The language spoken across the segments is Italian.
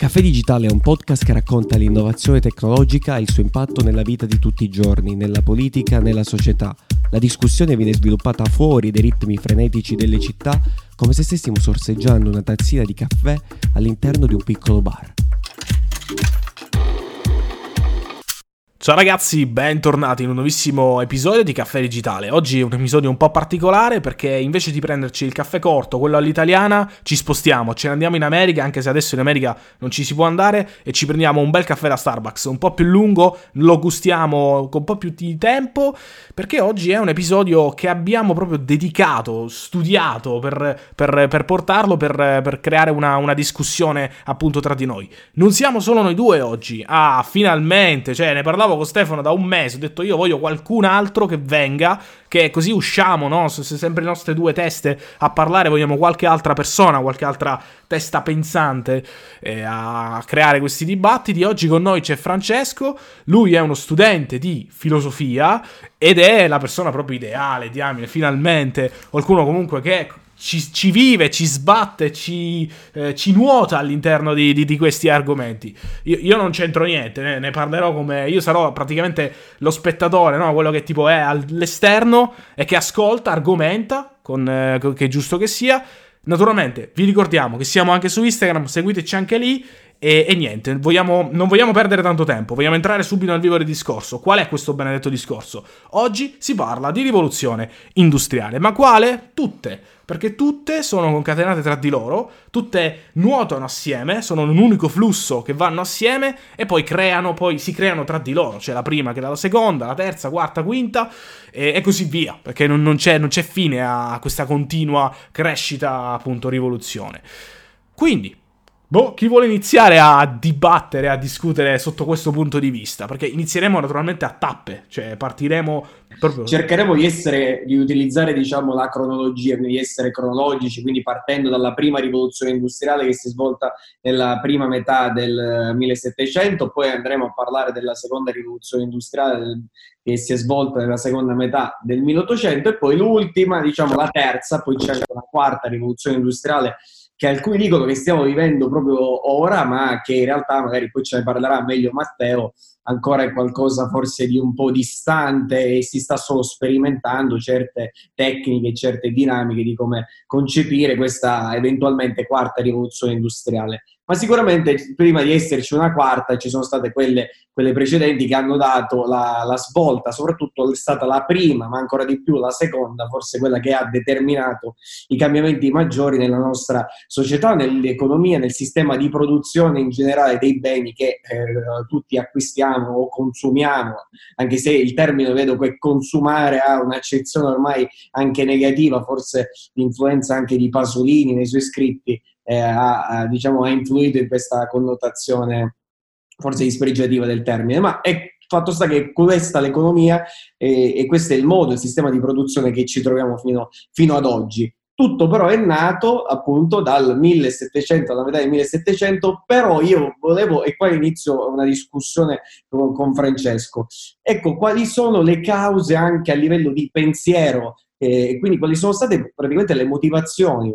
Caffè Digitale è un podcast che racconta l'innovazione tecnologica e il suo impatto nella vita di tutti i giorni, nella politica, nella società. La discussione viene sviluppata fuori dai ritmi frenetici delle città, come se stessimo sorseggiando una tazzina di caffè all'interno di un piccolo bar. Ciao ragazzi, bentornati in un nuovissimo episodio di Caffè Digitale. Oggi è un episodio un po' particolare perché invece di prenderci il caffè corto, quello all'italiana, ci spostiamo, ce ne andiamo in America, anche se adesso in America non ci si può andare, e ci prendiamo un bel caffè da Starbucks, un po' più lungo, lo gustiamo con un po' più di tempo, perché oggi è un episodio che abbiamo proprio dedicato, studiato per, per, per portarlo, per, per creare una, una, discussione appunto tra di noi. Non siamo solo noi due oggi, ah, finalmente, cioè ne parlavo con Stefano da un mese, ho detto io voglio qualcun altro che venga, che così usciamo, no? Se sempre le nostre due teste a parlare, vogliamo qualche altra persona, qualche altra testa pensante eh, a creare questi dibattiti. Oggi con noi c'è Francesco, lui è uno studente di filosofia ed è la persona proprio ideale, diamine, finalmente qualcuno comunque che ci, ci, vive, ci sbatte, ci, eh, ci nuota all'interno di, di, di questi argomenti. Io, io, non c'entro niente, ne, ne, parlerò come. Io sarò praticamente lo spettatore, no? quello che tipo è all'esterno e che ascolta, argomenta, con, eh, che è giusto che sia. Naturalmente, vi ricordiamo che siamo anche su Instagram, seguiteci anche lì e, e niente, vogliamo, non vogliamo perdere tanto tempo, vogliamo entrare subito nel vivo del discorso. Qual è questo benedetto discorso? Oggi si parla di rivoluzione industriale, ma quale? Tutte, perché tutte sono concatenate tra di loro, tutte nuotano assieme, sono un unico flusso che vanno assieme e poi creano, poi si creano tra di loro, c'è la prima che è la seconda, la terza, quarta, quinta e, e così via, perché non, non, c'è, non c'è fine a questa continua crescita, appunto, rivoluzione. Quindi, Boh, chi vuole iniziare a dibattere, a discutere sotto questo punto di vista? Perché inizieremo naturalmente a tappe, cioè partiremo proprio... Cercheremo di essere, di utilizzare diciamo la cronologia, quindi di essere cronologici, quindi partendo dalla prima rivoluzione industriale che si è svolta nella prima metà del 1700, poi andremo a parlare della seconda rivoluzione industriale che si è svolta nella seconda metà del 1800 e poi l'ultima, diciamo la terza, poi c'è la quarta rivoluzione industriale che alcuni dicono che stiamo vivendo proprio ora, ma che in realtà magari poi ce ne parlerà meglio Matteo, ancora è qualcosa forse di un po' distante e si sta solo sperimentando certe tecniche, certe dinamiche di come concepire questa eventualmente quarta rivoluzione industriale ma sicuramente prima di esserci una quarta ci sono state quelle, quelle precedenti che hanno dato la, la, svolta, soprattutto è stata la prima, ma ancora di più la seconda, forse quella che ha determinato i cambiamenti maggiori nella nostra società, nell'economia, nel sistema di produzione in generale dei beni che eh, tutti acquistiamo o consumiamo, anche se il termine vedo che consumare ha un'accezione ormai anche negativa, forse l'influenza anche di Pasolini nei suoi scritti eh, ha, ha, diciamo, ha influito in questa connotazione forse dispregiativa del termine, ma è fatto sta che questa è l'economia e, e, questo è il modo, il sistema di produzione che ci troviamo fino, fino, ad oggi. Tutto però è nato appunto dal 1700, alla metà del 1700, però io volevo, e qua inizio una discussione con, con Francesco, ecco, quali sono le cause anche a livello di pensiero eh, quindi quali sono state praticamente le motivazioni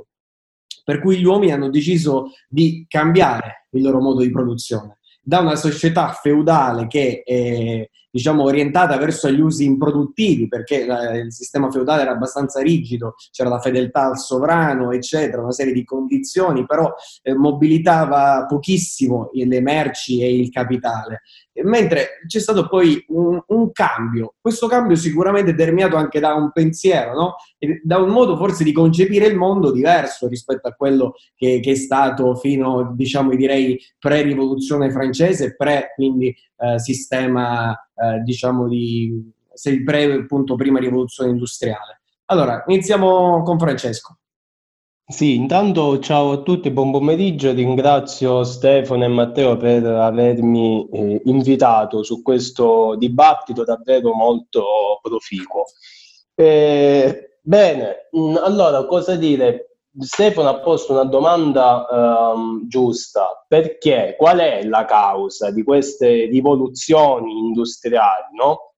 per cui gli uomini hanno deciso di cambiare il loro modo di produzione. Da una società feudale che è diciamo, orientata verso gli usi improduttivi, perché la, il sistema feudale era abbastanza rigido, c'era la fedeltà al sovrano, eccetera, una serie di condizioni, però eh, mobilitava pochissimo le merci e il capitale mentre c'è stato poi un, un, cambio. Questo cambio sicuramente è determinato anche da un pensiero, no? da un modo forse di concepire il mondo diverso rispetto a quello che, che è stato fino, diciamo, direi, pre-rivoluzione francese, pre, quindi, eh, sistema, eh, diciamo, di pre, appunto, prima rivoluzione industriale. Allora, iniziamo con Francesco. Sì, intanto ciao a tutti, buon pomeriggio. Ringrazio Stefano e Matteo per avermi eh, invitato su questo dibattito davvero molto proficuo. Eh, bene, mm, allora cosa dire? Stefano ha posto una domanda ehm, giusta, perché qual è la causa di queste rivoluzioni industriali, no?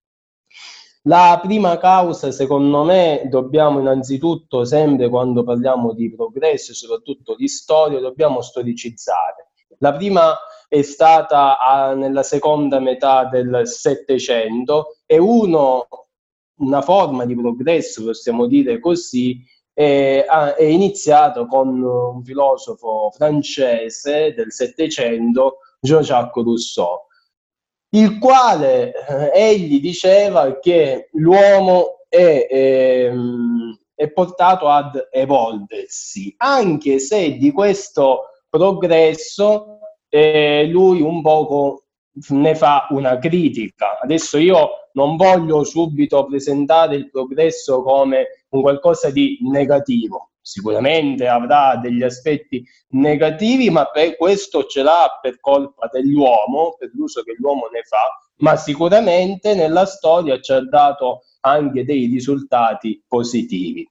La prima causa, secondo me, dobbiamo innanzitutto, sempre quando parliamo di progresso soprattutto di storia, dobbiamo storicizzare. La prima è stata a, nella seconda metà del Settecento e uno, una forma di progresso, possiamo dire così, è, è iniziato con un filosofo francese del Settecento, Jean-Jacques Rousseau, il quale eh, egli diceva che l'uomo è, è, è portato ad evolversi, anche se di questo progresso eh, lui un poco ne fa una critica. Adesso io non voglio subito presentare il progresso come un qualcosa di negativo. Sicuramente avrà degli aspetti negativi, ma per questo ce l'ha per colpa dell'uomo, per l'uso che l'uomo ne fa, ma sicuramente nella storia ci ha dato anche dei risultati positivi.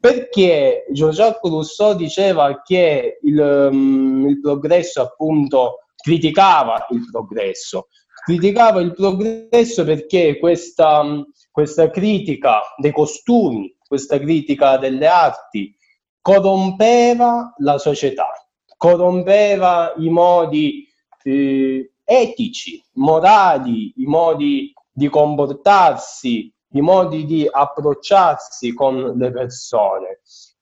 Perché Jean-Jacques Rousseau diceva che il, um, il progresso appunto criticava il progresso. Criticava il progresso perché questa, questa critica dei costumi, questa critica delle arti, corrompeva la società, corrompeva i modi eh, etici, morali, i modi di comportarsi, i modi di approcciarsi con le persone.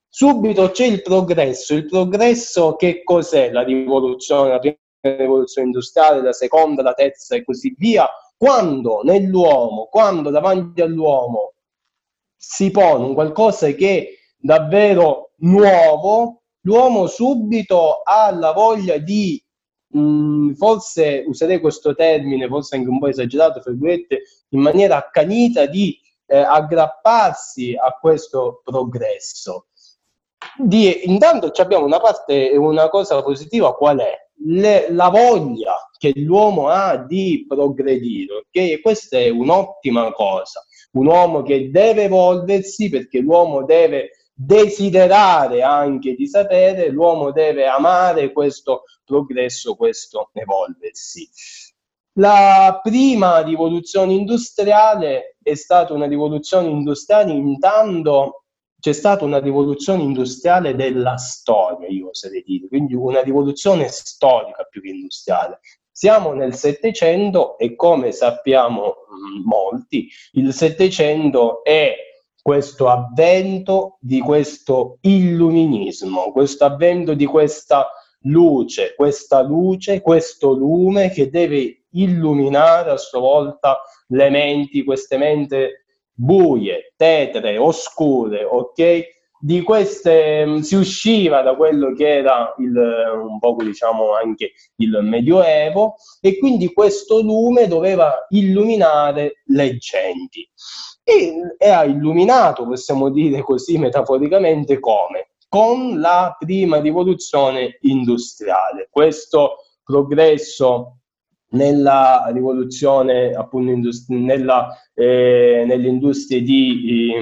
Subito c'è il progresso. Il progresso che cos'è? La rivoluzione, la prima rivoluzione industriale, la seconda, la terza e così via. Quando nell'uomo, quando davanti all'uomo si pone un qualcosa che è davvero nuovo, l'uomo subito ha la voglia di Mm, forse userei questo termine, forse anche un po' esagerato, in maniera accanita di eh, aggrapparsi a questo progresso. Di, intanto abbiamo una parte, una cosa positiva, qual è? Le, la voglia che l'uomo ha di progredire, ok? Questa è un'ottima cosa. Un uomo che deve evolversi perché l'uomo deve desiderare anche di sapere, l'uomo deve amare questo progresso, questo evolversi. La prima rivoluzione industriale è stata una rivoluzione industriale intanto c'è stata una rivoluzione industriale della storia, io oserei dire, quindi una rivoluzione storica più che industriale. Siamo nel Settecento e come sappiamo molti, il Settecento è questo avvento di questo illuminismo, questo avvento di questa luce, questa luce, questo lume che deve illuminare a sua volta le menti, queste menti buie, tetre, oscure, ok? Di queste mm, si usciva da quello che era il, un po' diciamo anche il Medioevo e quindi questo lume doveva illuminare le genti e, e ha illuminato, possiamo dire così metaforicamente, come? Con la prima rivoluzione industriale. Questo progresso nella rivoluzione appunto industri- nella, eh, nelle industrie di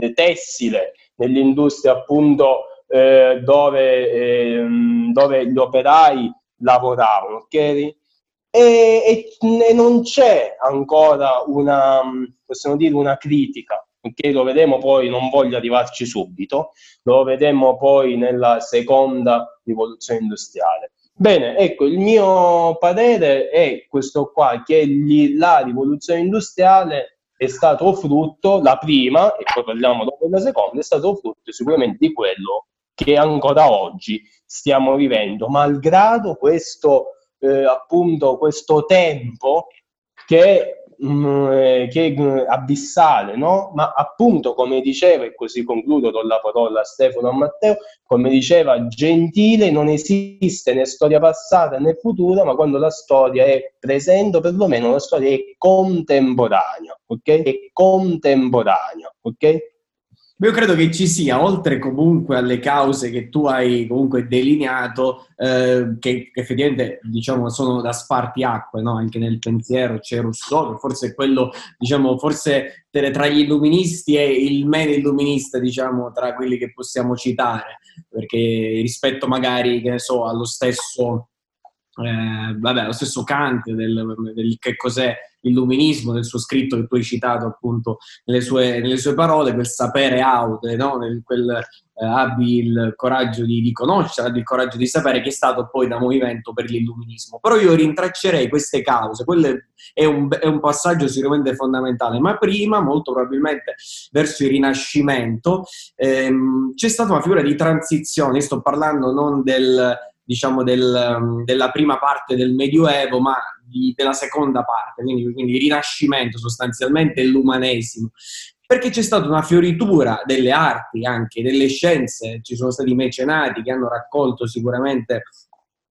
eh, tessile, nell'industria appunto eh, dove, ehm, dove gli operai lavoravano, ok? e, e, non c'è ancora una, possiamo dire, una critica, ok? Lo vedremo poi, non voglio arrivarci subito, lo vedremo poi nella seconda rivoluzione industriale. Bene, ecco, il mio parere è questo qua, che gli, la rivoluzione industriale è stato frutto, la prima, e poi parliamo dopo della seconda, è stato frutto sicuramente di quello che ancora oggi stiamo vivendo, malgrado questo eh, appunto questo tempo che, mh, mm, eh, che è mm, abissale, no? Ma appunto, come diceva, e così concludo con la parola a Stefano Matteo, come diceva Gentile, non esiste né storia passata né futura, ma quando la storia è presente, perlomeno la storia è contemporanea, ok? È contemporanea, ok? Io credo che ci sia, oltre comunque alle cause che tu hai comunque delineato, eh, che, effettivamente diciamo sono da spartiacque, no? anche nel pensiero c'è Rousseau, che forse è quello, diciamo, forse tra gli illuministi è il meno illuminista, diciamo, tra quelli che possiamo citare, perché rispetto magari, che ne so, allo stesso eh, vabbè, lo stesso Kant del, del, che cos'è l'illuminismo, del suo scritto che tu hai citato appunto nelle sue, nelle sue parole, quel sapere aude, no? Nel, quel eh, abbi il coraggio di, di, conoscere, abbi il coraggio di sapere, che è stato poi da movimento per l'illuminismo. Però io rintraccerei queste cause, quello è un, è un passaggio sicuramente fondamentale, ma prima, molto probabilmente verso il Rinascimento, ehm, c'è stata una figura di transizione, sto parlando non del diciamo, del, della prima parte del Medioevo, ma di, della seconda parte, quindi, quindi il Rinascimento sostanzialmente e l'umanesimo. Perché c'è stata una fioritura delle arti, anche delle scienze, ci sono stati mecenati che hanno raccolto sicuramente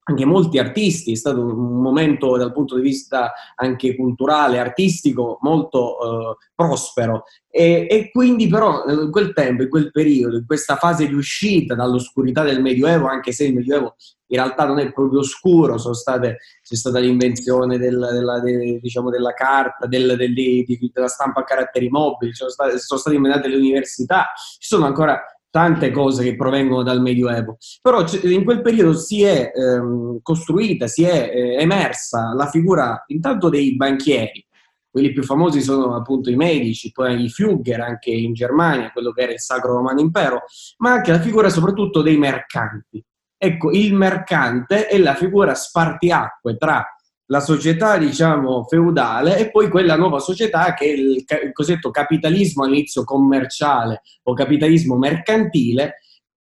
anche molti artisti, è stato un momento dal punto di vista anche culturale, artistico molto eh, prospero. E, e, quindi però in quel tempo, in quel periodo, in questa fase di uscita dall'oscurità del Medioevo, anche se il Medioevo in realtà non è proprio oscuro, state, c'è stata l'invenzione del, della, de, diciamo della, carta, del, del, di, della stampa a caratteri mobili, sono state, sono state inventate le università, ci sono ancora tante cose che provengono dal Medioevo. Però in quel periodo si è ehm, costruita, si è eh, emersa la figura intanto dei banchieri. Quelli più famosi sono appunto i medici, poi i Fugger anche in Germania, quello che era il Sacro Romano Impero, ma anche la figura soprattutto dei mercanti. Ecco, il mercante è la figura spartiacque tra la società, diciamo, feudale e poi quella nuova società che è il, il cosiddetto capitalismo all'inizio commerciale o capitalismo mercantile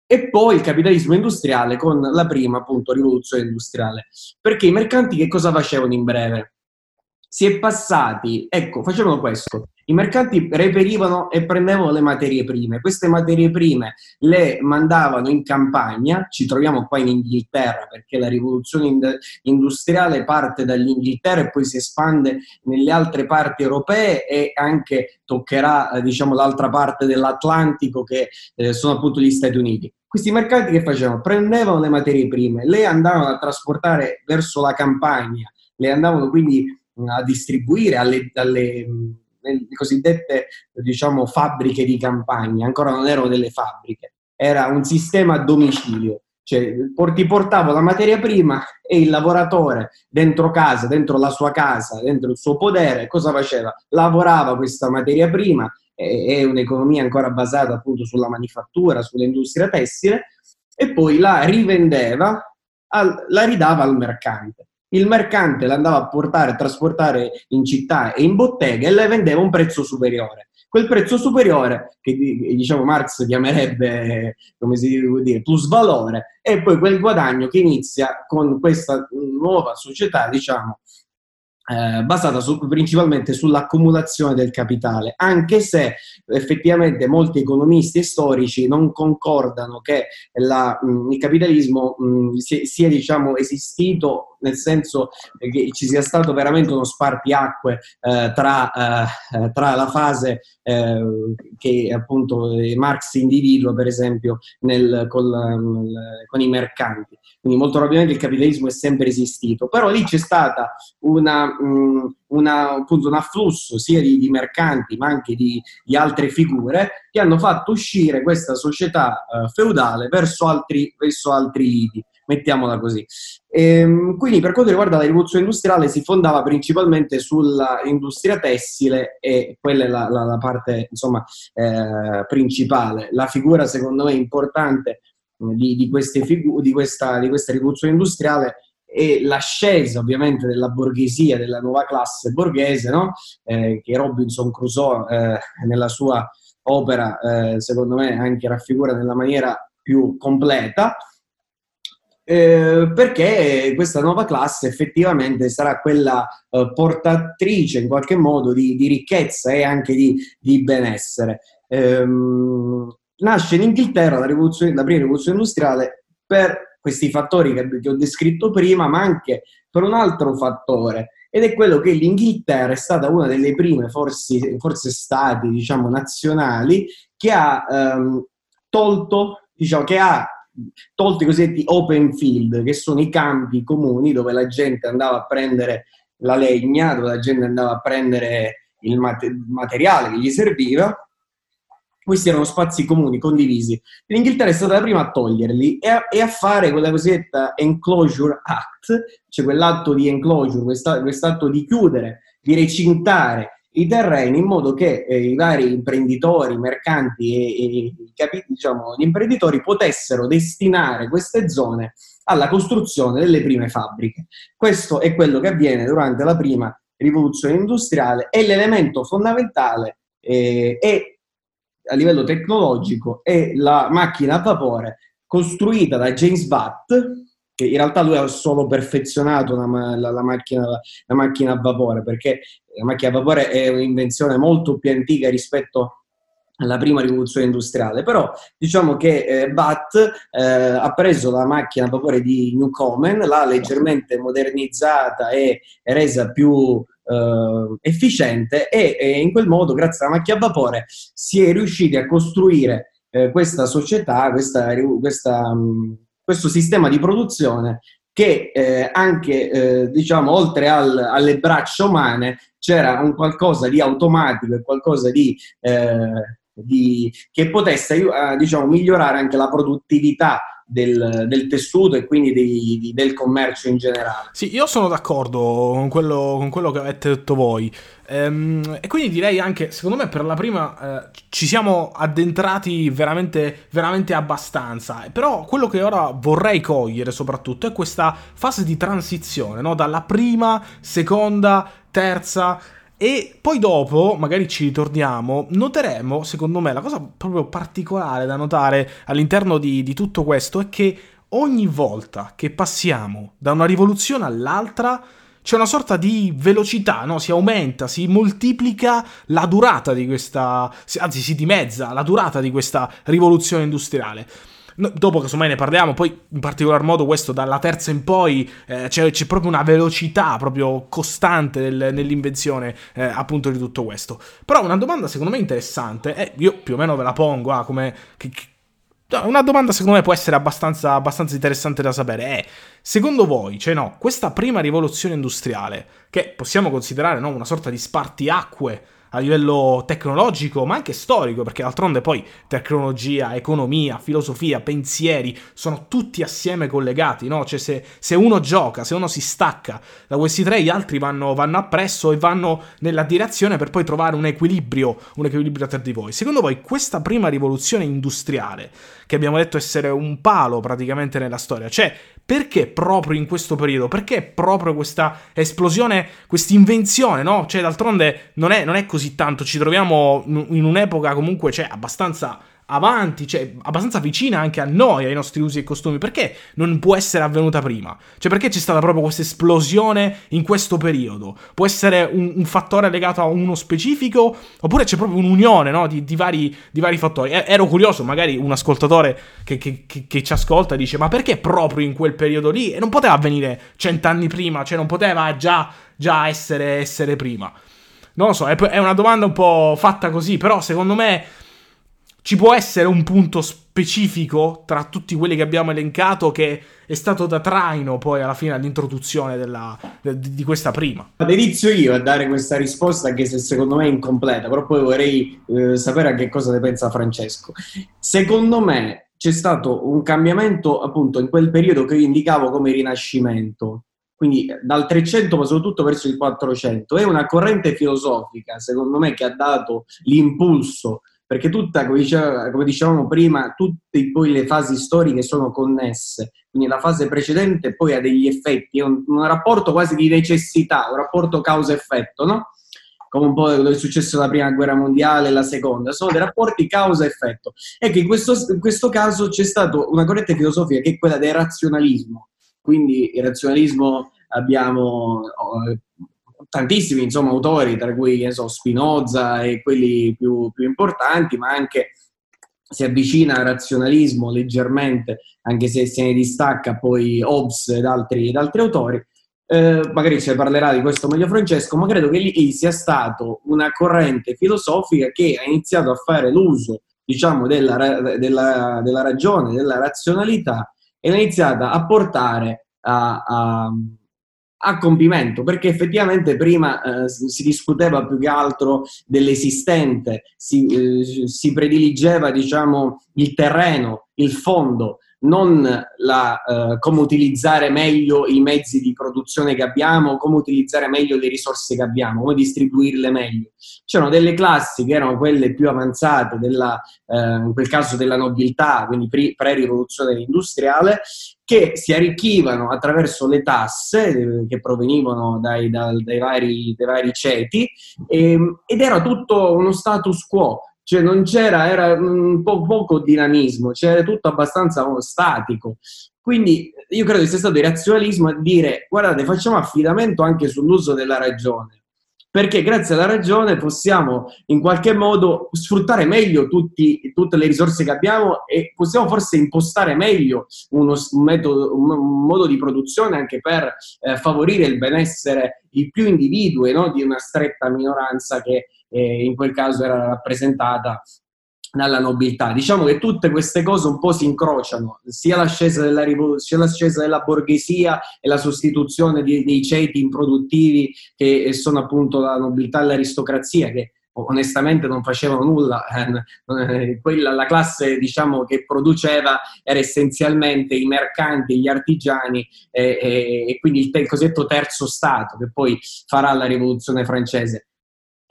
e poi il capitalismo industriale con la prima, appunto, rivoluzione industriale. Perché i mercanti che cosa facevano in breve? Si è passati, ecco, facevano questo, i mercanti reperivano e prendevano le materie prime, queste materie prime le mandavano in campagna, ci troviamo qua in Inghilterra perché la rivoluzione industriale parte dall'Inghilterra e poi si espande nelle altre parti europee e anche toccherà diciamo, l'altra parte dell'Atlantico che eh, sono appunto gli Stati Uniti. Questi mercanti che facevano? Prendevano le materie prime, le andavano a trasportare verso la campagna, le andavano quindi a distribuire alle, alle le cosiddette diciamo, fabbriche di campagna, ancora non erano delle fabbriche, era un sistema a domicilio, cioè ti portavo la materia prima e il lavoratore dentro casa, dentro la sua casa, dentro il suo podere, cosa faceva? Lavorava questa materia prima, è un'economia ancora basata appunto sulla manifattura, sull'industria tessile, e poi la rivendeva, la ridava al mercante il mercante l'andava a portare, a trasportare in città e in bottega e le vendeva a un prezzo superiore. Quel prezzo superiore, che diciamo Marx chiamerebbe, come si deve dire, plusvalore, è poi quel guadagno che inizia con questa nuova società, diciamo, eh, basata su, principalmente sull'accumulazione del capitale, anche se effettivamente molti economisti e storici non concordano che la, mh, il capitalismo mh, sia, sia diciamo, esistito nel senso che ci sia stato veramente uno spartiacque eh, tra, eh, tra, la fase eh, che appunto Marx individua per esempio nel, con, con i mercanti. Quindi molto probabilmente il capitalismo è sempre esistito, però lì c'è appunto, un afflusso sia di, di mercanti ma anche di, di, altre figure che hanno fatto uscire questa società uh, feudale verso altri, verso altri mettiamola così. Ehm, quindi per quanto riguarda la rivoluzione industriale si fondava principalmente sull'industria tessile e quella è la, la, la parte insomma, eh, principale. La figura secondo me importante di, di, figu- di, questa, di questa rivoluzione industriale e l'ascesa ovviamente della borghesia, della nuova classe borghese, no? eh, che Robinson Crusoe eh, nella sua opera, eh, secondo me, anche raffigura nella maniera più completa, eh, perché questa nuova classe effettivamente sarà quella eh, portatrice in qualche modo di, di ricchezza e anche di, di benessere. Ehm, nasce in Inghilterra la, la prima rivoluzione industriale per questi fattori che, che ho descritto prima, ma anche per un altro fattore, ed è quello che l'Inghilterra è stata una delle prime forse, forse stati diciamo, nazionali che ha ehm, tolto, diciamo, che ha tolto i cosiddetti open field, che sono i campi comuni dove la gente andava a prendere la legna, dove la gente andava a prendere il materiale che gli serviva, questi erano spazi comuni, condivisi. L'Inghilterra è stata la prima a toglierli e a, e a fare quella cosiddetta Enclosure Act, cioè quell'atto di enclosure, questa, quest'atto di chiudere, di recintare i terreni in modo che eh, i vari imprenditori, mercanti e, e diciamo, gli imprenditori potessero destinare queste zone alla costruzione delle prime fabbriche. Questo è quello che avviene durante la prima rivoluzione industriale e l'elemento fondamentale eh, è a livello tecnologico è la macchina a vapore costruita da James Watt, che in realtà lui ha solo perfezionato la, la, la, macchina, la macchina a vapore, perché la macchina a vapore è un'invenzione molto più antica rispetto alla prima rivoluzione industriale, però diciamo che eh, Watt eh, ha preso la macchina a vapore di Newcomen, l'ha leggermente modernizzata e resa più eh, efficiente e, e, in quel modo, grazie alla macchina a vapore, si è riusciti a costruire eh, questa società, questa, questa, mh, questo sistema di produzione che eh, anche, eh, diciamo, oltre al, alle braccia umane c'era un qualcosa di automatico qualcosa di, eh, di che potesse eh, diciamo, migliorare anche la produttività del, del, tessuto e quindi dei, del commercio in generale. Sì, io sono d'accordo con quello, con quello che avete detto voi. Ehm, e quindi direi anche, secondo me, per la prima eh, ci siamo addentrati veramente, veramente abbastanza. Però quello che ora vorrei cogliere soprattutto è questa fase di transizione, no? dalla prima, seconda, terza e poi dopo, magari ci ritorniamo, noteremo, secondo me, la cosa proprio particolare da notare all'interno di, di tutto questo è che ogni volta che passiamo da una rivoluzione all'altra, c'è una sorta di velocità, no? Si aumenta, si moltiplica la durata di questa, anzi si dimezza la durata di questa rivoluzione industriale. No, dopo casomai ne parliamo, poi in particolar modo questo dalla terza in poi eh, c'è, c'è, proprio una velocità proprio costante nel, nell'invenzione eh, appunto di tutto questo. Però una domanda secondo me interessante, e io più o meno ve la pongo, ah, come... Che, che, una domanda secondo me può essere abbastanza, abbastanza interessante da sapere è, secondo voi, cioè no, questa prima rivoluzione industriale, che possiamo considerare no, una sorta di spartiacque a livello tecnologico, ma anche storico, perché d'altronde poi tecnologia, economia, filosofia, pensieri sono tutti assieme collegati, no? Cioè se, se uno gioca, se uno si stacca da questi tre, gli altri vanno, vanno appresso e vanno nella direzione per poi trovare un equilibrio, un equilibrio tra di voi. Secondo voi questa prima rivoluzione industriale, che abbiamo detto essere un palo praticamente nella storia, cioè perché proprio in questo periodo? Perché proprio questa esplosione, questa invenzione, no? Cioè, d'altronde non è, non è così tanto. Ci troviamo in un'epoca comunque, cioè, abbastanza avanti, cioè abbastanza vicina anche a noi, ai nostri usi e costumi, perché non può essere avvenuta prima? Cioè perché c'è stata proprio questa esplosione in questo periodo? Può essere un, un fattore legato a uno specifico oppure c'è proprio un'unione no? di, di, vari, di, vari, fattori? E, ero curioso, magari un ascoltatore che, che, che, che, ci ascolta dice ma perché proprio in quel periodo lì? E non poteva avvenire cent'anni prima, cioè non poteva già, già essere, essere prima? Non lo so, è, è una domanda un po' fatta così, però secondo me ci può essere un punto specifico tra tutti quelli che abbiamo elencato che è stato da traino poi alla fine all'introduzione della, di, di, questa prima? Inizio io a dare questa risposta anche se secondo me è incompleta, però poi vorrei eh, sapere a che cosa ne pensa Francesco. Secondo me c'è stato un cambiamento appunto in quel periodo che io indicavo come rinascimento, quindi dal 300 ma soprattutto verso il 400, è una corrente filosofica secondo me che ha dato l'impulso perché tutta, come, diceva, come dicevamo prima, tutte poi le fasi storiche sono connesse, quindi la fase precedente poi ha degli effetti, è un, un rapporto quasi di necessità, un rapporto causa-effetto, no? come un po' quello che è successo la prima guerra mondiale e la seconda, sono dei rapporti causa-effetto. E che in questo, in questo caso c'è stata una corrente filosofica che è quella del razionalismo. Quindi il razionalismo abbiamo tantissimi insomma, autori, tra cui so, Spinoza e quelli più, più importanti, ma anche si avvicina al razionalismo leggermente, anche se se ne distacca poi Hobbes ed altri, ed altri autori. Eh, magari ne parlerà di questo meglio Francesco, ma credo che lì sia stato una corrente filosofica che ha iniziato a fare l'uso, diciamo, della, della, della ragione, della razionalità e ha iniziato a portare a, a a compimento, perché effettivamente prima eh, si discuteva più che altro dell'esistente, si, eh, si prediligeva diciamo, il terreno, il fondo, non la, eh, come utilizzare meglio i mezzi di produzione che abbiamo, come utilizzare meglio le risorse che abbiamo, come distribuirle meglio. C'erano delle classi che erano quelle più avanzate, della, eh, in quel caso della nobiltà, quindi pre-rivoluzione industriale, che si arricchivano attraverso le tasse eh, che provenivano dai, dai, dai, vari, dai vari, ceti e, ehm, ed era tutto uno status quo cioè non c'era, era un po' poco dinamismo, c'era tutto abbastanza statico. Quindi io credo che sia stato il razionalismo a dire guardate, facciamo affidamento anche sull'uso della ragione, perché grazie alla ragione possiamo in qualche modo sfruttare meglio tutti, tutte le risorse che abbiamo e possiamo forse impostare meglio uno, un, metodo, un modo di produzione anche per eh, favorire il benessere di più individui, no? di una stretta minoranza che eh, in quel caso era rappresentata dalla nobiltà. Diciamo che tutte queste cose un po' si incrociano, sia l'ascesa della, sia l'ascesa della borghesia e la sostituzione di, dei ceti improduttivi che sono appunto la nobiltà e l'aristocrazia, che onestamente non facevano nulla. Eh, quella, la classe diciamo, che produceva era essenzialmente i mercanti, gli artigiani e, e, e quindi il, il cosiddetto terzo Stato che poi farà la rivoluzione francese.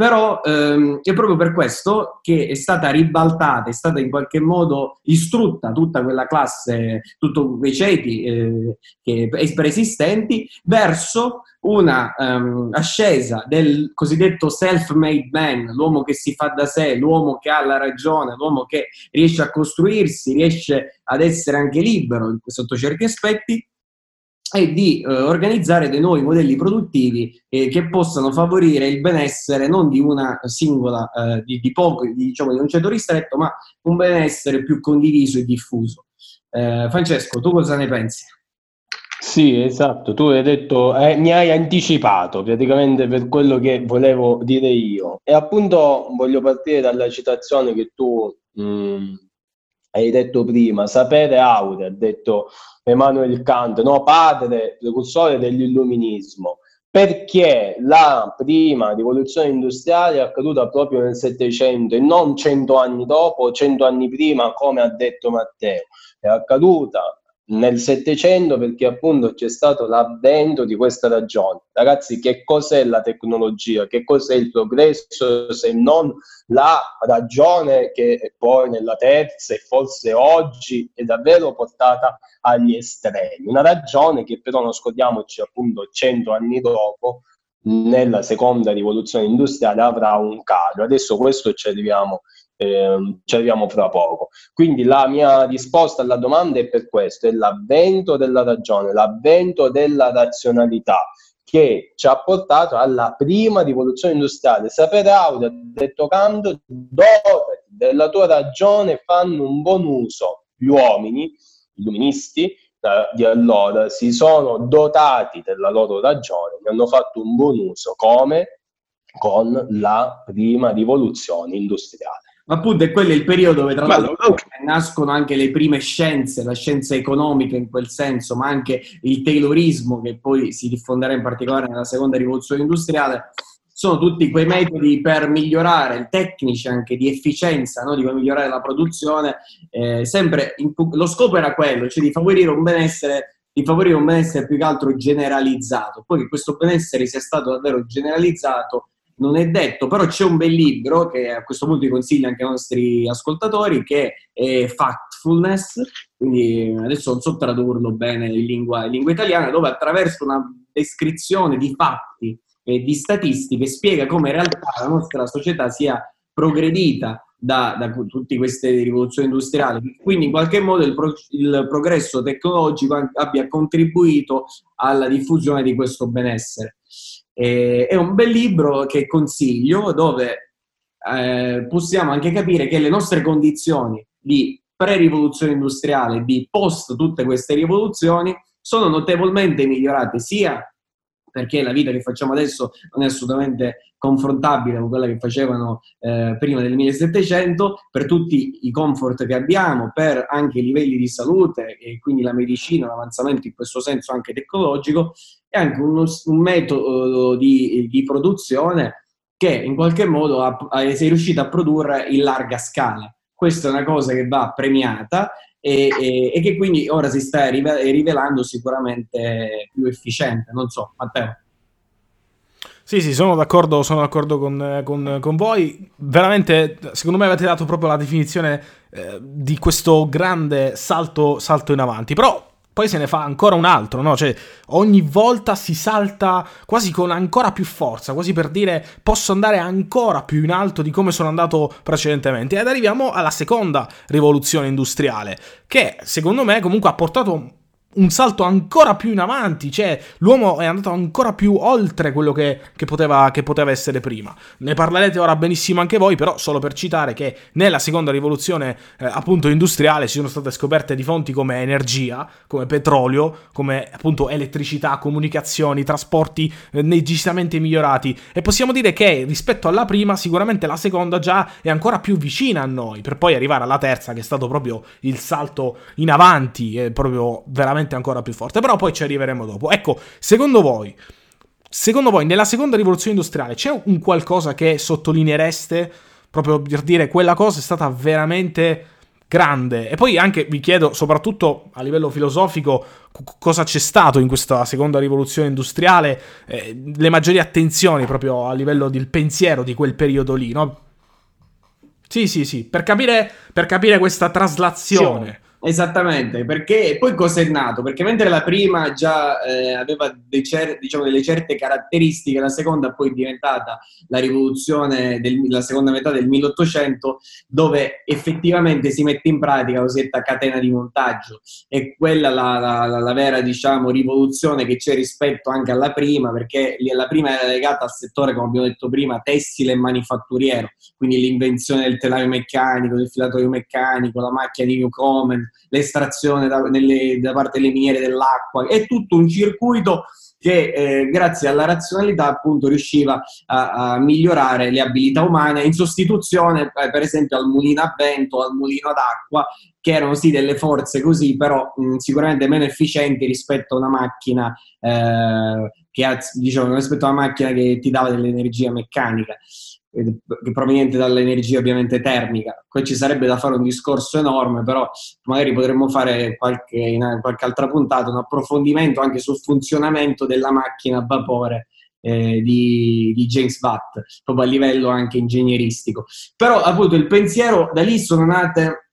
Però ehm, è proprio per questo che è stata ribaltata, è stata in qualche modo istrutta tutta quella classe, tutti quei ceti eh, che, preesistenti, verso una um, ascesa del cosiddetto self-made man, l'uomo che si fa da sé, l'uomo che ha la ragione, l'uomo che riesce a costruirsi, riesce ad essere anche libero sotto certi aspetti, e di eh, organizzare dei nuovi modelli produttivi eh, che possano favorire il benessere non di una singola, eh, di, di, poco, di, diciamo, di un ceto ristretto, ma un benessere più condiviso e diffuso. Eh, Francesco, tu cosa ne pensi? Sì, esatto, tu hai detto, eh, mi hai anticipato praticamente per quello che volevo dire io. E appunto voglio partire dalla citazione che tu mh, hai detto prima, sapere aurea, ha detto Emmanuel Kant, no, padre, precursore dell'illuminismo, perché la prima rivoluzione industriale è accaduta proprio nel Settecento e non cento anni dopo, cento anni prima, come ha detto Matteo, è accaduta nel Settecento perché appunto c'è stato l'avvento di questa ragione. Ragazzi, che cos'è la tecnologia? Che cos'è il progresso se non la ragione che poi nella terza e forse oggi è davvero portata agli estremi? Una ragione che però non scordiamoci appunto cento anni dopo nella seconda rivoluzione industriale avrà un calo. Adesso questo ci arriviamo eh, ci arriviamo fra poco. Quindi la mia risposta alla domanda è per questo, è l'avvento della ragione, l'avvento della razionalità che ci ha portato alla prima rivoluzione industriale. Sapere Audio ha detto Kant, dove della tua ragione fanno un buon uso gli uomini, gli illuministi, eh, di allora si sono dotati della loro ragione, ne hanno fatto un buon uso come con la prima rivoluzione industriale. Appunto è quello il periodo dove tra l'altro nascono anche le prime scienze, la scienza economica in quel senso, ma anche il taylorismo che poi si diffonderà in particolare nella seconda rivoluzione industriale. Sono tutti quei metodi per migliorare, tecnici anche di efficienza, no? di migliorare la produzione. Eh, sempre in, lo scopo era quello, cioè di favorire un benessere di favorire un benessere più che altro generalizzato. Poi che questo benessere sia stato davvero generalizzato non è detto, però c'è un bel libro che a questo punto vi consiglio anche ai nostri ascoltatori che è Factfulness, quindi adesso non so tradurlo bene in lingua, in lingua italiana, dove attraverso una descrizione di fatti e di statistiche spiega come in realtà la nostra società sia progredita da, da tutte queste rivoluzioni industriali, quindi in qualche modo il, pro, il progresso tecnologico abbia contribuito alla diffusione di questo benessere. È un bel libro che consiglio dove eh, possiamo anche capire che le nostre condizioni di pre-rivoluzione industriale, di post tutte queste rivoluzioni, sono notevolmente migliorate sia perché la vita che facciamo adesso non è assolutamente confrontabile con quella che facevano eh, prima del 1700, per tutti i comfort che abbiamo, per anche i livelli di salute e quindi la medicina, l'avanzamento in questo senso anche tecnologico, e anche uno, un metodo di, di, produzione che in qualche modo ha, ha, sei riuscito a produrre in larga scala. Questa è una cosa che va premiata e, e, e che quindi ora si sta rivelando sicuramente più efficiente. Non so, Matteo. Sì, sì, sono d'accordo, sono d'accordo con, con, con, voi. Veramente, secondo me avete dato proprio la definizione eh, di questo grande salto, salto in avanti. Però poi se ne fa ancora un altro, no? Cioè, ogni volta si salta quasi con ancora più forza, quasi per dire posso andare ancora più in alto di come sono andato precedentemente. Ed arriviamo alla seconda rivoluzione industriale, che secondo me comunque ha portato un salto ancora più in avanti, cioè l'uomo è andato ancora più oltre quello che, che, poteva, che, poteva, essere prima. Ne parlerete ora benissimo anche voi, però solo per citare che nella seconda rivoluzione eh, appunto industriale ci sono state scoperte di fonti come energia, come petrolio, come appunto elettricità, comunicazioni, trasporti eh, decisamente migliorati e possiamo dire che rispetto alla prima sicuramente la seconda già è ancora più vicina a noi, per poi arrivare alla terza che è stato proprio il salto in avanti, è proprio veramente veramente ancora più forte, però poi ci arriveremo dopo. Ecco, secondo voi, secondo voi nella seconda rivoluzione industriale c'è un qualcosa che sottolineereste proprio per dire quella cosa è stata veramente grande? E poi anche vi chiedo, soprattutto a livello filosofico, cosa c'è stato in questa seconda rivoluzione industriale, eh, le maggiori attenzioni proprio a livello del pensiero di quel periodo lì, no? Sì, sì, sì, per capire, per capire questa traslazione. Esattamente, perché poi cos'è nato? Perché mentre la prima già eh, aveva cer- diciamo, delle certe caratteristiche, la seconda poi è diventata la rivoluzione della seconda metà del 1800, dove effettivamente si mette in pratica la cosiddetta catena di montaggio. È quella la, la, la vera diciamo, rivoluzione che c'è rispetto anche alla prima, perché la prima era legata al settore, come abbiamo detto prima, tessile e manifatturiero, quindi l'invenzione del telaio meccanico, del filatoio meccanico, la macchina di Newcomen l'estrazione da, nelle, da parte delle miniere dell'acqua, è tutto un circuito che eh, grazie alla razionalità appunto riusciva a, a, migliorare le abilità umane in sostituzione eh, per esempio al mulino a vento, al mulino ad acqua, che erano sì delle forze così, però mh, sicuramente meno efficienti rispetto a una macchina eh, che ha, diciamo, rispetto a una macchina che ti dava dell'energia meccanica proveniente dall'energia ovviamente termica. Qui ci sarebbe da fare un discorso enorme, però magari potremmo fare qualche, in qualche altra puntata un approfondimento anche sul funzionamento della macchina a vapore eh, di, di, James Watt, proprio a livello anche ingegneristico. Però appunto il pensiero, da lì sono nate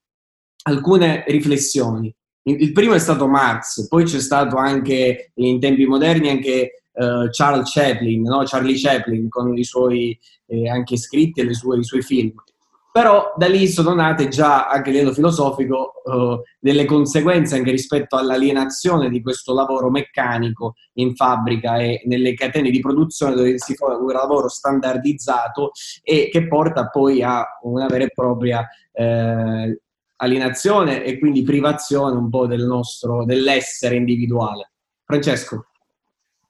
alcune riflessioni. Il primo è stato Marx, poi c'è stato anche in tempi moderni anche uh, Charles Chaplin, no? Charlie Chaplin con i suoi eh, anche scritti e sue, i suoi film. Però da lì sono nate già, anche a livello filosofico, uh, delle conseguenze anche rispetto all'alienazione di questo lavoro meccanico in fabbrica e nelle catene di produzione dove si fa un lavoro standardizzato e che porta poi a una vera e propria eh, alienazione e quindi privazione un po' del nostro, dell'essere individuale. Francesco.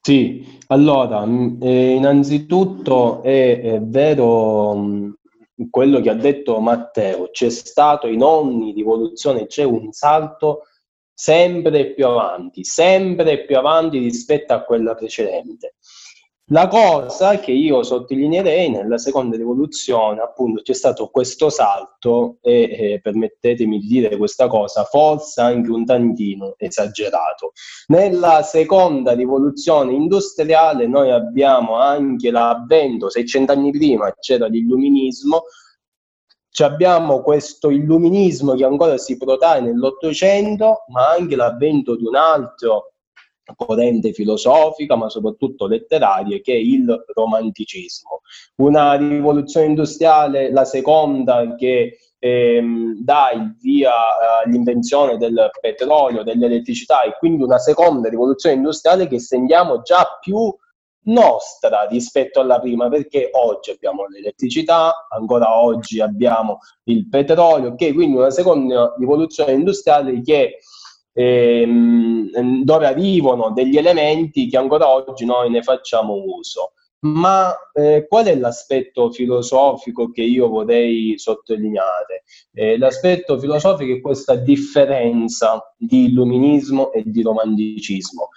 Sì, allora, mm, eh, innanzitutto è, è vero mh, mm, quello che ha detto Matteo, c'è stato in ogni rivoluzione, c'è un salto sempre più avanti, sempre più avanti rispetto a quella precedente. La cosa che io sottolineerei nella seconda rivoluzione, appunto, c'è stato questo salto e eh, permettetemi di dire questa cosa, forse anche un tantino esagerato. Nella seconda rivoluzione industriale noi abbiamo anche l'avvento, 600 anni prima c'era l'illuminismo, abbiamo questo illuminismo che ancora si protrae nell'Ottocento, ma anche l'avvento di un altro corrente filosofica, ma soprattutto letteraria, che è il romanticismo. Una rivoluzione industriale, la seconda, che ehm, dà il via all'invenzione del petrolio, dell'elettricità e quindi una seconda rivoluzione industriale che sentiamo già più nostra rispetto alla prima perché oggi abbiamo l'elettricità, ancora oggi abbiamo il petrolio, che quindi una seconda rivoluzione industriale che ehm, dove arrivano degli elementi che ancora oggi noi ne facciamo uso. Ma eh, qual è l'aspetto filosofico che io vorrei sottolineare? Eh, l'aspetto filosofico è questa differenza di illuminismo e di romanticismo.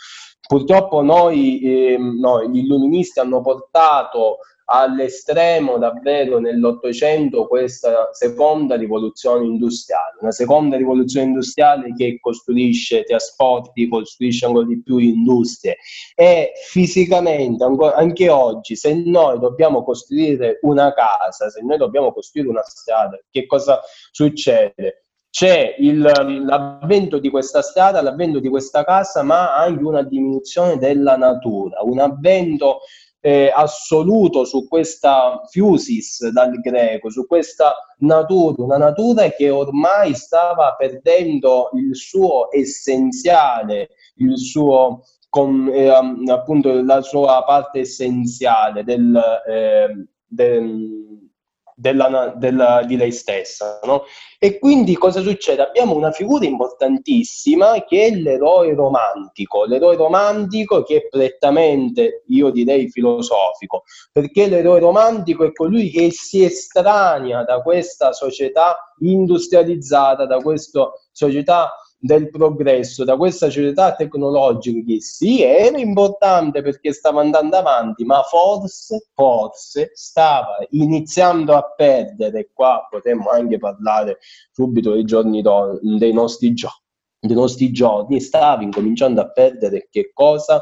Purtroppo noi, eh, noi gli illuministi hanno portato all'estremo davvero nell'Ottocento questa seconda rivoluzione industriale, una seconda rivoluzione industriale che costruisce trasporti, costruisce ancora di più industrie e fisicamente ancora, anche oggi se noi dobbiamo costruire una casa, se noi dobbiamo costruire una strada, che cosa succede? C'è il, l'avvento di questa strada, l'avvento di questa casa, ma anche una diminuzione della natura, un avvento eh, assoluto su questa fusis dal greco, su questa natura, una natura che ormai stava perdendo il suo essenziale, il suo con, eh, appunto la sua parte essenziale del, eh, del della, della, di lei stessa. No? E quindi cosa succede? Abbiamo una figura importantissima che è l'eroe romantico, l'eroe romantico che è prettamente, io direi, filosofico, perché l'eroe romantico è colui che si estranea da questa società industrializzata, da questa società del progresso da questa società tecnologica che sì, era importante perché stava andando avanti, ma forse, forse stava iniziando a perdere. Qua potremmo anche parlare subito dei giorni do, dei nostri giorni dei nostri giorni stava incominciando a perdere che cosa?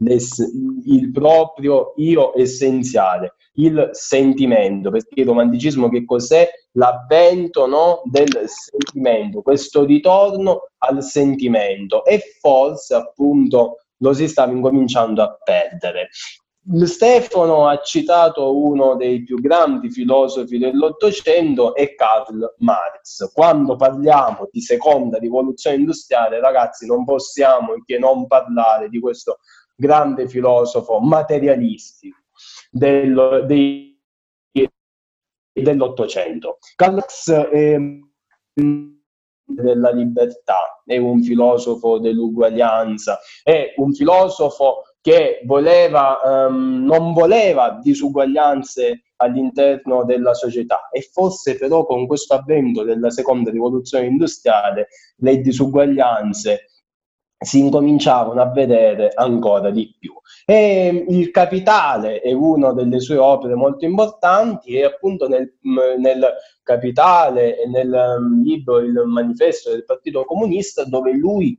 il proprio io essenziale il sentimento, perché il romanticismo che cos'è? L'avvento no, del sentimento, questo ritorno al sentimento e forse appunto lo si stava incominciando a perdere. Stefano ha citato uno dei più grandi filosofi dell'Ottocento è Karl Marx. Quando parliamo di seconda rivoluzione industriale, ragazzi, non possiamo che non parlare di questo grande filosofo materialistico del, dei, dell'Ottocento. Karl Marx è della libertà, è un filosofo dell'uguaglianza, è un filosofo che voleva, um, non voleva disuguaglianze all'interno della società e forse però con questo avvento della seconda rivoluzione industriale le disuguaglianze si incominciavano a vedere ancora di più. E il Capitale è una delle sue opere molto importanti e appunto nel, nel Capitale e nel um, libro Il manifesto del Partito Comunista dove lui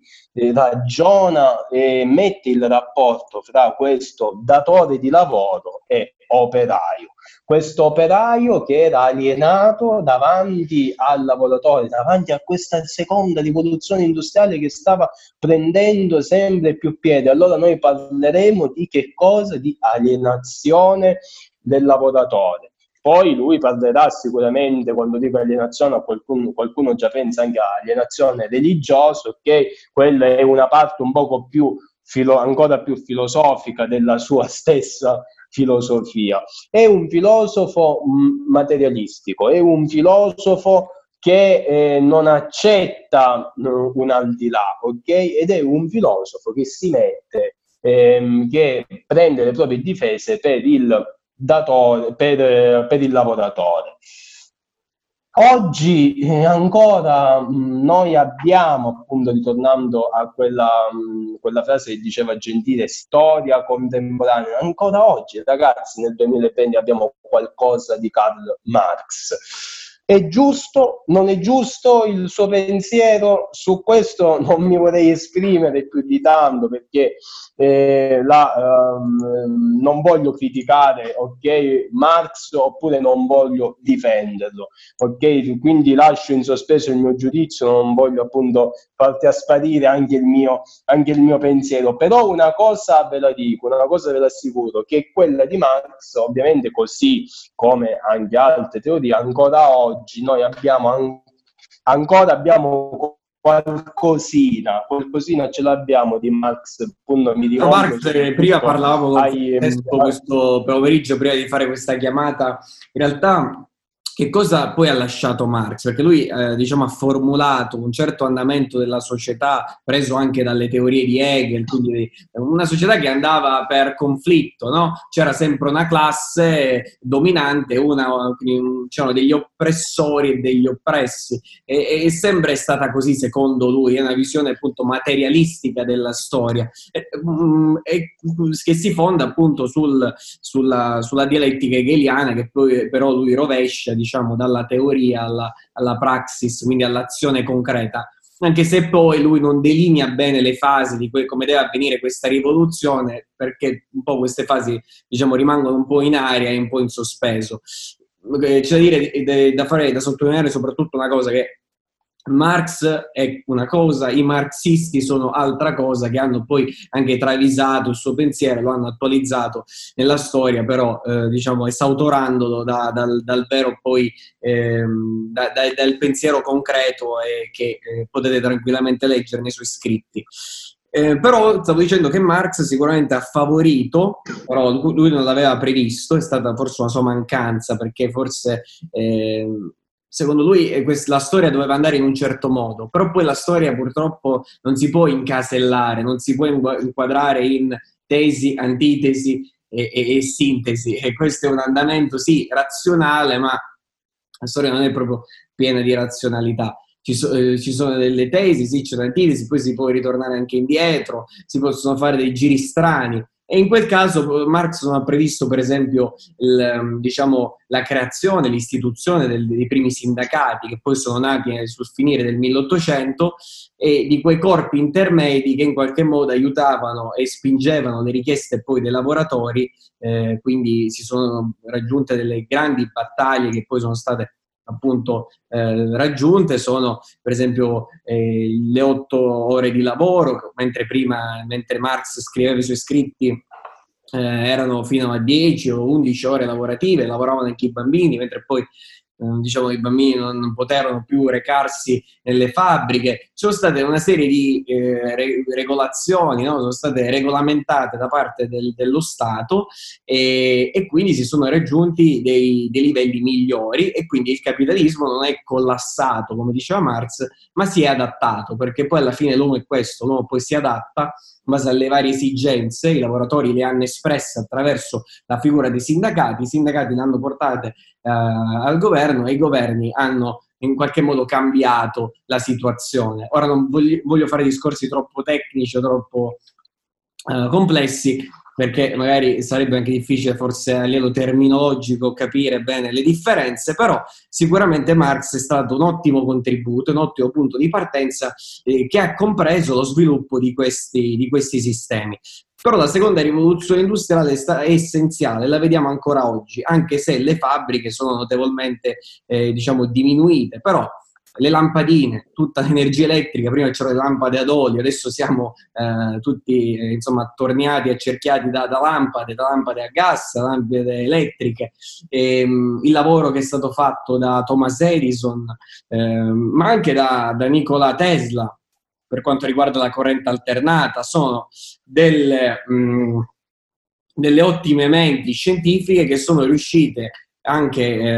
ragiona e mette il rapporto fra questo datore di lavoro e operaio questo operaio che era alienato davanti al lavoratore, davanti a questa seconda rivoluzione industriale che stava prendendo sempre più piede. Allora noi parleremo di che cosa? Di alienazione del lavoratore. Poi lui parlerà sicuramente, quando dico alienazione, qualcuno, qualcuno già pensa anche a alienazione religiosa, ok? Quella è una parte un poco più, filo, ancora più filosofica della sua stessa filosofia. È un filosofo mm, materialistico, è un filosofo che eh, non accetta uh, un al di là, ok? Ed è un filosofo che si mette, ehm, che prende le proprie difese per il datore, per, per il lavoratore. Oggi eh, ancora mm, noi abbiamo, appunto ritornando a quella, mm, quella, frase che diceva Gentile, storia contemporanea, ancora oggi ragazzi nel 2020 abbiamo qualcosa di Karl Marx è giusto, non è giusto il suo pensiero? Su questo non mi vorrei esprimere più di tanto perché eh, la, um, non voglio criticare okay, Marx oppure non voglio difenderlo. Okay? Quindi lascio in sospeso il mio giudizio, non voglio appunto farti asparire anche il, mio, anche il mio pensiero. Però una cosa ve la dico, una cosa ve la assicuro, che quella di Marx, ovviamente così come anche altre teorie, ancora oggi oggi noi abbiamo an- ancora abbiamo qualcosina, qualcosina ce l'abbiamo di Marx. Appunto, mi no, Marx, eh, prima parlavo ai, questo pomeriggio, prima di fare questa chiamata, in realtà che cosa poi ha lasciato Marx? Perché lui eh, diciamo, ha formulato un certo andamento della società preso anche dalle teorie di Hegel, quindi una società che andava per conflitto, no? c'era sempre una classe dominante, una, c'erano degli oppressori e degli oppressi e, e sempre è stata così secondo lui, è una visione appunto materialistica della storia e, mm, e, che si fonda appunto sul, sulla, sulla dialettica hegeliana che poi però lui rovescia diciamo, diciamo, dalla teoria alla, alla praxis, quindi all'azione concreta anche se poi lui non delinea bene le fasi di que- come deve avvenire questa rivoluzione, perché un po' queste fasi diciamo, rimangono un po' in aria e un po' in sospeso. C'è da dire, da, fare, da sottolineare soprattutto una cosa che Marx è una cosa, i marxisti sono altra cosa che hanno poi anche travisato il suo pensiero, lo hanno attualizzato nella storia, però eh, diciamo esautorandolo da, dal, dal, vero poi ehm, da, da, dal pensiero concreto e che eh, potete tranquillamente leggere nei suoi scritti. Eh, però stavo dicendo che Marx sicuramente ha favorito, però lui non l'aveva previsto, è stata forse una sua mancanza perché forse eh, secondo lui la storia doveva andare in un certo modo, però poi la storia purtroppo non si può incasellare, non si può inquadrare in tesi, antitesi e, e, e sintesi. E questo è un andamento, sì, razionale, ma la storia non è proprio piena di razionalità. Ci, so, eh, ci, sono delle tesi, sì, c'è un'antitesi, poi si può ritornare anche indietro, si possono fare dei giri strani. E in quel caso Marx non ha previsto, per esempio, il, ehm, diciamo, la creazione, l'istituzione del, dei primi sindacati, che poi sono nati sul finire del 1800, e di quei corpi intermedi che in qualche modo aiutavano e spingevano le richieste poi dei lavoratori, eh, quindi si sono raggiunte delle grandi battaglie che poi sono state appunto eh, raggiunte sono per esempio eh, le otto ore di lavoro, mentre prima, mentre Marx scriveva i suoi scritti eh, erano fino a 10 o 11 ore lavorative, lavoravano anche i bambini, mentre poi diciamo, i bambini non poterono più recarsi nelle fabbriche. Ci sono state una serie di eh, re- regolazioni, no? sono state regolamentate da parte del, dello Stato e, e, quindi si sono raggiunti dei, dei, livelli migliori e quindi il capitalismo non è collassato, come diceva Marx, ma si è adattato, perché poi alla fine l'uomo è questo, l'uomo poi si adatta in base alle varie esigenze, i lavoratori le hanno espresse attraverso la figura dei sindacati, i sindacati le hanno portate al governo e i governi hanno in qualche modo cambiato la situazione. Ora non voglio, voglio fare discorsi troppo tecnici o troppo eh, complessi, perché magari sarebbe anche difficile forse a livello terminologico capire bene le differenze, però sicuramente Marx è stato un ottimo contributo, un ottimo punto di partenza eh, che ha compreso lo sviluppo di questi, di questi sistemi. Però la seconda rivoluzione industriale è essenziale, la vediamo ancora oggi, anche se le fabbriche sono notevolmente eh, diciamo, diminuite, però le lampadine, tutta l'energia elettrica, prima c'erano le lampade ad olio, adesso siamo eh, tutti eh, insomma torniati accerchiati da, da, lampade, da lampade a gas, da lampade elettriche. Ehm, il lavoro che è stato fatto da Thomas Edison, eh, ma anche da, da Nikola Tesla per quanto riguarda la corrente alternata, sono delle, mh, delle ottime menti scientifiche che sono riuscite anche eh,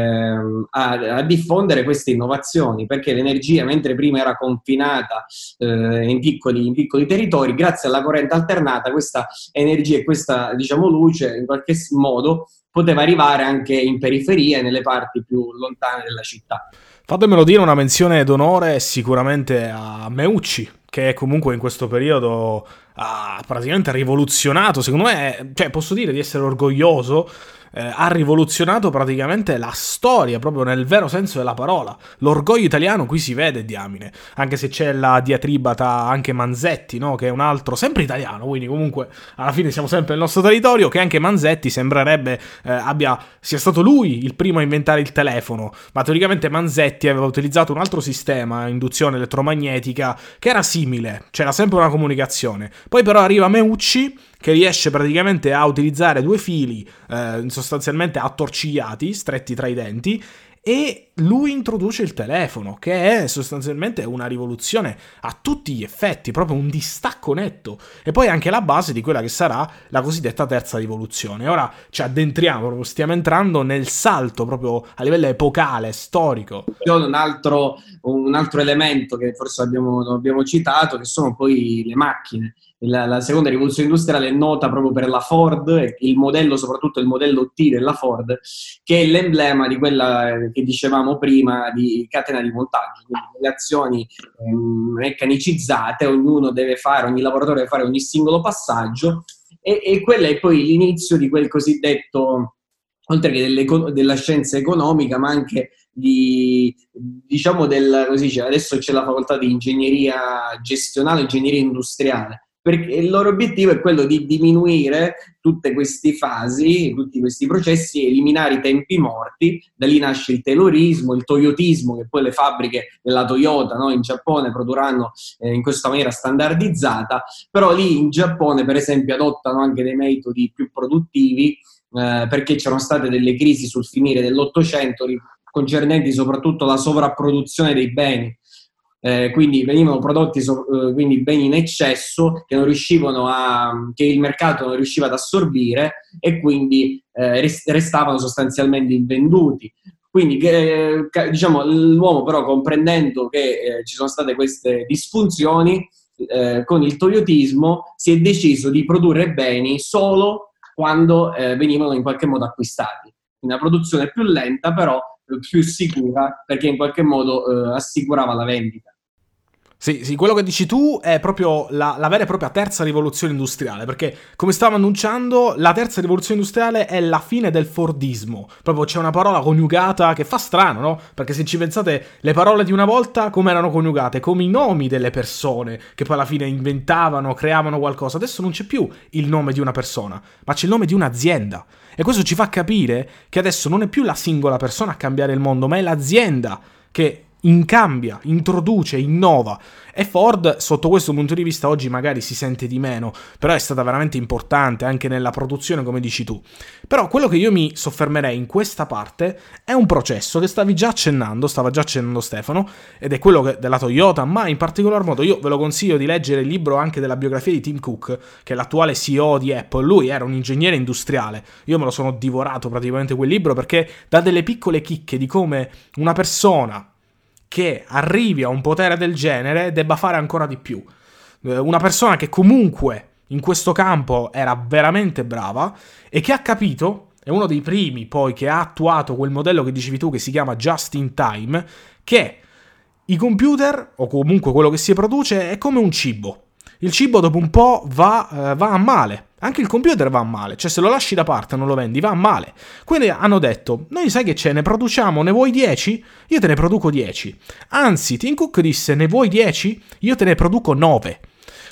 a, a, diffondere queste innovazioni, perché l'energia, mentre prima era confinata eh, in, piccoli, in, piccoli, territori, grazie alla corrente alternata, questa energia e questa diciamo, luce in qualche modo poteva arrivare anche in periferia e nelle parti più lontane della città. Fatemelo dire, una menzione d'onore sicuramente a Meucci, che comunque in questo periodo ha praticamente rivoluzionato, secondo me, cioè posso dire di essere orgoglioso eh, ha rivoluzionato praticamente la storia, proprio nel vero senso della parola. L'orgoglio italiano qui si vede, diamine, anche se c'è la diatriba anche Manzetti, no? che è un altro, sempre italiano, quindi comunque alla fine siamo sempre nel nostro territorio, che anche Manzetti sembrerebbe eh, abbia, sia stato lui il primo a inventare il telefono, ma teoricamente Manzetti aveva utilizzato un altro sistema, induzione elettromagnetica, che era simile, c'era sempre una comunicazione. Poi però arriva Meucci che riesce praticamente a utilizzare due fili eh, sostanzialmente attorcigliati, stretti tra i denti, e lui introduce il telefono, che è sostanzialmente una rivoluzione a tutti gli effetti, proprio un distacco netto, e poi anche la base di quella che sarà la cosiddetta terza rivoluzione. Ora ci addentriamo, stiamo entrando nel salto proprio a livello epocale, storico. Un altro, un altro elemento che forse abbiamo, abbiamo citato, che sono poi le macchine la, la, seconda rivoluzione industriale è nota proprio per la Ford, il modello, soprattutto il modello T della Ford, che è l'emblema di quella che dicevamo prima di catena di montaggio, quindi le azioni ehm, meccanicizzate, ognuno deve fare, ogni lavoratore deve fare ogni singolo passaggio e, e quello è poi l'inizio di quel cosiddetto, oltre che della scienza economica, ma anche di, diciamo del, così adesso c'è la facoltà di ingegneria gestionale, ingegneria industriale, perché il loro obiettivo è quello di diminuire tutte queste fasi, tutti questi processi, eliminare i tempi morti, da lì nasce il taylorismo, il toyotismo, che poi le fabbriche della Toyota no, in Giappone produrranno eh, in questa maniera standardizzata, però lì in Giappone per esempio adottano anche dei metodi più produttivi eh, perché c'erano state delle crisi sul finire dell'Ottocento concernenti soprattutto la sovrapproduzione dei beni eh, quindi venivano prodotti so, eh, quindi beni in eccesso che, a, che il mercato non riusciva ad assorbire e quindi eh, restavano sostanzialmente invenduti. Quindi eh, diciamo, l'uomo però comprendendo che eh, ci sono state queste disfunzioni, eh, con il toyotismo si è deciso di produrre beni solo quando venivano in qualche modo acquistati. Una produzione più lenta però più sicura perché in qualche modo eh, assicurava la vendita. Sì, sì, quello che dici tu è proprio la, la, vera e propria terza rivoluzione industriale, perché come stavamo annunciando, la terza rivoluzione industriale è la fine del Fordismo. Proprio c'è una parola coniugata che fa strano, no? Perché se ci pensate, le parole di una volta come erano coniugate? Come i nomi delle persone che poi alla fine inventavano, creavano qualcosa. Adesso non c'è più il nome di una persona, ma c'è il nome di un'azienda. E questo ci fa capire che adesso non è più la singola persona a cambiare il mondo, ma è l'azienda che incambia, introduce, innova. E Ford, sotto questo punto di vista, oggi magari si sente di meno, però è stata veramente importante anche nella produzione, come dici tu. Però quello che io mi soffermerei in questa parte è un processo che stavi già accennando, stava già accennando Stefano, ed è quello che, della Toyota, ma in particolar modo io ve lo consiglio di leggere il libro anche della biografia di Tim Cook, che è l'attuale CEO di Apple. Lui era un ingegnere industriale. Io me lo sono divorato praticamente quel libro perché dà delle piccole chicche di come una persona che arrivi a un potere del genere debba fare ancora di più. Eh, una persona che comunque in questo campo era veramente brava e che ha capito, è uno dei primi poi che ha attuato quel modello che dicevi tu che si chiama just in time, che i computer o comunque quello che si produce è come un cibo. Il cibo dopo un po' va, eh, va a male anche il computer va male, cioè se lo lasci da parte non lo vendi va male. Quindi hanno detto, noi sai che c'è, ne produciamo, ne vuoi 10? Io te ne produco 10. Anzi, Tim Cook disse, ne vuoi 10? Io te ne produco 9.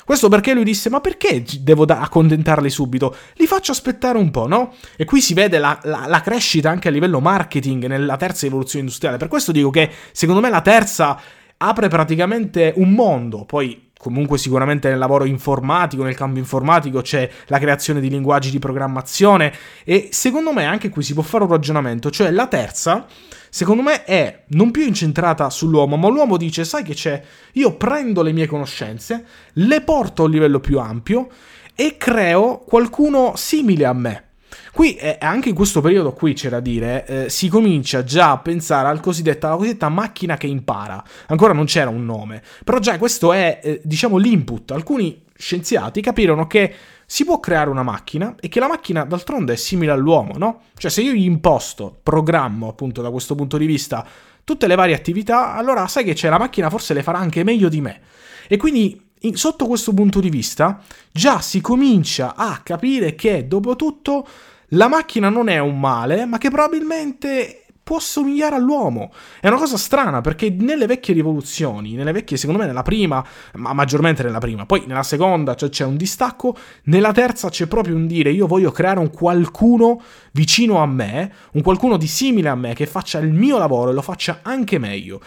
Questo perché lui disse: Ma perché devo da- accontentarli subito? Li faccio aspettare un po', no? E qui si vede la, la, la, crescita anche a livello marketing nella terza evoluzione industriale. Per questo dico che secondo me la terza apre praticamente un mondo. Poi comunque sicuramente nel lavoro informatico, nel campo informatico c'è la creazione di linguaggi di programmazione e secondo me anche qui si può fare un ragionamento, cioè la terza secondo me è non più incentrata sull'uomo, ma l'uomo dice sai che c'è, io prendo le mie conoscenze, le porto a un livello più ampio e creo qualcuno simile a me. Qui, eh, anche in questo periodo qui c'è da dire, eh, si comincia già a pensare al cosiddetta, alla cosiddetta macchina che impara. Ancora non c'era un nome, però già questo è, eh, diciamo, l'input. Alcuni scienziati capirono che si può creare una macchina e che la macchina d'altronde è simile all'uomo, no? Cioè se io gli imposto, programmo appunto da questo punto di vista tutte le varie attività, allora sai che c'è la macchina forse le farà anche meglio di me. E quindi in, sotto questo punto di vista già si comincia a capire che dopo tutto la macchina non è un male, ma che probabilmente può somigliare all'uomo. È una cosa strana perché nelle vecchie rivoluzioni, nelle vecchie, secondo me nella prima, ma maggiormente nella prima, poi nella seconda cioè c'è un distacco, nella terza c'è proprio un dire io voglio creare un qualcuno vicino a me, un qualcuno di simile a me che faccia il mio lavoro e lo faccia anche meglio.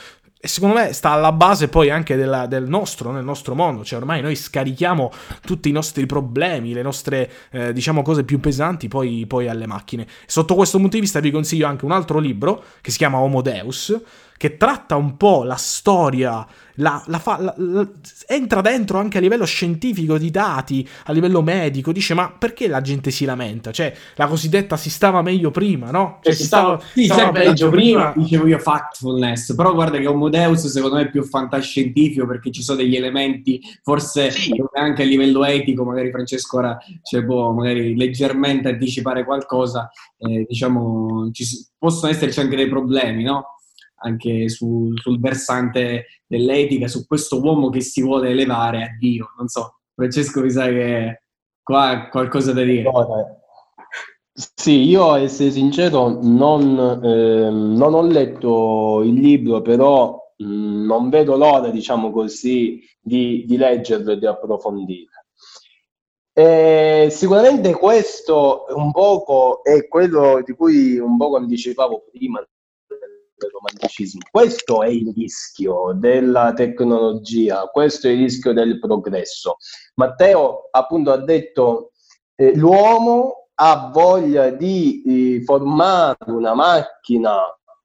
E secondo me sta alla base poi anche della, del nostro, nel nostro mondo, cioè ormai noi scarichiamo tutti i nostri problemi, le nostre eh, diciamo cose più pesanti poi, poi alle macchine. Sotto questo punto di vista vi consiglio anche un altro libro che si chiama Homo Deus, che tratta un po' la storia, la, la fa, la, entra dentro anche a livello scientifico di dati, a livello medico, dice ma perché la gente si lamenta? Cioè la cosiddetta si stava meglio prima, no? Cioè, si stava, sì, stava peggio prima, prima, dicevo io factfulness, però guarda che Homo Deus secondo me è più fantascientifico perché ci sono degli elementi, forse sì. anche a livello etico, magari Francesco ora cioè, può magari leggermente anticipare qualcosa, eh, diciamo ci, possono esserci anche dei problemi, no? Anche su, sul versante dell'etica, su questo uomo che si vuole elevare a Dio. Non so, Francesco mi sa che qua qualcosa da dire. Sì, io a essere sincero non, eh, non ho letto il libro, però mh, non vedo l'ora, diciamo così, di, di leggerlo e di approfondire. E sicuramente questo un poco è quello di cui un poco anticipavo prima del romanticismo. Questo è il rischio della tecnologia, questo è il rischio del progresso. Matteo appunto ha detto eh, l'uomo ha voglia di eh, formare una macchina,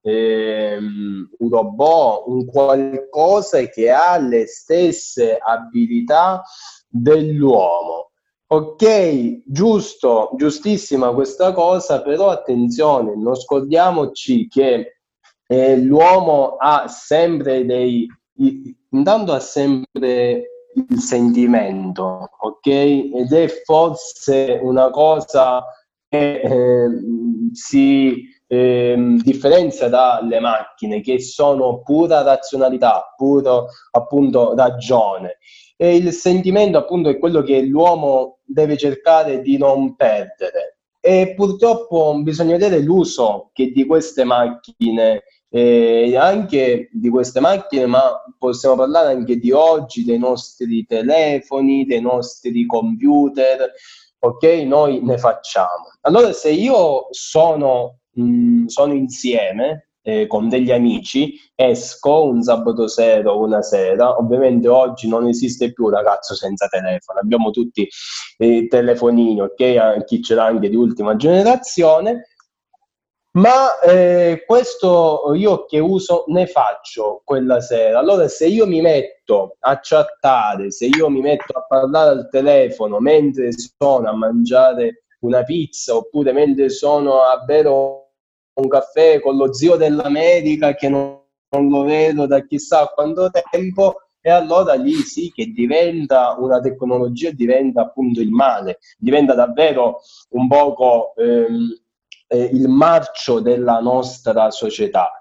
ehm, un robot, un qualcosa che ha le stesse abilità dell'uomo. Ok, giusto, giustissima questa cosa, però attenzione, non scordiamoci che eh, l'uomo ha sempre dei, intanto ha sempre il sentimento, ok? Ed è forse una cosa che eh, si eh, differenzia dalle macchine che sono pura razionalità, puro appunto ragione. E il sentimento appunto è quello che l'uomo deve cercare di non perdere. E purtroppo bisogna vedere l'uso che di queste macchine eh, anche di queste macchine, ma possiamo parlare anche di oggi, dei nostri telefoni, dei nostri computer, ok? Noi ne facciamo. Allora, se io sono, mh, sono insieme eh, con degli amici, esco un sabato sera o una sera, ovviamente oggi non esiste più ragazzo senza telefono, abbiamo tutti i telefonini, ok? Chi ce l'ha anche di ultima generazione ma eh, questo io che uso ne faccio quella sera. Allora, se io mi metto a chattare, se io mi metto a parlare al telefono mentre sono a mangiare una pizza oppure mentre sono a bere un caffè con lo zio dell'America che non, non lo vedo da chissà quanto tempo, e allora lì sì che diventa una tecnologia, diventa appunto il male, diventa davvero un poco. Ehm, eh, il marcio della nostra società.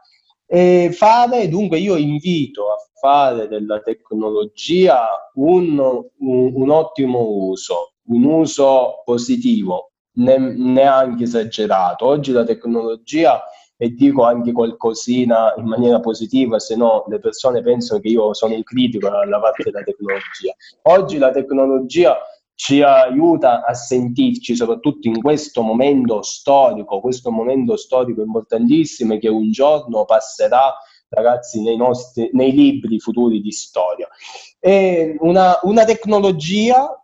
E fare, dunque io invito a fare della tecnologia un, un, un ottimo uso, un uso positivo, ne, neanche esagerato. Oggi la tecnologia, e dico anche qualcosina in maniera positiva, se no le persone pensano che io sono un critico dalla parte della tecnologia. Oggi la tecnologia ci aiuta a sentirci, soprattutto in questo momento storico, questo momento storico importantissimo che un giorno passerà, ragazzi, nei, nostri, nei libri futuri di storia. È una, una tecnologia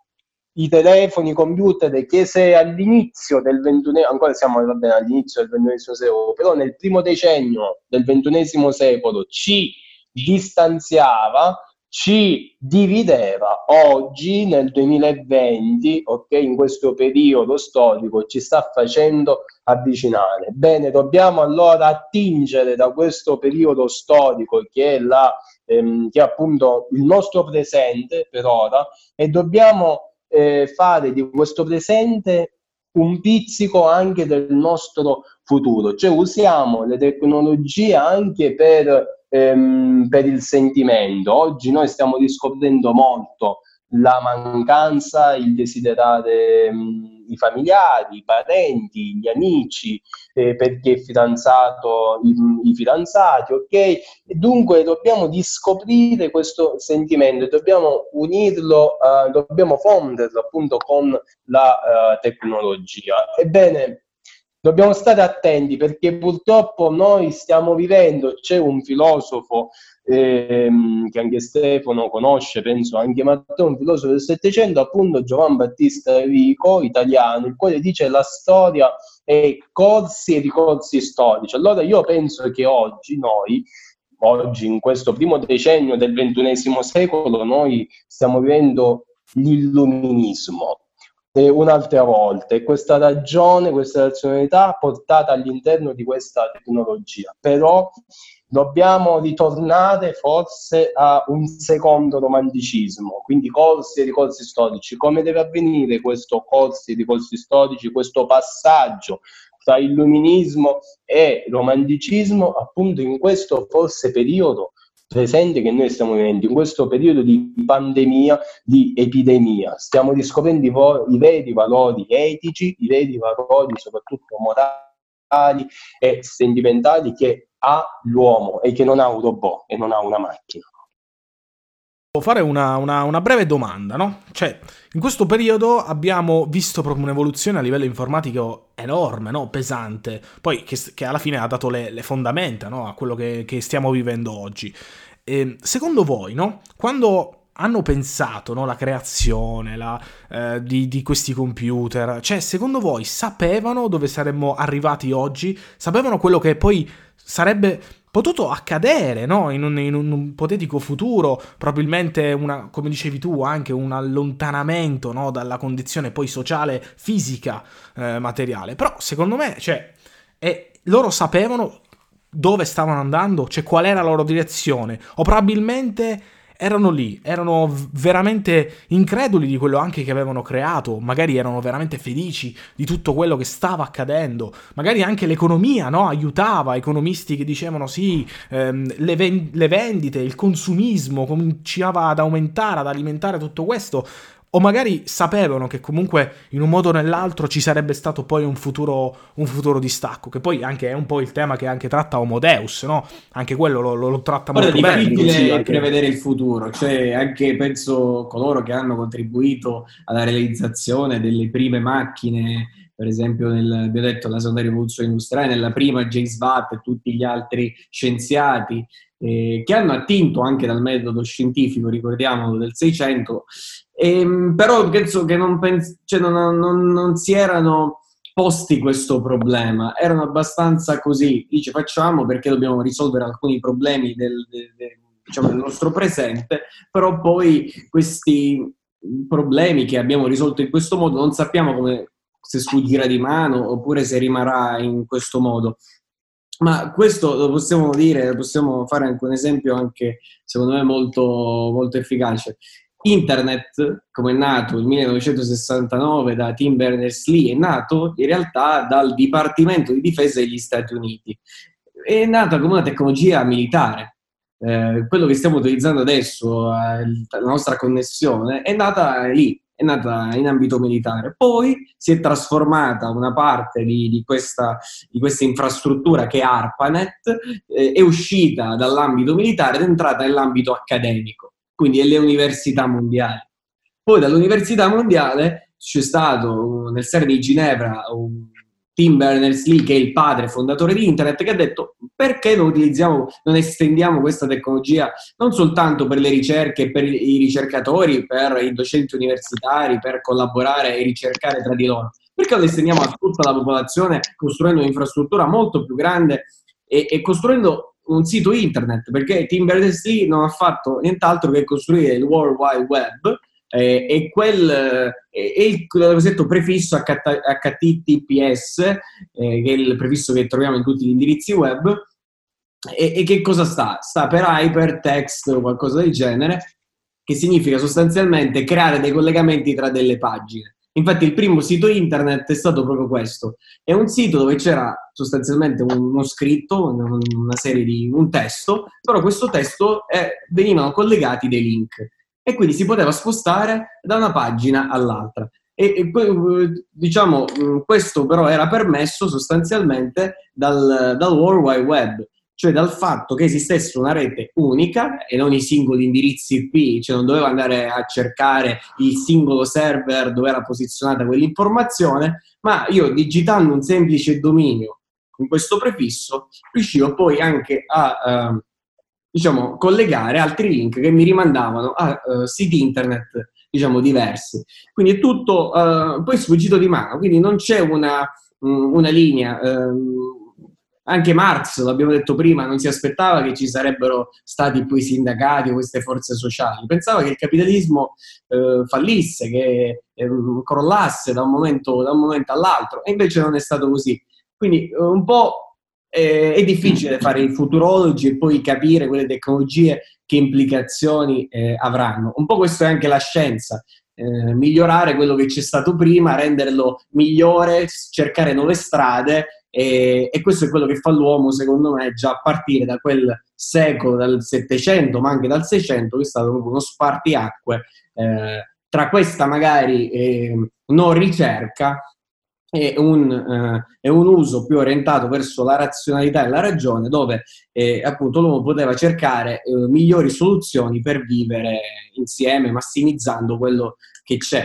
i telefoni, i computer, che se all'inizio del ventunesimo, ancora siamo vabbè, all'inizio del ventunesimo secolo, però nel primo decennio del ventunesimo secolo ci distanziava, ci divideva oggi nel 2020, ok, in questo periodo storico ci sta facendo avvicinare. Bene, dobbiamo allora attingere da questo periodo storico che è, la, ehm, che è appunto il nostro presente per ora e dobbiamo eh, fare di questo presente un pizzico anche del nostro futuro, cioè usiamo le tecnologie anche per ehm, per il sentimento. Oggi noi stiamo riscoprendo molto la mancanza, il desiderare mh, mm, i familiari, i parenti, gli amici, eh, perché è fidanzato, i, i, fidanzati, ok? E dunque dobbiamo riscoprire questo sentimento, dobbiamo unirlo, uh, dobbiamo fonderlo appunto con la uh, tecnologia. Ebbene, dobbiamo stare attenti perché purtroppo noi stiamo vivendo, c'è un filosofo ehm, che anche Stefano conosce, penso anche Matteo, un filosofo del Settecento, appunto Giovan Battista Enrico, italiano, il quale dice la storia è corsi e ricorsi storici. Allora io penso che oggi noi oggi in questo primo decennio del ventunesimo secolo noi stiamo vivendo l'illuminismo eh, un'altra volta e questa ragione, questa razionalità portata all'interno di questa tecnologia. Però dobbiamo ritornare forse a un secondo romanticismo, quindi corsi e ricorsi storici. Come deve avvenire questo corsi e ricorsi storici, questo passaggio tra illuminismo e romanticismo appunto in questo forse periodo presente che noi stiamo vivendo, in questo periodo di pandemia, di epidemia. Stiamo riscoprendo i, vo- i veri valori etici, i veri valori soprattutto morali e sentimentali che ha l'uomo e che non ha un robot e non ha una macchina fare una, una, una, breve domanda, no? Cioè, in questo periodo abbiamo visto proprio un'evoluzione a livello informatico enorme, no? Pesante, poi che, che alla fine ha dato le, le fondamenta, no? A quello che, che, stiamo vivendo oggi. E, ehm, secondo voi, no? Quando hanno pensato no, la creazione la, eh, di, di, questi computer? Cioè, secondo voi sapevano dove saremmo arrivati oggi? Sapevano quello che poi sarebbe potuto accadere no? in, un, in, un, ipotetico futuro, probabilmente una, come dicevi tu, anche un allontanamento no? dalla condizione poi sociale, fisica, eh, materiale. Però secondo me, cioè, è, loro sapevano dove stavano andando, cioè qual era la loro direzione, o probabilmente erano lì, erano veramente increduli di quello anche che avevano creato, magari erano veramente felici di tutto quello che stava accadendo, magari anche l'economia no? aiutava, economisti che dicevano sì, ehm, le, ven- le vendite, il consumismo cominciava ad aumentare, ad alimentare tutto questo, o magari sapevano che comunque in un modo o nell'altro ci sarebbe stato poi un futuro, un futuro distacco, che poi anche è un po' il tema che anche tratta Homo Deus, no? Anche quello lo, lo, lo tratta Ora, molto bene. È difficile prevedere il futuro, cioè anche penso coloro che hanno contribuito alla realizzazione delle prime macchine per esempio nel, abbiamo detto la seconda rivoluzione industriale, nella prima James Watt e tutti gli altri scienziati eh, che hanno attinto anche dal metodo scientifico, ricordiamolo, del 600, ehm, però penso che non, pens- cioè non, non, non si erano posti questo problema, erano abbastanza così, dice facciamo perché dobbiamo risolvere alcuni problemi del, del, del, diciamo, del nostro presente, però poi questi problemi che abbiamo risolto in questo modo non sappiamo come se sfuggirà di mano oppure se rimarrà in questo modo. Ma questo lo possiamo dire, possiamo fare anche un esempio anche, secondo me, molto, molto efficace. Internet, come è nato nel 1969 da Tim Berners-Lee, è nato in realtà dal Dipartimento di Difesa degli Stati Uniti. È nata come una tecnologia militare. Eh, quello che stiamo utilizzando adesso, eh, la nostra connessione, è nata lì, è nata in ambito militare. Poi si è trasformata una parte di, di, questa, di questa, infrastruttura che è ARPANET, eh, è uscita dall'ambito militare ed è entrata nell'ambito accademico, quindi nelle università mondiali. Poi dall'università mondiale c'è stato nel SER di Ginevra un Tim Berners-Lee, che è il padre fondatore di Internet, che ha detto perché non utilizziamo, non estendiamo questa tecnologia non soltanto per le ricerche, per i ricercatori, per i docenti universitari, per collaborare e ricercare tra di loro, perché non estendiamo a tutta la popolazione costruendo un'infrastruttura molto più grande e, e costruendo un sito internet, perché Tim Berners-Lee non ha fatto nient'altro che costruire il World Wide Web, eh, e quel eh, il prefisso HTTPS, eh, che è il prefisso che troviamo in tutti gli indirizzi web. E, e che cosa sta? Sta per hypertext o qualcosa del genere, che significa sostanzialmente creare dei collegamenti tra delle pagine. Infatti il primo sito internet è stato proprio questo. È un sito dove c'era sostanzialmente uno scritto, una serie di un testo, però questo testo eh, venivano collegati dei link e quindi si poteva spostare da una pagina all'altra. E, e diciamo, questo però era permesso sostanzialmente dal, dal World Wide Web. Cioè dal fatto che esistesse una rete unica e non i singoli indirizzi IP, cioè non dovevo andare a cercare il singolo server dove era posizionata quell'informazione, ma io digitando un semplice dominio con questo prefisso riuscivo poi anche a uh, diciamo, collegare altri link che mi rimandavano a uh, siti internet diciamo diversi. Quindi è tutto uh, poi sfuggito di mano, quindi non c'è una, um, una linea. Um, anche Marx, l'abbiamo detto prima, non si aspettava che ci sarebbero stati poi sindacati o queste forze sociali, pensava che il capitalismo eh, fallisse, che eh, crollasse da un, momento, da un, momento, all'altro, e invece non è stato così. Quindi eh, un po' eh, è difficile fare i futurologi e poi capire quelle tecnologie che implicazioni eh, avranno. Un po' questo è anche la scienza, eh, migliorare quello che c'è stato prima, renderlo migliore, cercare nuove strade e, e, questo è quello che fa l'uomo, secondo me, già a partire da quel secolo, dal 700, ma anche dal 600, che è stato proprio uno spartiacque eh, tra questa magari eh, non ricerca e un, eh, un, uso più orientato verso la razionalità e la ragione, dove eh, appunto l'uomo poteva cercare eh, migliori soluzioni per vivere insieme, massimizzando quello che c'è.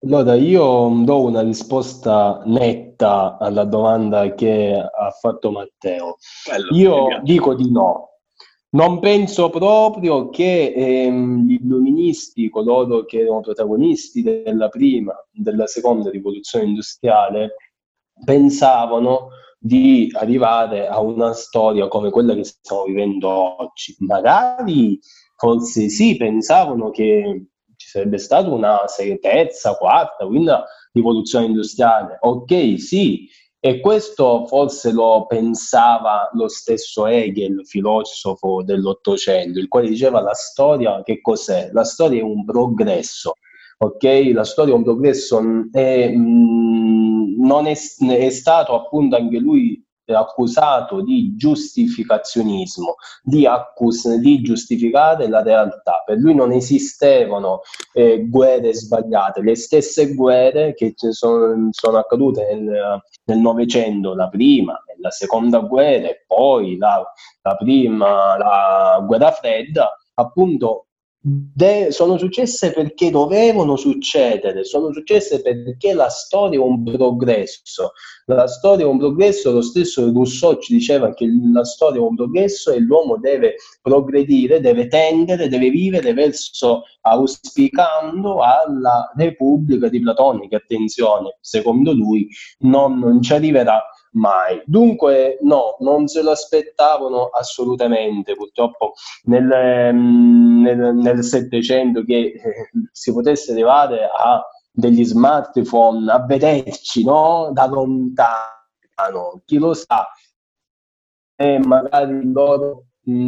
Allora, io do una risposta netta alla domanda che ha fatto Matteo. Bello, io dico di no. Non penso proprio che ehm, gli illuministi, coloro che erano protagonisti della prima, della seconda rivoluzione industriale, pensavano di arrivare a una storia come quella che stiamo vivendo oggi. Magari forse sì, pensavano che ci sarebbe stata una terza, quarta, quindi una rivoluzione industriale. Ok, sì, e questo forse lo pensava lo stesso Hegel, filosofo dell'Ottocento, il quale diceva la storia che cos'è? La storia è un progresso, ok? La storia è un progresso, è, mh, mm, non è, è stato appunto anche lui accusato di giustificazionismo, di, accus- di, giustificare la realtà. Per lui non esistevano eh, guerre sbagliate, le stesse guerre che sono, sono accadute nel Novecento, la prima la seconda guerra, e poi la, la prima, la guerra fredda, appunto de- sono successe perché dovevano succedere, sono successe perché la storia è un progresso. La storia è un progresso, lo stesso Rousseau ci diceva che la storia è un progresso e l'uomo deve progredire, deve tendere, deve vivere verso, auspicando alla Repubblica di Platone, che attenzione, secondo lui non, non ci arriverà mai. Dunque, no, non se lo aspettavano assolutamente. Purtroppo nel, ehm, nel, nel 700 che eh, si potesse arrivare a degli smartphone a vederci no? da lontano, chi lo sa, e magari loro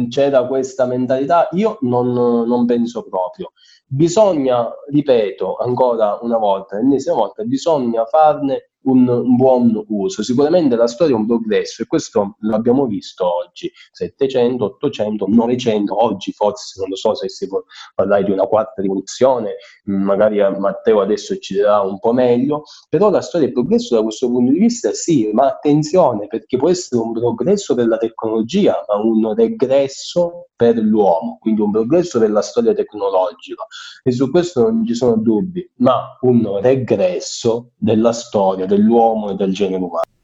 c'era questa mentalità, io non, non penso proprio. Bisogna, ripeto ancora una volta, l'ennesima volta, bisogna farne un, buon uso. Sicuramente la storia è un progresso e questo l'abbiamo visto oggi, 700, 800, 900, oggi forse non lo so se si può parlare di una quarta rivoluzione, magari Matteo adesso ci dirà un po' meglio, però la storia è progresso da questo punto di vista sì, ma attenzione perché può essere un progresso per la tecnologia, ma un regresso per l'uomo, quindi un progresso della storia tecnologica e su questo non ci sono dubbi, ma un regresso della storia dell'uomo e del genere umano.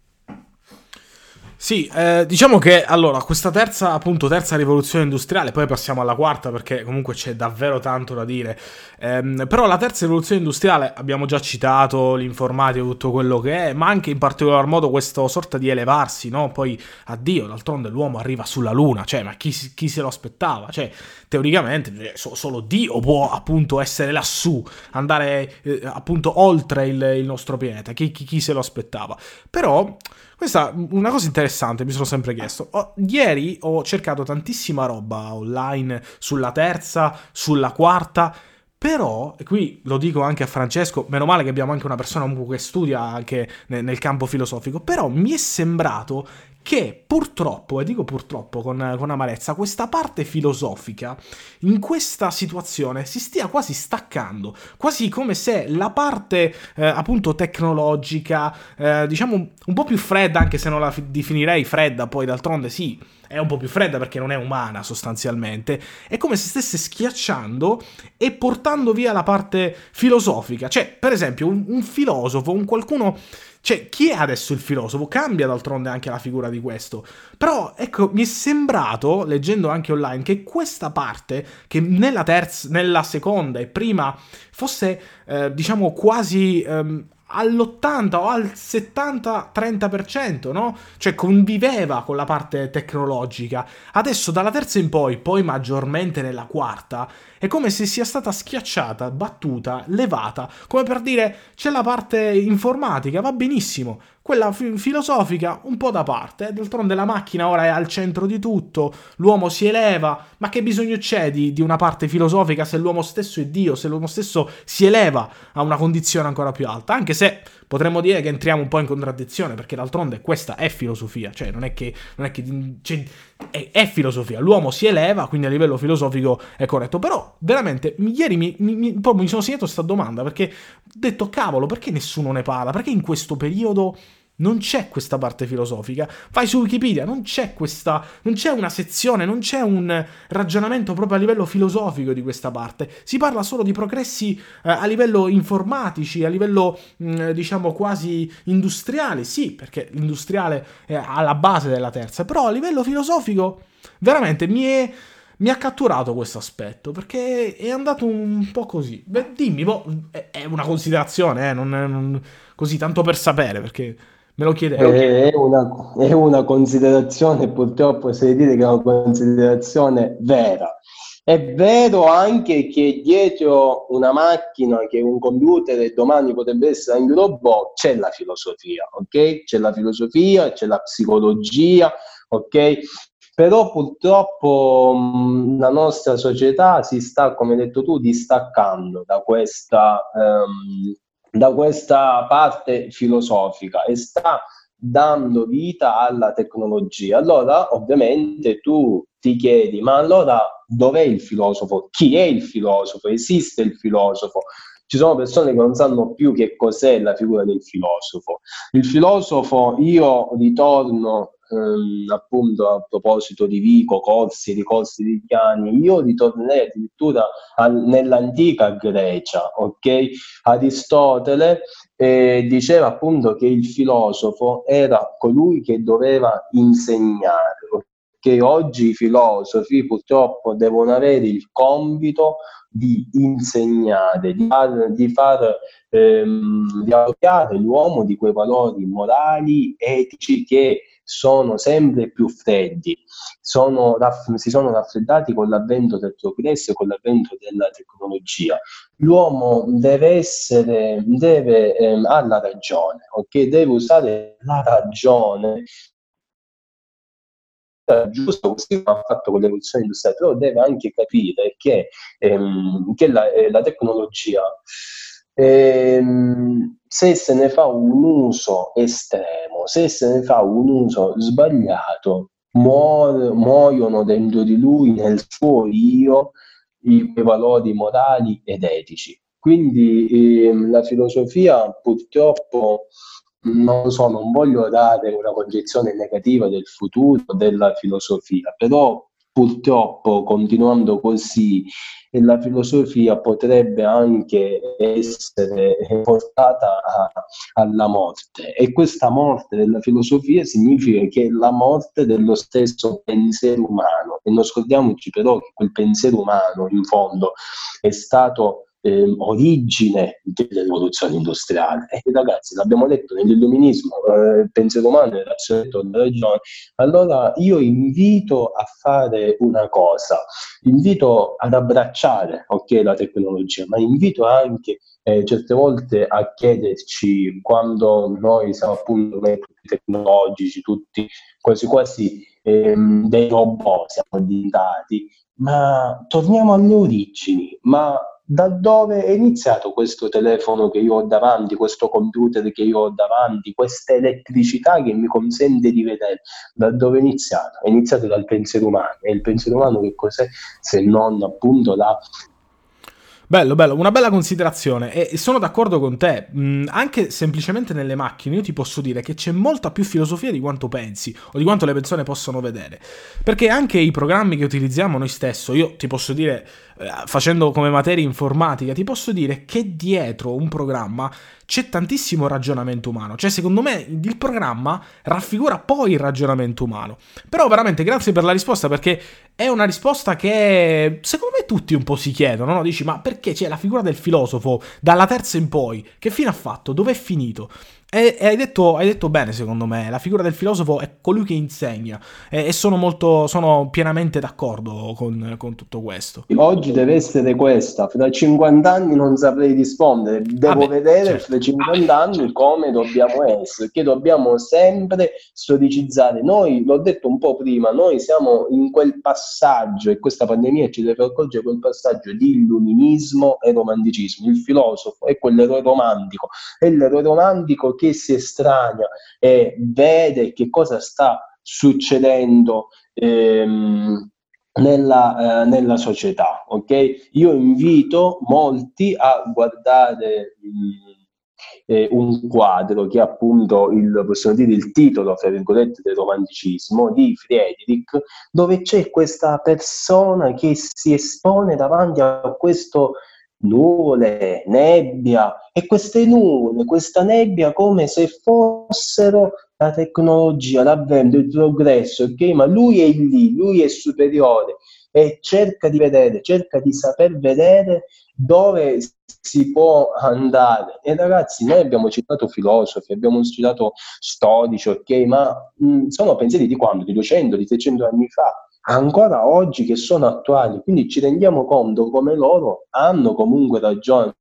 Sì, eh, diciamo che allora questa terza, appunto, terza rivoluzione industriale, poi passiamo alla quarta perché comunque c'è davvero tanto da dire. Eh, però la terza rivoluzione industriale abbiamo già citato l'informatica, tutto quello che è, ma anche in particolar modo questa sorta di elevarsi, no? Poi addio, d'altronde l'uomo arriva sulla Luna, cioè, ma chi, chi se lo aspettava? Cioè, teoricamente eh, so, solo Dio può appunto essere lassù, andare eh, appunto oltre il, il nostro pianeta, chi, chi, chi se lo aspettava? Però questa una cosa interessante, mi sono sempre chiesto. Oh, ieri ho cercato tantissima roba online sulla terza, sulla quarta. Però, e qui lo dico anche a Francesco, meno male che abbiamo anche una persona che studia anche nel campo filosofico, però mi è sembrato che purtroppo, e dico purtroppo con, con amarezza, questa parte filosofica in questa situazione si stia quasi staccando, quasi come se la parte eh, appunto tecnologica, eh, diciamo un po' più fredda, anche se non la definirei fredda, poi d'altronde sì, è un po' più fredda perché non è umana sostanzialmente, è come se stesse schiacciando e portando via la parte filosofica. Cioè, per esempio, un, un filosofo, un qualcuno cioè, chi è adesso il filosofo? Cambia d'altronde anche la figura di questo. Però, ecco, mi è sembrato, leggendo anche online, che questa parte, che nella terza, nella seconda e prima fosse, eh, diciamo, quasi ehm, all'80 o al 70-30%, no? Cioè conviveva con la parte tecnologica. Adesso dalla terza in poi, poi maggiormente nella quarta, è come se sia stata schiacciata, battuta, levata, come per dire c'è la parte informatica, va benissimo, quella fi- filosofica un po' da parte, d'altronde la macchina ora è al centro di tutto, l'uomo si eleva, ma che bisogno c'è di, di una parte filosofica se l'uomo stesso è Dio, se l'uomo stesso si eleva a una condizione ancora più alta, anche se potremmo dire che entriamo un po' in contraddizione, perché d'altronde questa è filosofia, cioè non è che, non è, che cioè, è, è, filosofia, l'uomo si eleva, quindi a livello filosofico è corretto, però veramente ieri mi, mi, mi, mi sono segnato questa domanda, perché ho detto cavolo, perché nessuno ne parla, perché in questo periodo non c'è questa parte filosofica. Vai su Wikipedia, non c'è questa, non c'è una sezione, non c'è un ragionamento proprio a livello filosofico di questa parte. Si parla solo di progressi eh, a livello informatici, a livello mh, mm, diciamo quasi industriale, sì, perché l'industriale è alla base della terza, però a livello filosofico veramente mi è mi ha catturato questo aspetto perché è andato un po' così. Beh, dimmi, boh, è una considerazione, eh, non, non, così tanto per sapere perché Me lo chiedevo. È una, è una considerazione, purtroppo deve dire che è una considerazione vera. È vero anche che dietro una macchina, che un computer e domani potrebbe essere anche un robot, c'è la filosofia, ok? C'è la filosofia, c'è la psicologia, ok? Però purtroppo mh, la nostra società si sta, come hai detto tu, distaccando da questa um, da questa parte filosofica e sta dando vita alla tecnologia. Allora, ovviamente, tu ti chiedi, ma allora dov'è il filosofo? Chi è il filosofo? Esiste il filosofo? Ci sono persone che non sanno più che cos'è la figura del filosofo. Il filosofo, io ritorno ehm, appunto a proposito di Vico, corsi, ricorsi di Chiani, io ritornerei addirittura a, nell'antica Grecia, ok? Aristotele eh, diceva appunto che il filosofo era colui che doveva insegnare, che oggi i filosofi purtroppo devono avere il compito di insegnare, di far, di far ehm, di l'uomo di quei valori morali, etici che sono sempre più freddi, sono raff- si sono raffreddati con l'avvento del progresso e con l'avvento della tecnologia. L'uomo deve essere, deve, ehm, ha la ragione, ok? Deve usare la ragione giusto così come ha fatto con l'evoluzione industriale, però deve anche capire che, ehm, che la, eh, la, tecnologia, ehm, se se ne fa un uso estremo, se se ne fa un uso sbagliato, muo- muoiono dentro di lui, nel suo io, i, valori morali ed etici. Quindi ehm, la filosofia purtroppo non so, non voglio dare una concezione negativa del futuro della filosofia, però purtroppo continuando così la filosofia potrebbe anche essere portata a, alla morte. E questa morte della filosofia significa che è la morte dello stesso pensiero umano. E non scordiamoci però che quel pensiero umano in fondo è stato eh, origine dell'evoluzione industriale. E ragazzi, l'abbiamo detto nell'illuminismo, eh, pensiero umano razionetto della ragione. Allora io invito a fare una cosa, invito ad abbracciare okay, la tecnologia, ma invito anche eh, certe volte a chiederci quando noi siamo appunto tutti tecnologici, tutti quasi quasi ehm, dei robot siamo diventati, ma torniamo alle origini, ma da dove è iniziato questo telefono che io ho davanti, questo computer che io ho davanti, questa elettricità che mi consente di vedere, da dove è iniziato? È iniziato dal pensiero umano e il pensiero umano che cos'è se non appunto la Bello, bello, una bella considerazione. E sono d'accordo con te, mm, anche semplicemente nelle macchine io ti posso dire che c'è molta più filosofia di quanto pensi o di quanto le persone possono vedere, perché anche i programmi che utilizziamo noi stesso, io ti posso dire, eh, facendo come materia informatica, ti posso dire che dietro un programma c'è tantissimo ragionamento umano. Cioè, secondo me, il programma raffigura poi il ragionamento umano. Però, veramente, grazie per la risposta, perché è una risposta che secondo me tutti un po' si chiedono, no? Dici, ma perché c'è la figura del filosofo dalla terza in poi? Che fine ha fatto? Dove è finito? E, e hai, detto, hai, detto, bene, secondo me. La figura del filosofo è colui che insegna. E, e sono, molto, sono pienamente d'accordo con, con, tutto questo. Oggi deve essere questa. Fra 50 anni non saprei rispondere. Devo ah vedere certo. fra 50 anni come dobbiamo essere. Che dobbiamo sempre storicizzare. Noi, l'ho detto un po' prima, noi siamo in quel passaggio, e questa pandemia ci deve accorgere quel passaggio di illuminismo e romanticismo. Il filosofo è quell'eroe romantico. È l'eroe romantico che si estranea e vede che cosa sta succedendo ehm, nella, eh, nella, società. Ok? Io invito molti a guardare eh, un quadro che è appunto il, possiamo dire, il titolo, fra virgolette, del romanticismo di Friedrich, dove c'è questa persona che si espone davanti a questo nuvole, nebbia e queste nuvole, questa nebbia come se fossero la tecnologia, l'avvento, il progresso, ok? Ma lui è lì, lui è superiore e cerca di vedere, cerca di saper vedere dove si può andare. E ragazzi, noi abbiamo citato filosofi, abbiamo citato storici, ok? Ma mh, sono pensieri di quando? Di 200, di 300 anni fa ancora oggi che sono attuali, quindi ci rendiamo conto come loro hanno comunque ragione.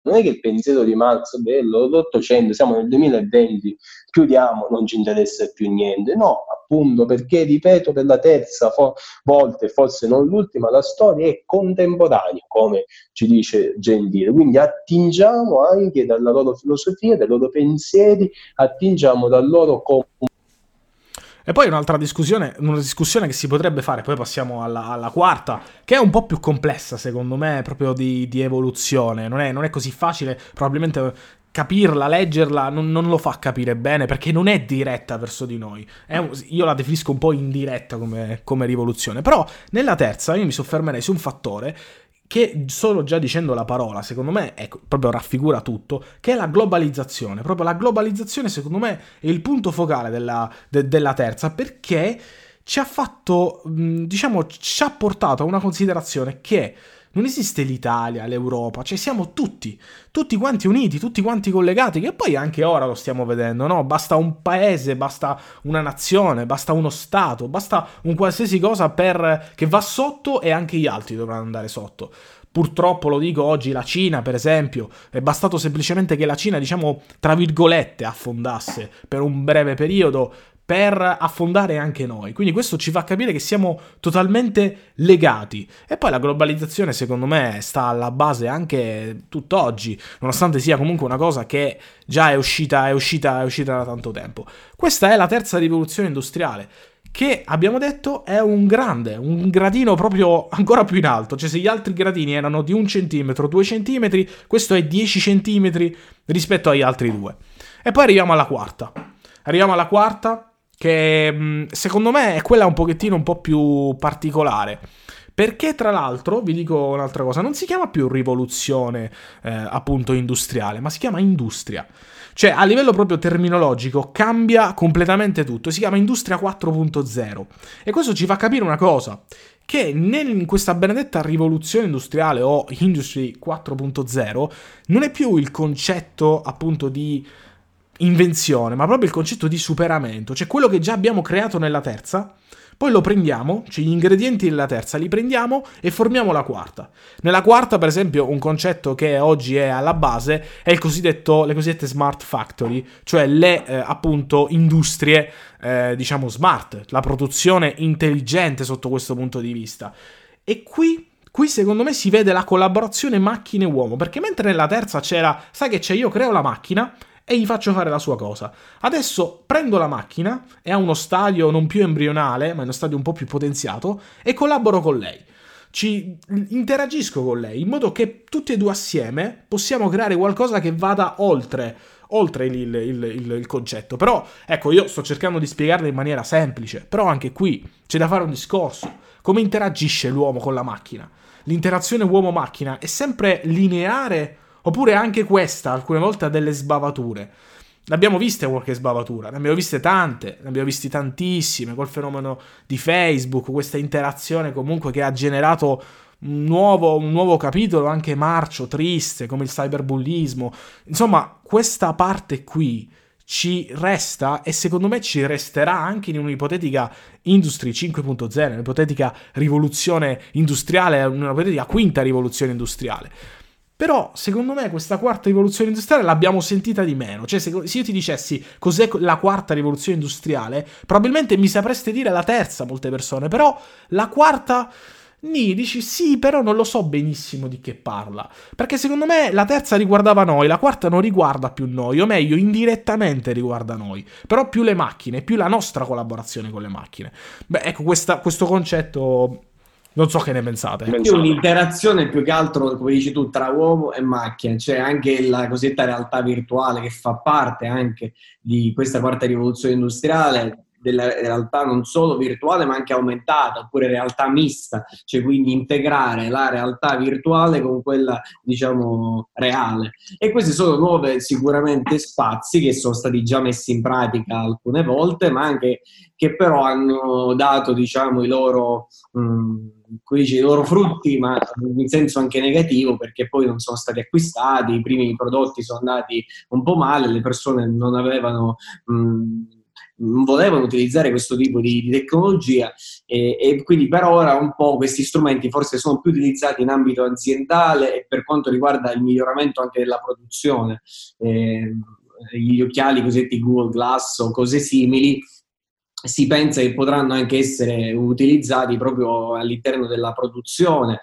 Non è che il pensiero di Marx, bello, l'Ottocento, siamo nel 2020, chiudiamo, non ci interessa più niente. No, appunto perché, ripeto, per la terza fo- volta e forse non l'ultima, la storia è contemporanea, come ci dice Gentile. Quindi attingiamo anche dalla loro filosofia, dai loro pensieri, attingiamo dal loro comunità e poi un'altra discussione, una discussione che si potrebbe fare, poi passiamo alla, alla quarta, che è un po' più complessa secondo me, proprio di, di evoluzione. Non è, non è, così facile, probabilmente capirla, leggerla, non, non, lo fa capire bene perché non è diretta verso di noi. Un, io la definisco un po' indiretta come, come rivoluzione. Però nella terza io mi soffermerei su un fattore che solo già dicendo la parola, secondo me, ecco, proprio raffigura tutto, che è la globalizzazione. Proprio la globalizzazione, secondo me, è il punto focale della, de, della terza, perché ci ha fatto, diciamo, ci ha portato a una considerazione che non esiste l'Italia, l'Europa, cioè siamo tutti, tutti quanti uniti, tutti quanti collegati, che poi anche ora lo stiamo vedendo, no? Basta un paese, basta una nazione, basta uno Stato, basta un qualsiasi cosa per... che va sotto e anche gli altri dovranno andare sotto. Purtroppo lo dico oggi, la Cina, per esempio, è bastato semplicemente che la Cina, diciamo, tra virgolette, affondasse per un breve periodo per affondare anche noi. Quindi questo ci fa capire che siamo totalmente legati. E poi la globalizzazione, secondo me, sta alla base anche tutt'oggi, nonostante sia comunque una cosa che già è uscita, è uscita, è uscita da tanto tempo. Questa è la terza rivoluzione industriale che abbiamo detto è un grande, un gradino proprio ancora più in alto, cioè se gli altri gradini erano di un centimetro, due centimetri, questo è 10 centimetri rispetto agli altri due. E poi arriviamo alla quarta. Arriviamo alla quarta, che mm, secondo me è quella un pochettino un po' più particolare. Perché tra l'altro, vi dico un'altra cosa, non si chiama più rivoluzione eh, appunto industriale, ma si chiama industria. Cioè a livello proprio terminologico cambia completamente tutto, si chiama industria 4.0. E questo ci fa capire una cosa, che in questa benedetta rivoluzione industriale o Industry 4.0 non è più il concetto appunto di invenzione, ma proprio il concetto di superamento, cioè quello che già abbiamo creato nella terza, poi lo prendiamo, cioè gli ingredienti della terza li prendiamo e formiamo la quarta. Nella quarta, per esempio, un concetto che oggi è alla base è le cosiddette smart factory, cioè le eh, appunto industrie, eh, diciamo smart, la produzione intelligente sotto questo punto di vista. E qui qui secondo me si vede la collaborazione macchine-uomo, perché mentre nella terza c'era, sai che c'è, io creo la macchina e gli faccio fare la sua cosa. Adesso prendo la macchina, è a uno stadio non più embrionale, ma è uno stadio un po' più potenziato, e collaboro con lei. Ci interagisco con lei in modo che tutti e due assieme possiamo creare qualcosa che vada oltre oltre il, il, il, il, concetto. Però, ecco, io sto cercando di spiegarlo in maniera semplice, però anche qui c'è da fare un discorso. Come interagisce l'uomo con la macchina? L'interazione uomo-macchina è sempre lineare oppure anche questa alcune volte ha delle sbavature? Ne abbiamo viste qualche sbavatura, ne abbiamo viste tante, ne abbiamo viste tantissime col fenomeno di Facebook, questa interazione comunque che ha generato un nuovo, un nuovo capitolo anche marcio, triste, come il cyberbullismo. Insomma, questa parte qui ci resta e secondo me ci resterà anche in un'ipotetica Industry 5.0, un'ipotetica rivoluzione industriale, un'ipotetica quinta rivoluzione industriale. Però, secondo me, questa quarta rivoluzione industriale l'abbiamo sentita di meno. Cioè, se, io ti dicessi cos'è la quarta rivoluzione industriale, probabilmente mi sapreste dire la terza, molte persone. Però, la quarta Ni dici sì, però non lo so benissimo di che parla. Perché secondo me la terza riguardava noi, la quarta non riguarda più noi, o meglio, indirettamente riguarda noi. Però più le macchine, più la nostra collaborazione con le macchine. Beh, ecco, questa, questo concetto non so che ne pensate. È un'interazione più che altro, come dici tu, tra uomo e macchina, c'è cioè anche la cosiddetta realtà virtuale che fa parte anche di questa quarta rivoluzione industriale, della realtà non solo virtuale ma anche aumentata oppure realtà mista, cioè quindi integrare la realtà virtuale con quella diciamo reale. E questi sono nuove sicuramente spazi che sono stati già messi in pratica alcune volte, ma anche che però hanno dato diciamo i loro mh, mm, i loro frutti, ma in senso anche negativo, perché poi non sono stati acquistati, i primi prodotti sono andati un po' male, le persone non avevano mh, mm, non volevano utilizzare questo tipo di, di tecnologia e, e, quindi per ora un po' questi strumenti forse sono più utilizzati in ambito aziendale e per quanto riguarda il miglioramento anche della produzione. Eh, gli occhiali cosiddetti Google Glass o cose simili si pensa che potranno anche essere utilizzati proprio all'interno della produzione,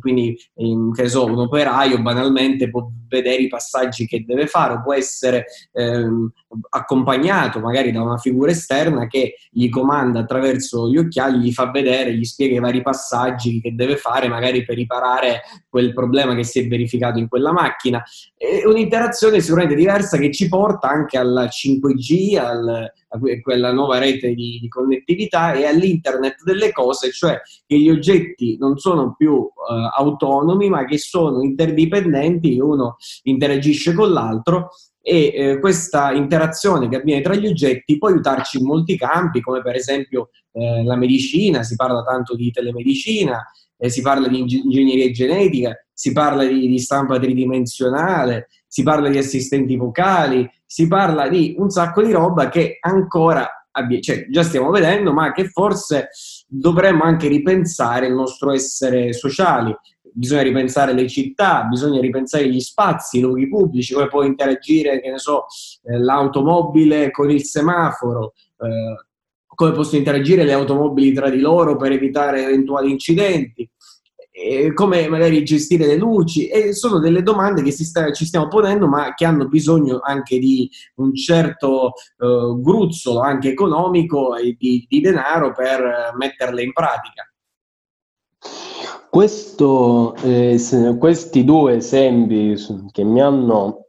quindi che so, un operaio banalmente può vedere i passaggi che deve fare, può essere ehm, accompagnato magari da una figura esterna che gli comanda attraverso gli occhiali, gli fa vedere, gli spiega i vari passaggi che deve fare magari per riparare quel problema che si è verificato in quella macchina. È un'interazione sicuramente diversa che ci porta anche al 5G, al, a quella nuova rete di, di, connettività e all'internet delle cose, cioè che gli oggetti non sono più uh, autonomi ma che sono interdipendenti, uno interagisce con l'altro e eh, questa interazione che avviene tra gli oggetti può aiutarci in molti campi, come per esempio eh, la medicina, si parla tanto di telemedicina, eh, si parla di ingegneria genetica, si parla di, di stampa tridimensionale, si parla di assistenti vocali, si parla di un sacco di roba che ancora cioè, già stiamo vedendo, ma che forse dovremmo anche ripensare il nostro essere sociali. Bisogna ripensare le città, bisogna ripensare gli spazi, i luoghi pubblici, come può interagire, che ne so, eh, l'automobile con il semaforo, eh, come possono interagire le automobili tra di loro per evitare eventuali incidenti eh, come magari gestire le luci e sono delle domande che sta, ci stiamo ponendo ma che hanno bisogno anche di un certo eh, gruzzolo anche economico e di, di denaro per metterle in pratica. Questo, eh, questi due esempi che mi hanno,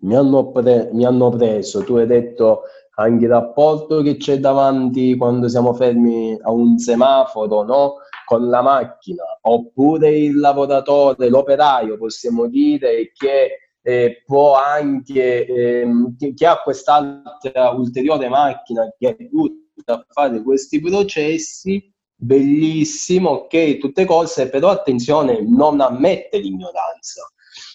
mi, hanno pre, mi hanno preso, tu hai detto anche il rapporto che c'è davanti quando siamo fermi a un semaforo, no? Con la macchina, oppure il lavoratore, l'operaio, possiamo dire, che eh, può anche, ehm, che, che, ha quest'altra ulteriore macchina che aiuta a fare questi processi, bellissimo, ok, tutte cose, però attenzione, non ammette l'ignoranza.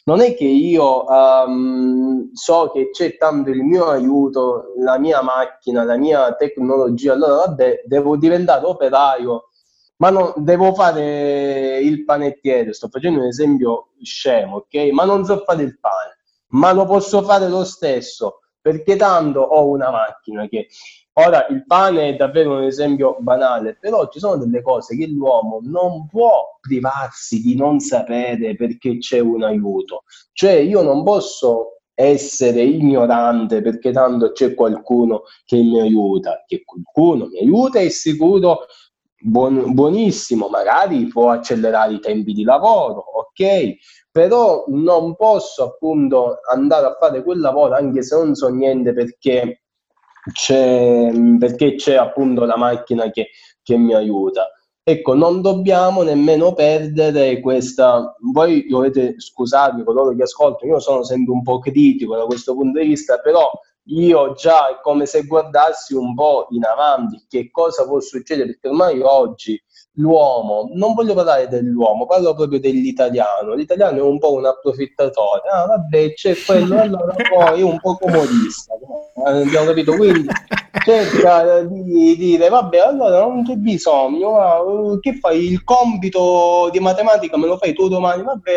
Non è che io um, so che c'è tanto il mio aiuto, la mia macchina, la mia tecnologia, allora vabbè, devo diventare operaio ma non, devo fare il panettiere, sto facendo un esempio scemo, ok? Ma non so fare il pane, ma lo posso fare lo stesso. perché tanto ho una macchina che ora il pane è davvero un esempio banale, però ci sono delle cose che l'uomo non può privarsi di non sapere perché c'è un aiuto. Cioè io non posso essere ignorante perché tanto c'è qualcuno che mi aiuta, che qualcuno mi aiuta è sicuro buon, buonissimo, magari può accelerare i tempi di lavoro, ok, però non posso appunto andare a fare quel lavoro anche se non so niente perché c'è, perché c'è appunto la macchina che, che mi aiuta. Ecco, non dobbiamo nemmeno perdere questa. Voi dovete scusarmi, coloro che ascoltano, io sono sempre un po' critico da questo punto di vista, però io già è come se guardassi un po' in avanti che cosa può succedere, perché ormai oggi l'uomo, non voglio parlare dell'uomo, parlo proprio dell'italiano. L'italiano è un po' un approfittatore. Ah, vabbè, c'è quello, allora poi è un po' comodista. Abbiamo capito? Quindi cerca di dire, vabbè, allora non c'è bisogno, ah, che fai? Il compito di matematica me lo fai tu domani? Vabbè,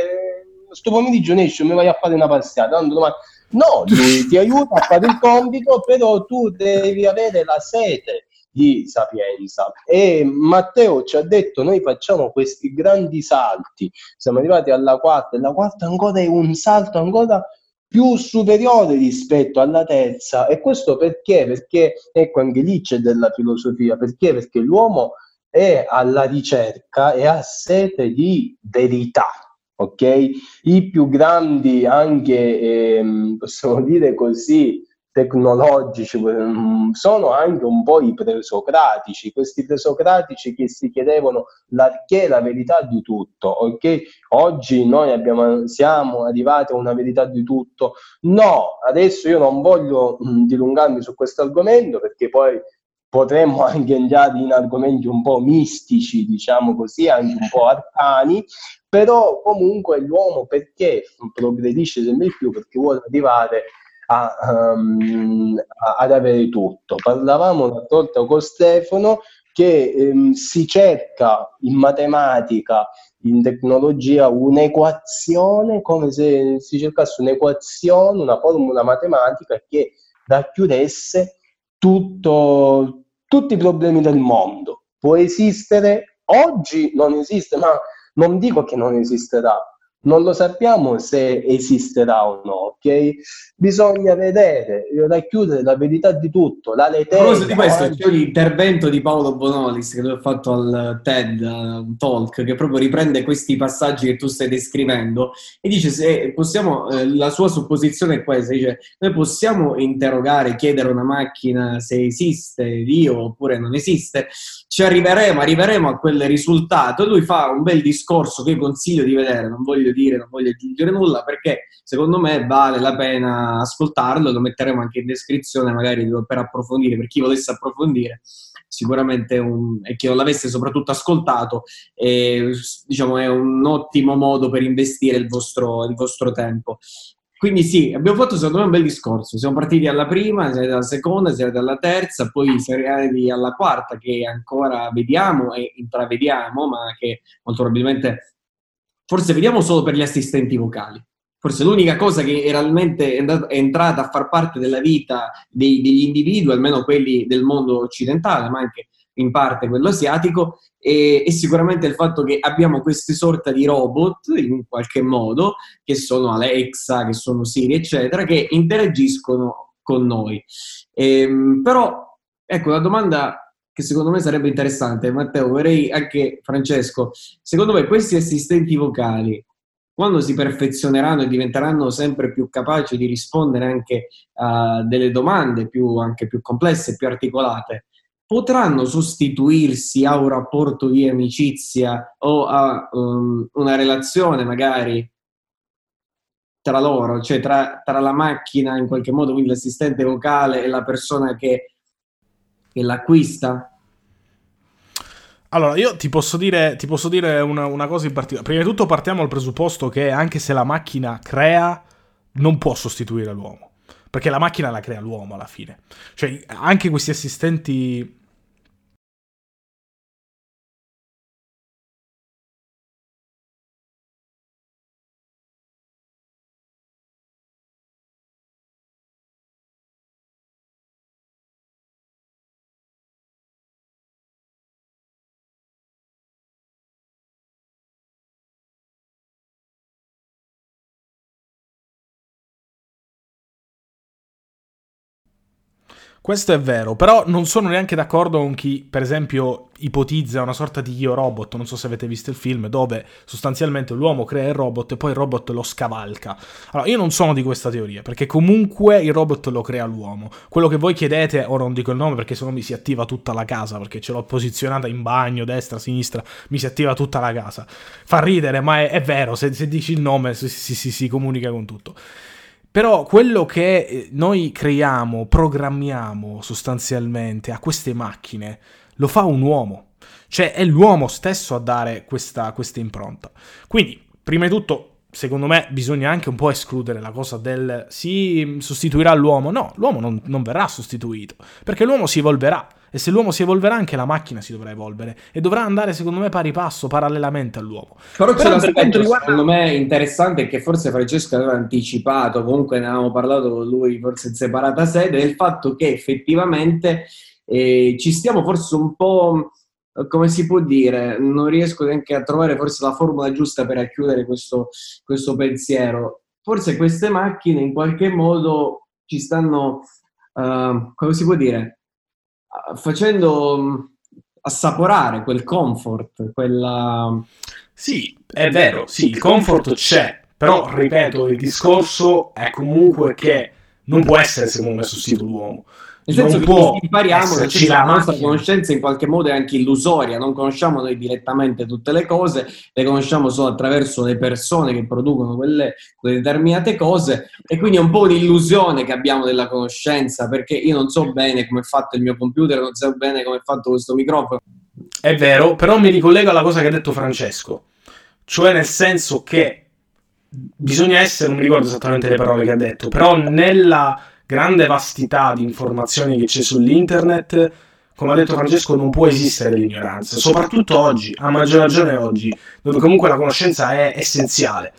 sto pomeriggio ne esci, mi vai a fare una passata, tanto domani... No, lui ti aiuta a fare il compito, però tu devi avere la sete di sapienza. E Matteo ci ha detto: Noi facciamo questi grandi salti. Siamo arrivati alla quarta, e la quarta ancora è un salto ancora più superiore rispetto alla terza. E questo perché? Perché ecco anche lì c'è della filosofia. Perché? Perché l'uomo è alla ricerca e ha sete di verità. Ok? I più grandi, anche ehm, possiamo dire così, tecnologici mm, sono anche un po' i presocratici, questi presocratici che si chiedevano la, che è la verità di tutto, ok? Oggi noi abbiamo, siamo arrivati a una verità di tutto. No, adesso io non voglio mh, mm, dilungarmi su questo argomento perché poi potremmo anche andare in argomenti un po' mistici, diciamo così, anche un po' arcani, però comunque l'uomo perché progredisce sempre più? Perché vuole arrivare a, um, ad avere tutto. Parlavamo una volta con Stefano che um, si cerca in matematica, in tecnologia, un'equazione, come se si cercasse un'equazione, una formula matematica che racchiudesse tutto, tutti i problemi del mondo. Può esistere? Oggi non esiste, ma non dico che non esisterà, non lo sappiamo se esisterà o no, ok? Bisogna vedere, racchiudere la verità di tutto, la lettera. Di questo, oggi... c'è l'intervento di Paolo Bonolis che tu hai fatto al TED, un talk, che proprio riprende questi passaggi che tu stai descrivendo e dice se possiamo, eh, la sua supposizione è questa, dice noi possiamo interrogare, chiedere a una macchina se esiste Dio oppure non esiste, ci arriveremo, arriveremo a quel risultato. Lui fa un bel discorso che io consiglio di vedere, non voglio dire, non voglio aggiungere nulla, perché secondo me vale la pena ascoltarlo, lo metteremo anche in descrizione magari per approfondire, per chi volesse approfondire. Sicuramente un, e chi non l'avesse soprattutto ascoltato, è, diciamo, è un ottimo modo per investire il vostro, il vostro tempo. Quindi sì, abbiamo fatto secondo me un bel discorso. Siamo partiti alla prima, siamo alla seconda, siamo alla terza, poi siamo arrivati alla quarta che ancora vediamo e intravediamo, ma che molto probabilmente forse vediamo solo per gli assistenti vocali. Forse l'unica cosa che realmente è, entrata a far parte della vita dei, degli individui, almeno quelli del mondo occidentale, ma anche in parte quello asiatico, e, e, sicuramente il fatto che abbiamo queste sorta di robot, in qualche modo, che sono Alexa, che sono Siri, eccetera, che interagiscono con noi. Ehm, però, ecco, la domanda che secondo me sarebbe interessante, Matteo, vorrei anche Francesco, secondo me questi assistenti vocali, quando si perfezioneranno e diventeranno sempre più capaci di rispondere anche a delle domande più, più complesse, più articolate, potranno sostituirsi a un rapporto di amicizia o a um, una relazione magari tra loro, cioè tra, tra, la macchina in qualche modo, quindi l'assistente vocale e la persona che che l'acquista? Allora, io ti posso dire, ti posso dire una, una, cosa in particolare. Prima di tutto partiamo dal presupposto che anche se la macchina crea, non può sostituire l'uomo. Perché la macchina la crea l'uomo alla fine. Cioè, anche questi assistenti Questo è vero, però non sono neanche d'accordo con chi, per esempio, ipotizza una sorta di io robot, non so se avete visto il film, dove sostanzialmente l'uomo crea il robot e poi il robot lo scavalca. Allora, io non sono di questa teoria, perché comunque il robot lo crea l'uomo. Quello che voi chiedete, ora non dico il nome perché sennò mi si attiva tutta la casa, perché ce l'ho posizionata in bagno, destra, sinistra, mi si attiva tutta la casa. Fa ridere, ma è, è vero, se, se, dici il nome si, si, si, si comunica con tutto. Però quello che eh, noi creiamo, programmiamo sostanzialmente a queste macchine, lo fa un uomo. Cioè è l'uomo stesso a dare questa, questa impronta. Quindi, prima di tutto, secondo me bisogna anche un po' escludere la cosa del si sostituirà l'uomo. No, l'uomo non, non verrà sostituito, perché l'uomo si evolverà. E se l'uomo si evolverà, anche la macchina si dovrà evolvere e dovrà andare, secondo me, pari passo, parallelamente all'uomo. Però, Però c'è un aspetto, riguarda... secondo me, interessante che forse Francesco aveva anticipato, comunque ne avevamo parlato con lui, forse in separata sede, del fatto che effettivamente eh, ci stiamo forse un po' come si può dire, non riesco neanche a trovare forse la formula giusta per chiudere questo, questo pensiero. Forse queste macchine in qualche modo ci stanno, uh, come si può dire, facendo mm, assaporare quel comfort, quella... Sì, è vero, sì, il comfort c'è, però ripeto, il discorso è comunque che non può essere secondo me sostituito l'uomo. Nel senso non che impariamo, che la nostra conoscenza in qualche modo è anche illusoria, non conosciamo noi direttamente tutte le cose, le conosciamo solo attraverso le persone che producono quelle, quelle determinate cose e quindi è un po' un'illusione che abbiamo della conoscenza perché io non so bene come è fatto il mio computer, non so bene come è fatto questo microfono. È vero, però mi ricollego alla cosa che ha detto Francesco, cioè nel senso che bisogna essere, non mi ricordo esattamente le parole che ha detto, però nella grande vastità di informazioni che c'è sull'internet, come ha detto Francesco, non può esistere l'ignoranza, soprattutto oggi, a maggior ragione oggi, dove comunque la conoscenza è essenziale.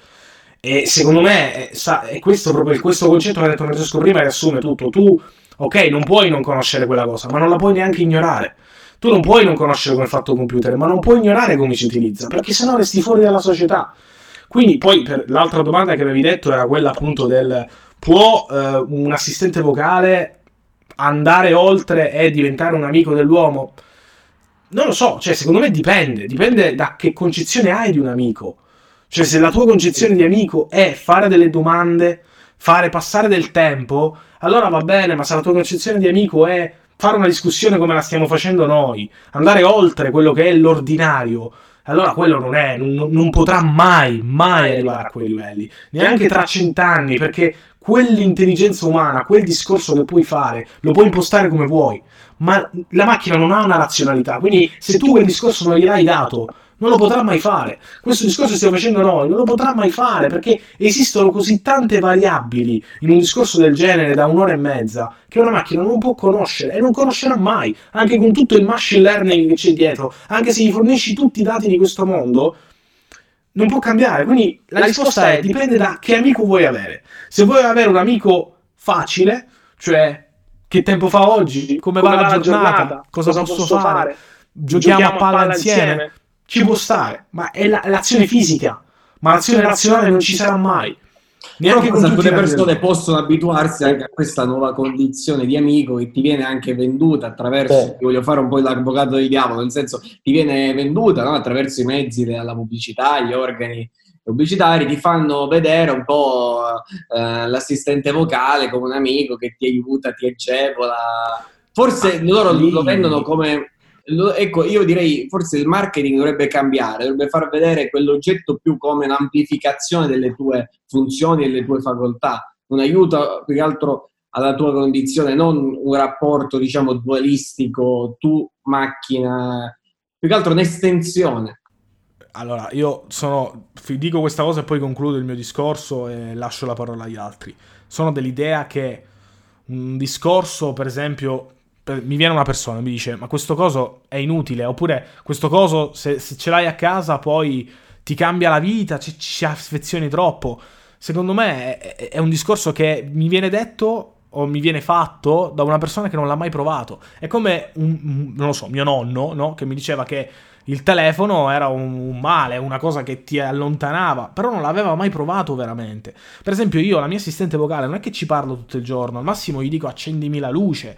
E secondo me è, è questo proprio questo concetto che ha detto Francesco prima riassume tutto. Tu, ok, non puoi non conoscere quella cosa, ma non la puoi neanche ignorare. Tu non puoi non conoscere come è fatto il computer, ma non puoi ignorare come si utilizza, perché sennò resti fuori dalla società. Quindi poi per l'altra domanda che avevi detto era quella appunto del può eh, un assistente vocale andare oltre e diventare un amico dell'uomo? Non lo so, cioè secondo me dipende, dipende da che concezione hai di un amico. Cioè se la tua concezione di amico è fare delle domande, fare passare del tempo, allora va bene, ma se la tua concezione di amico è fare una discussione come la stiamo facendo noi, andare oltre quello che è l'ordinario, allora quello non è, non, non potrà mai, mai arrivare a quei livelli, neanche tra cent'anni, perché quell'intelligenza umana, quel discorso che puoi fare, lo puoi impostare come vuoi, ma la macchina non ha una razionalità, quindi se tu quel discorso non gliel'hai dato, non lo potrà mai fare. Questo discorso che stiamo facendo noi, non lo potrà mai fare perché esistono così tante variabili in un discorso del genere da un'ora e mezza che una macchina non può conoscere e non conoscerà mai, anche con tutto il machine learning che c'è dietro, anche se gli fornisci tutti i dati di questo mondo, non può cambiare. Quindi la risposta è dipende da che amico vuoi avere. Se vuoi avere un amico facile, cioè che tempo fa oggi, come, come va, la giornata, giornata cosa, cosa, posso fare, fare? Giochiamo, giochiamo, a palla, palla insieme. insieme, ci può stare, ma è la, l'azione fisica, ma l'azione razionale non ci sarà mai. Neanche con alcune persone possono abituarsi anche a questa nuova condizione di amico che ti viene anche venduta attraverso, sì. voglio fare un po' l'avvocato di diavolo, nel senso ti viene venduta no? attraverso i mezzi della pubblicità, gli organi pubblicitari, ti fanno vedere un po' eh, l'assistente vocale come un amico che ti aiuta, ti agevola. Forse loro lo vendono come ecco, io direi forse il marketing dovrebbe cambiare, dovrebbe far vedere quell'oggetto più come un'amplificazione delle tue funzioni e delle tue facoltà, un aiuto più che altro alla tua condizione, non un rapporto, diciamo, dualistico, tu macchina, più che altro un'estensione. Allora, io sono, dico questa cosa e poi concludo il mio discorso e lascio la parola agli altri. Sono dell'idea che un discorso, per esempio, mi viene una persona e mi dice ma questo coso è inutile oppure questo coso se, se ce l'hai a casa poi ti cambia la vita, ci, ci affezioni troppo. Secondo me è, è, un discorso che mi viene detto o mi viene fatto da una persona che non l'ha mai provato. È come, un, non lo so, mio nonno, no? Che mi diceva che il telefono era un, male, una cosa che ti allontanava, però non l'aveva mai provato veramente. Per esempio io, la mia assistente vocale, non è che ci parlo tutto il giorno, al massimo gli dico accendimi la luce,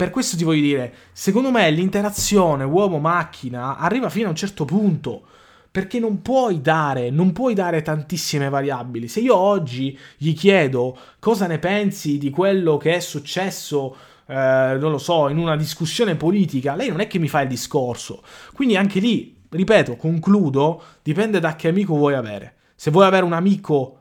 per questo ti voglio dire, secondo me l'interazione uomo-macchina arriva fino a un certo punto perché non puoi dare, non puoi dare tantissime variabili. Se io oggi gli chiedo cosa ne pensi di quello che è successo, eh, non lo so, in una discussione politica, lei non è che mi fa il discorso. Quindi anche lì, ripeto, concludo, dipende da che amico vuoi avere. Se vuoi avere un amico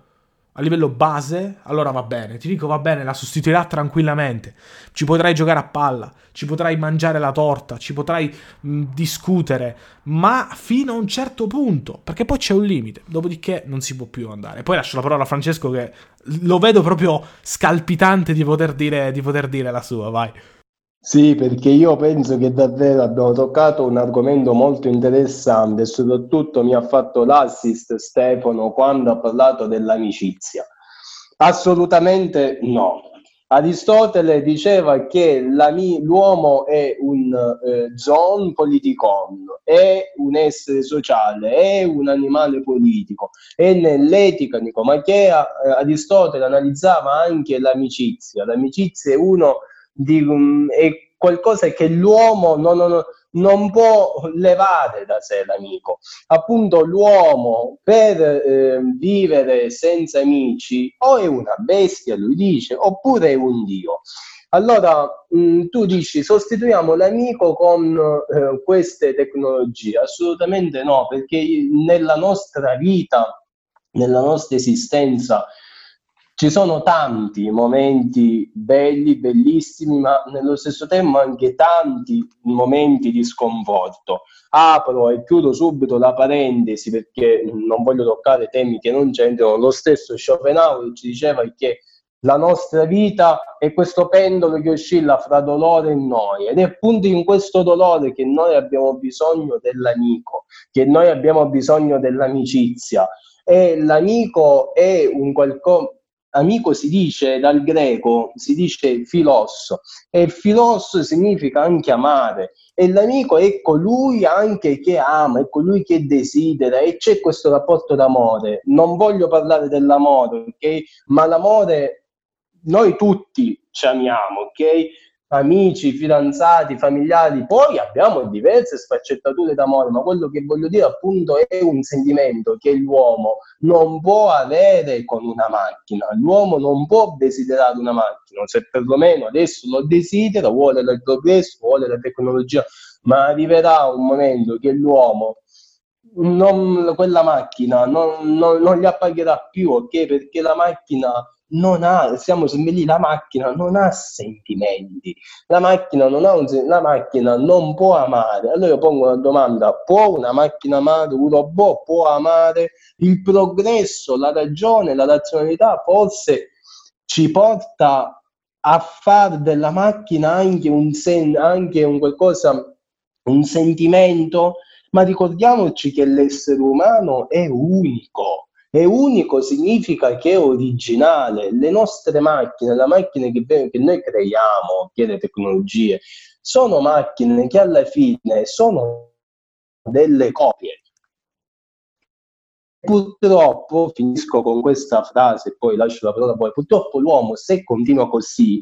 a livello base, allora va bene. Ti dico va bene, la sostituirà tranquillamente. Ci potrai giocare a palla, ci potrai mangiare la torta, ci potrai mh, discutere, ma fino a un certo punto, perché poi c'è un limite, dopodiché non si può più andare. Poi lascio la parola a Francesco che lo vedo proprio scalpitante di poter dire, di poter dire la sua, vai. Sì, perché io penso che davvero abbiamo toccato un argomento molto interessante e soprattutto mi ha fatto l'assist Stefano quando ha parlato dell'amicizia. Assolutamente no. Aristotele diceva che l'uomo è un eh, zoon politikon, è un essere sociale, è un animale politico e nell'etica nicomachea eh, Aristotele analizzava anche l'amicizia. L'amicizia è uno di, um, è qualcosa che l'uomo non, non, non, può levare da sé l'amico. Appunto l'uomo per eh, vivere senza amici o è una bestia, lui dice, oppure è un dio. Allora mh, mm, tu dici sostituiamo l'amico con eh, queste tecnologie? Assolutamente no, perché nella nostra vita, nella nostra esistenza, ci sono tanti momenti belli, bellissimi, ma nello stesso tempo anche tanti momenti di sconforto. Apro e chiudo subito la parentesi perché non voglio toccare temi che non c'entrano. Lo stesso Schopenhauer ci diceva che la nostra vita è questo pendolo che oscilla fra dolore e noia ed è appunto in questo dolore che noi abbiamo bisogno dell'amico, che noi abbiamo bisogno dell'amicizia e l'amico è un qualcosa amico si dice dal greco, si dice filos e filos significa anche amare e l'amico è colui anche che ama, è colui che desidera e c'è questo rapporto d'amore. Non voglio parlare dell'amore, ok? Ma l'amore noi tutti ci amiamo, ok? Amici, fidanzati, familiari, poi abbiamo diverse sfaccettature d'amore, ma quello che voglio dire appunto è un sentimento che l'uomo non può avere con una macchina, l'uomo non può desiderare una macchina, se perlomeno adesso lo desidera, vuole il progresso, vuole la tecnologia, ma arriverà un momento che l'uomo non, quella macchina non, non, non gli appagherà più, ok? Perché la macchina non ha, siamo lì, la macchina non ha sentimenti, la macchina non, ha un, la macchina non può amare. Allora io pongo una domanda, può una macchina amare, un robot può amare? Il progresso, la ragione, la razionalità forse ci porta a fare della macchina anche un, sen, anche un qualcosa, un sentimento, ma ricordiamoci che l'essere umano è unico è unico significa che è originale. Le nostre macchine, le macchine che, che noi creiamo, che le tecnologie, sono macchine che alla fine sono delle copie. Purtroppo, finisco con questa frase e poi lascio la parola a voi, purtroppo l'uomo se continua così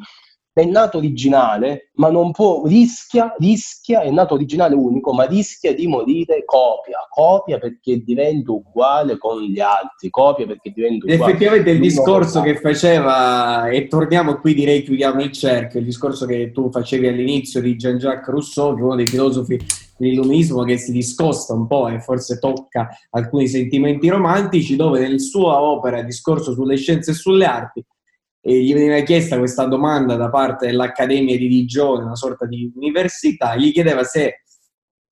è nato originale, ma non può, rischia, rischia, è nato originale unico, ma rischia di morire copia, copia perché diventa uguale con gli altri, copia perché diventa uguale. Effettivamente il discorso che faceva, e torniamo qui direi chiudiamo il cerchio, il discorso che tu facevi all'inizio di Jean-Jacques Rousseau, che è uno dei filosofi dell'illuminismo che si discosta un po' e forse tocca alcuni sentimenti romantici, dove nella sua opera Discorso sulle scienze e sulle arti e gli veniva chiesta questa domanda da parte dell'Accademia di Digione, una sorta di università, gli chiedeva se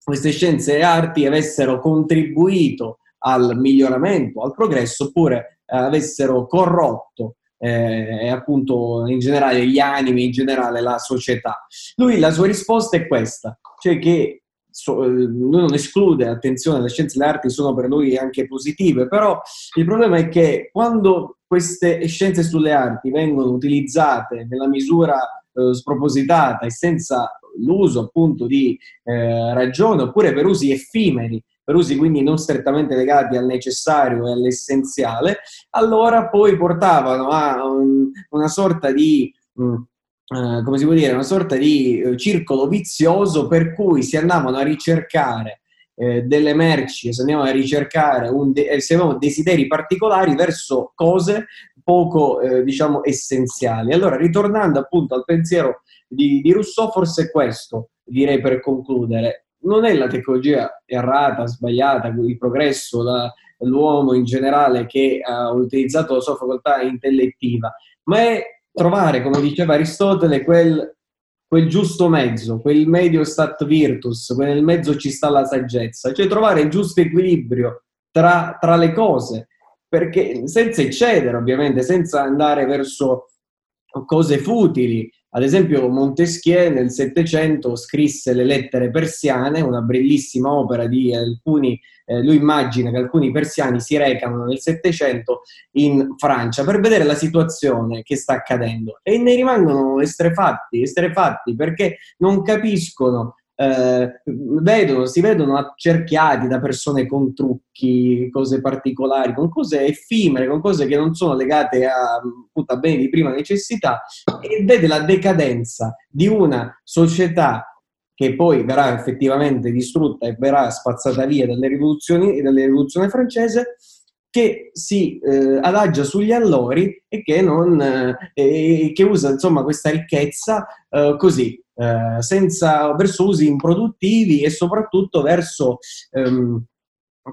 queste scienze e arti avessero contribuito al miglioramento, al progresso, oppure eh, avessero corrotto eh, appunto in generale gli animi, in generale la società. Lui la sua risposta è questa, cioè che so, eh, lui non esclude, attenzione, le scienze e le arti sono per lui anche positive, però il problema è che quando queste scienze sulle arti vengono utilizzate nella misura eh, spropositata e senza l'uso appunto di eh, ragione oppure per usi effimeri, per usi quindi non strettamente legati al necessario e all'essenziale, allora poi portavano a un, una sorta di mh, eh, come si può dire, una sorta di eh, circolo vizioso per cui si andavano a ricercare eh, delle merci, se andiamo a ricercare de- eh, se avevamo desideri particolari verso cose poco, diciamo, essenziali. Allora, ritornando appunto al pensiero di, di Rousseau, forse questo direi per concludere. Non è la tecnologia errata, sbagliata, il progresso, la, l'uomo in generale che ha utilizzato la sua facoltà intellettiva, ma è trovare, come diceva Aristotele, quel, quel giusto mezzo, quel medio stat virtus, nel mezzo ci sta la saggezza, cioè trovare il giusto equilibrio tra, tra le cose, perché senza eccedere ovviamente, senza andare verso cose futili, ad esempio Montesquieu nel Settecento scrisse le lettere persiane, una bellissima opera di alcuni, eh, lui immagina che alcuni persiani si recano nel Settecento in Francia per vedere la situazione che sta accadendo. E ne rimangono estrefatti, estrefatti perché non capiscono eh, vedono, si vedono accerchiati da persone con trucchi, cose particolari, con cose effimere, con cose che non sono legate a, appunto, a beni di prima necessità e vede la decadenza di una società che poi verrà effettivamente distrutta e verrà spazzata via dalle rivoluzioni, dalle rivoluzione francese, che si eh, adagia sugli allori e che, non, eh, che usa insomma questa ricchezza eh, così, eh, senza, verso usi improduttivi e soprattutto verso ehm,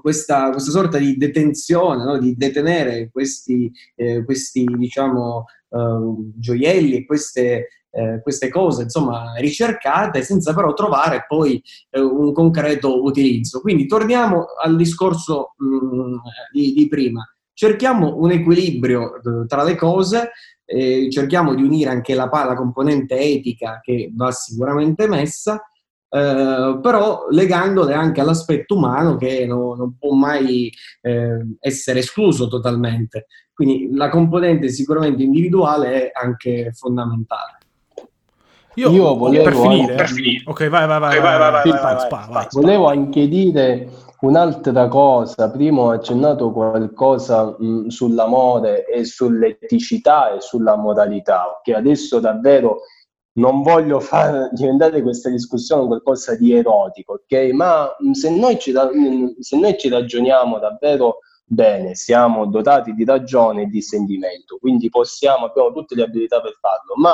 questa, questa, sorta di detenzione, no? di detenere questi, eh, questi diciamo, eh, gioielli e queste, eh, queste cose insomma, ricercate senza però trovare poi eh, un concreto utilizzo. Quindi torniamo al discorso mh, mm, di, di prima. Cerchiamo un equilibrio eh, tra le cose eh, cerchiamo di unire anche la, la, componente etica che va sicuramente messa, eh, però legandole anche all'aspetto umano che no, non può mai eh, essere escluso totalmente. Quindi la componente sicuramente individuale è anche fondamentale. Io, Io volevo per finire, per finire. Ok, vai, vai, vai, vai, vai, vai, vai, Volevo anche dire Un'altra cosa, prima ho accennato qualcosa mh, sull'amore e sull'eticità e sulla moralità, che adesso davvero non voglio far diventare questa discussione qualcosa di erotico, ok? Ma mh, se, noi ci, se noi ci ragioniamo davvero bene, siamo dotati di ragione e di sentimento, quindi possiamo, abbiamo tutte le abilità per farlo, ma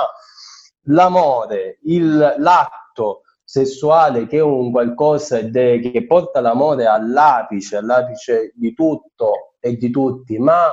l'amore, il, l'atto, sessuale che è un qualcosa de, che porta l'amore all'apice, all'apice di tutto e di tutti, ma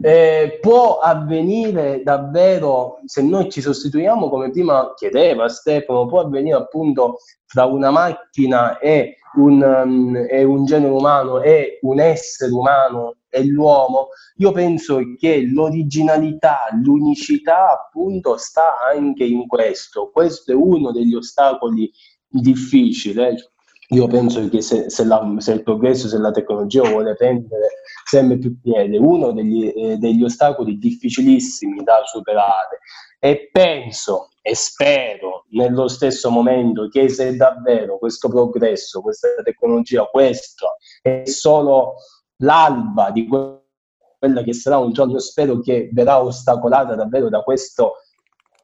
eh, può avvenire davvero se noi ci sostituiamo come prima chiedeva Stefano può avvenire appunto tra una macchina e un, um, e un genere umano e un essere umano e l'uomo io penso che l'originalità l'unicità appunto sta anche in questo. Questo è uno degli ostacoli difficili io penso che se, se, la, se, il progresso, se la tecnologia vuole prendere sempre più piede, uno degli, eh, degli ostacoli difficilissimi da superare. E penso e spero nello stesso momento che se davvero questo progresso, questa tecnologia, questo è solo l'alba di quella che sarà un giorno, spero che verrà ostacolata davvero da questo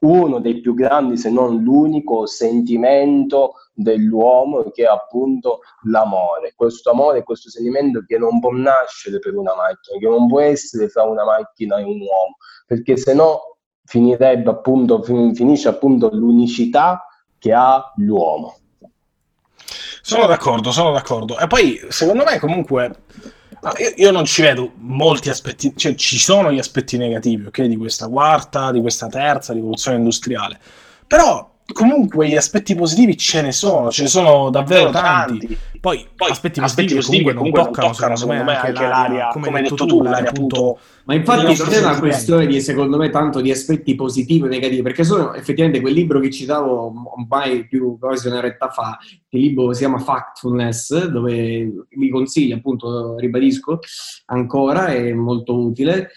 uno dei più grandi, se non l'unico sentimento dell'uomo che è appunto l'amore. Questo amore, questo sentimento che non può nascere per una macchina, che non può essere fra una macchina e un uomo, perché se no finirebbe appunto, finisce appunto l'unicità che ha l'uomo. Sono d'accordo, sono d'accordo. E poi, secondo me, comunque, io, io, non ci vedo molti aspetti, cioè ci sono gli aspetti negativi, ok, di questa quarta, di questa terza rivoluzione industriale. Però comunque gli aspetti positivi ce ne sono, ce ne sono davvero tanti. Poi, Poi aspetti, aspetti positivi, comunque, comunque non toccano, toccano secondo, me, anche l'aria, come, come hai detto tu, l'aria appunto... Ma infatti non è una questione di, secondo me, tanto di aspetti positivi o negativi, perché sono effettivamente quel libro che citavo ormai più quasi un'oretta fa, il libro si chiama Factfulness, dove vi consiglio, appunto, ribadisco, ancora, è molto utile,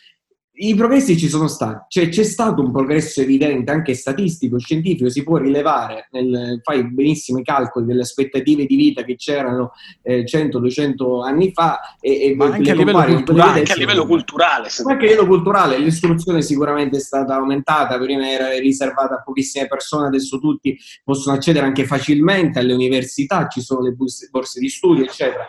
i progressi ci sono stati, cioè, c'è stato un progresso evidente anche statistico, scientifico, si può rilevare, nel, fai benissimo i calcoli delle aspettative di vita che c'erano eh, 100-200 anni fa e, e ma anche a, culturale, anche a livello culturale, ma anche a livello culturale l'istruzione sicuramente è stata aumentata, prima era riservata a pochissime persone, adesso tutti possono accedere anche facilmente alle università, ci sono le borse di studio, eccetera.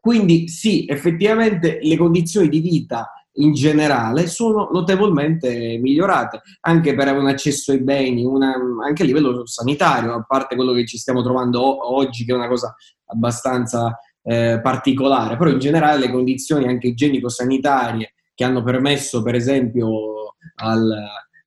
Quindi sì, effettivamente le condizioni di vita in generale sono notevolmente migliorate, anche per un accesso ai beni, una, anche a livello sanitario, a parte quello che ci stiamo trovando oggi, che è una cosa abbastanza eh, particolare, però in generale le condizioni anche igienico-sanitarie che hanno permesso, per esempio, al,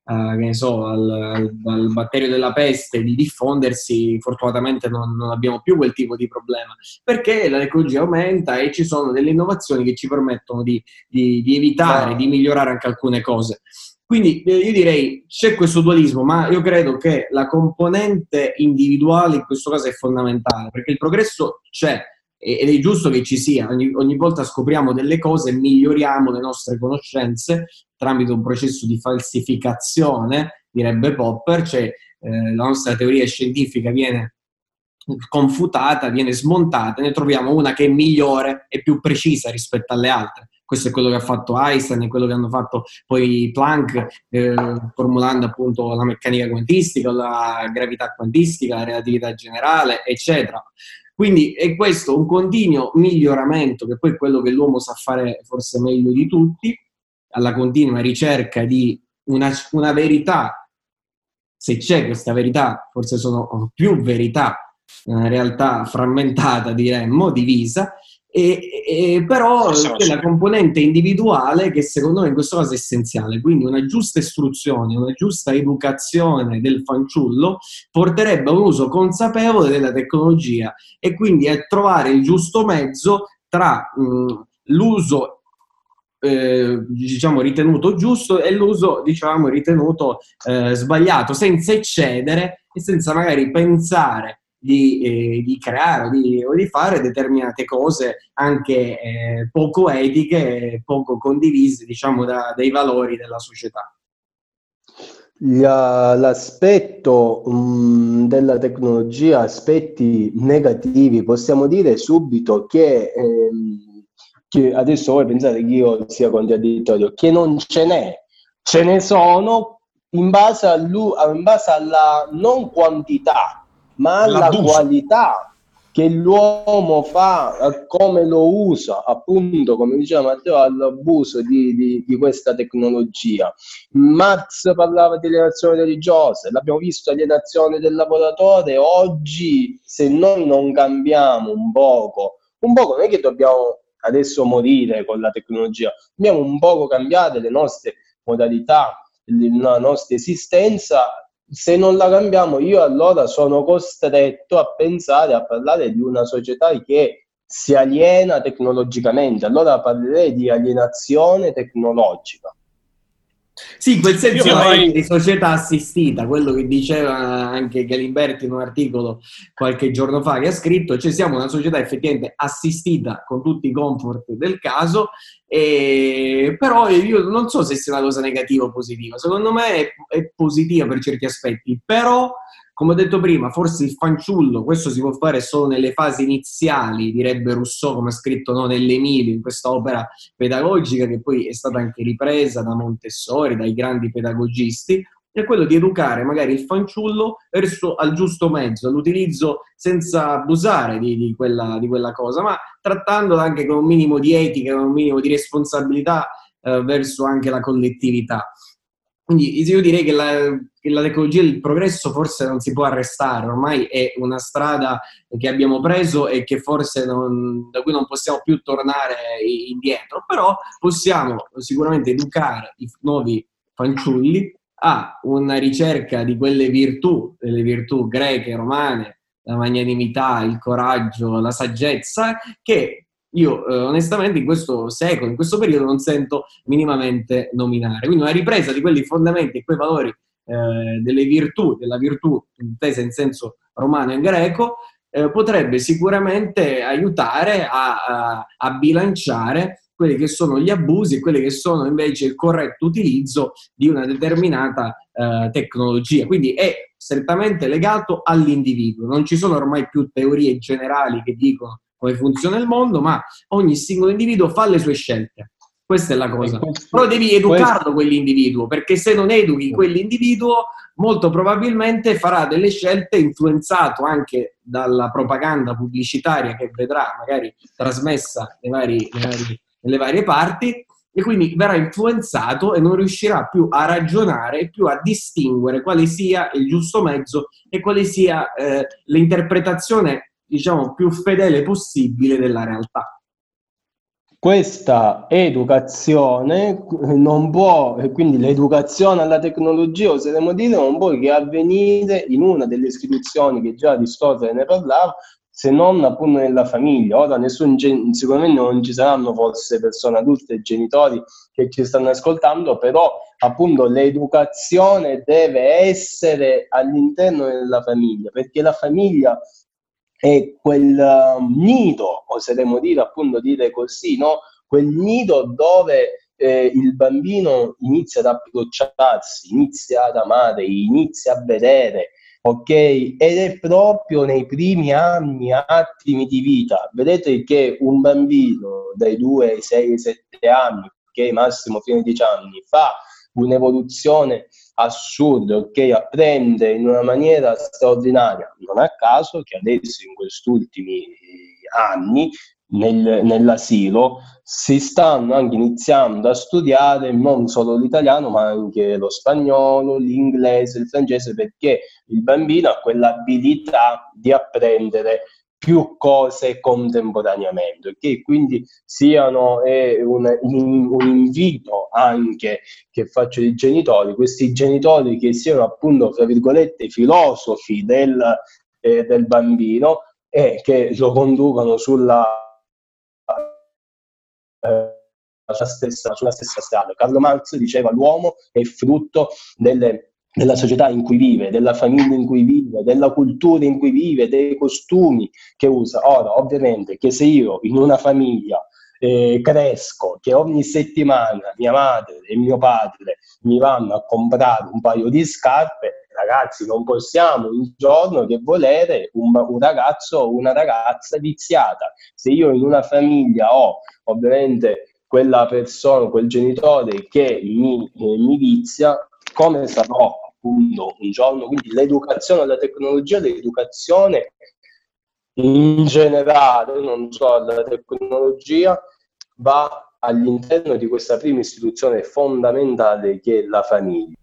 uh, so, al, al, al, batterio della peste di diffondersi, fortunatamente non, non, abbiamo più quel tipo di problema, perché la tecnologia aumenta e ci sono delle innovazioni che ci permettono di, di, di evitare, di migliorare anche alcune cose. Quindi eh, io direi c'è questo dualismo, ma io credo che la componente individuale in questo caso è fondamentale, perché il progresso c'è, ed è giusto che ci sia, ogni, ogni, volta scopriamo delle cose miglioriamo le nostre conoscenze tramite un processo di falsificazione, direbbe Popper, cioè eh, la nostra teoria scientifica viene confutata, viene smontata, ne troviamo una che è migliore e più precisa rispetto alle altre. Questo è quello che ha fatto Einstein, è quello che hanno fatto poi Planck, eh, formulando appunto la meccanica quantistica, la gravità quantistica, la relatività generale, eccetera. Quindi è questo un continuo miglioramento, che poi è quello che l'uomo sa fare forse meglio di tutti, alla continua ricerca di una, una verità. Se c'è questa verità, forse sono più verità, una realtà frammentata, diremmo, divisa, e, e, però c'è la componente individuale che secondo me in questo caso è essenziale, quindi una giusta istruzione, una giusta educazione del fanciullo porterebbe a un uso consapevole della tecnologia e quindi a trovare il giusto mezzo tra mh, l'uso eh, diciamo ritenuto giusto e l'uso diciamo ritenuto eh, sbagliato senza eccedere e senza magari pensare di, eh, di creare di, o di, fare determinate cose anche eh, poco etiche, poco condivise, diciamo, da, dai valori della società. L'aspetto um, della tecnologia, aspetti negativi, possiamo dire subito che, ehm, che adesso voi pensate che io sia contraddittorio, che non ce n'è, ce ne sono in base, in base alla non quantità ma alla qualità che l'uomo fa, come lo usa, appunto, come diceva Matteo, all'abuso di, di, di, questa tecnologia. Marx parlava di alienazione religiosa, l'abbiamo visto, alienazione del lavoratore. Oggi, se noi non cambiamo un poco, un poco non è che dobbiamo adesso morire con la tecnologia, dobbiamo un poco cambiare le nostre modalità, la nostra esistenza se non la cambiamo io allora sono costretto a pensare, a parlare di una società che si aliena tecnologicamente, allora parlerei di alienazione tecnologica. Sì, in quel senso poi... di società assistita, quello che diceva anche Galimberti in un articolo qualche giorno fa che ha scritto, cioè siamo una società effettivamente assistita con tutti i comfort del caso, e... però io non so se sia una cosa negativa o positiva, secondo me è, è positiva per certi aspetti, però come ho detto prima, forse il fanciullo, questo si può fare solo nelle fasi iniziali, direbbe Rousseau, come ha scritto no, nell'Emilio, in questa opera pedagogica che poi è stata anche ripresa da Montessori, dai grandi pedagogisti, è quello di educare magari il fanciullo verso al giusto mezzo, all'utilizzo senza abusare di, di, quella, di quella, cosa, ma trattandola anche con un minimo di etica, con un minimo di responsabilità eh, verso anche la collettività. Quindi io direi che la, e il progresso forse non si può arrestare, ormai è una strada che abbiamo preso e che forse non, da cui non possiamo più tornare indietro, però possiamo sicuramente educare i nuovi fanciulli a una ricerca di quelle virtù, delle virtù greche, romane, la magnanimità, il coraggio, la saggezza, che io eh, onestamente in questo secolo, in questo periodo non sento minimamente nominare. Quindi una ripresa di quelli fondamenti e quei valori eh, delle virtù, della virtù intesa in senso romano e greco, eh, potrebbe sicuramente aiutare a, a, a bilanciare quelli che sono gli abusi e quelli che sono invece il corretto utilizzo di una determinata eh, tecnologia. Quindi è strettamente legato all'individuo. Non ci sono ormai più teorie generali che dicono come funziona il mondo, ma ogni singolo individuo fa le sue scelte. Questa è la cosa. Però devi educarlo quell'individuo, perché se non educhi quell'individuo, molto probabilmente farà delle scelte influenzato anche dalla propaganda pubblicitaria che vedrà magari trasmessa nei vari, nei vari, nelle varie parti e quindi verrà influenzato e non riuscirà più a ragionare, più a distinguere quale sia il giusto mezzo e quale sia eh, l'interpretazione, diciamo, più fedele possibile della realtà questa educazione non può, e quindi l'educazione alla tecnologia, oseremo dire, non può che avvenire in una delle istituzioni che già Aristotele ne parlava, se non appunto nella famiglia. Ora nessun, sicuramente non ci saranno forse persone adulte e genitori che ci stanno ascoltando, però appunto l'educazione deve essere all'interno della famiglia, perché la famiglia è quel um, nido, oseremo dire appunto dire così, no? quel nido dove eh, il bambino inizia ad approcciarsi, inizia ad amare, inizia a vedere, ok? Ed è proprio nei primi anni, attimi di vita. Vedete che un bambino dai 2 ai 6 ai 7 anni, ok? Massimo fino ai 10 anni, fa un'evoluzione assurda, ok? Apprende in una maniera straordinaria. Non a caso che adesso in questi ultimi anni nel, nell'asilo si stanno anche iniziando a studiare non solo l'italiano ma anche lo spagnolo, l'inglese, il francese perché il bambino ha quell'abilità di apprendere più cose contemporaneamente, ok? Quindi siano eh, un, un, invito anche che faccio ai genitori, questi genitori che siano appunto, tra virgolette, filosofi del, eh, del bambino e che lo conducano sulla, eh, stessa, sulla stessa strada. Carlo Marx diceva l'uomo è frutto delle della società in cui vive, della famiglia in cui vive, della cultura in cui vive, dei costumi che usa. Ora, ovviamente, che se io in una famiglia eh, cresco, che ogni settimana mia madre e mio padre mi vanno a comprare un paio di scarpe, ragazzi, non possiamo un giorno che volere un, un ragazzo o una ragazza viziata. Se io in una famiglia ho ovviamente quella persona, quel genitore che mi, eh, mi vizia, come sarò appunto un giorno, quindi l'educazione alla tecnologia, l'educazione in generale, non solo alla tecnologia, va all'interno di questa prima istituzione fondamentale che è la famiglia.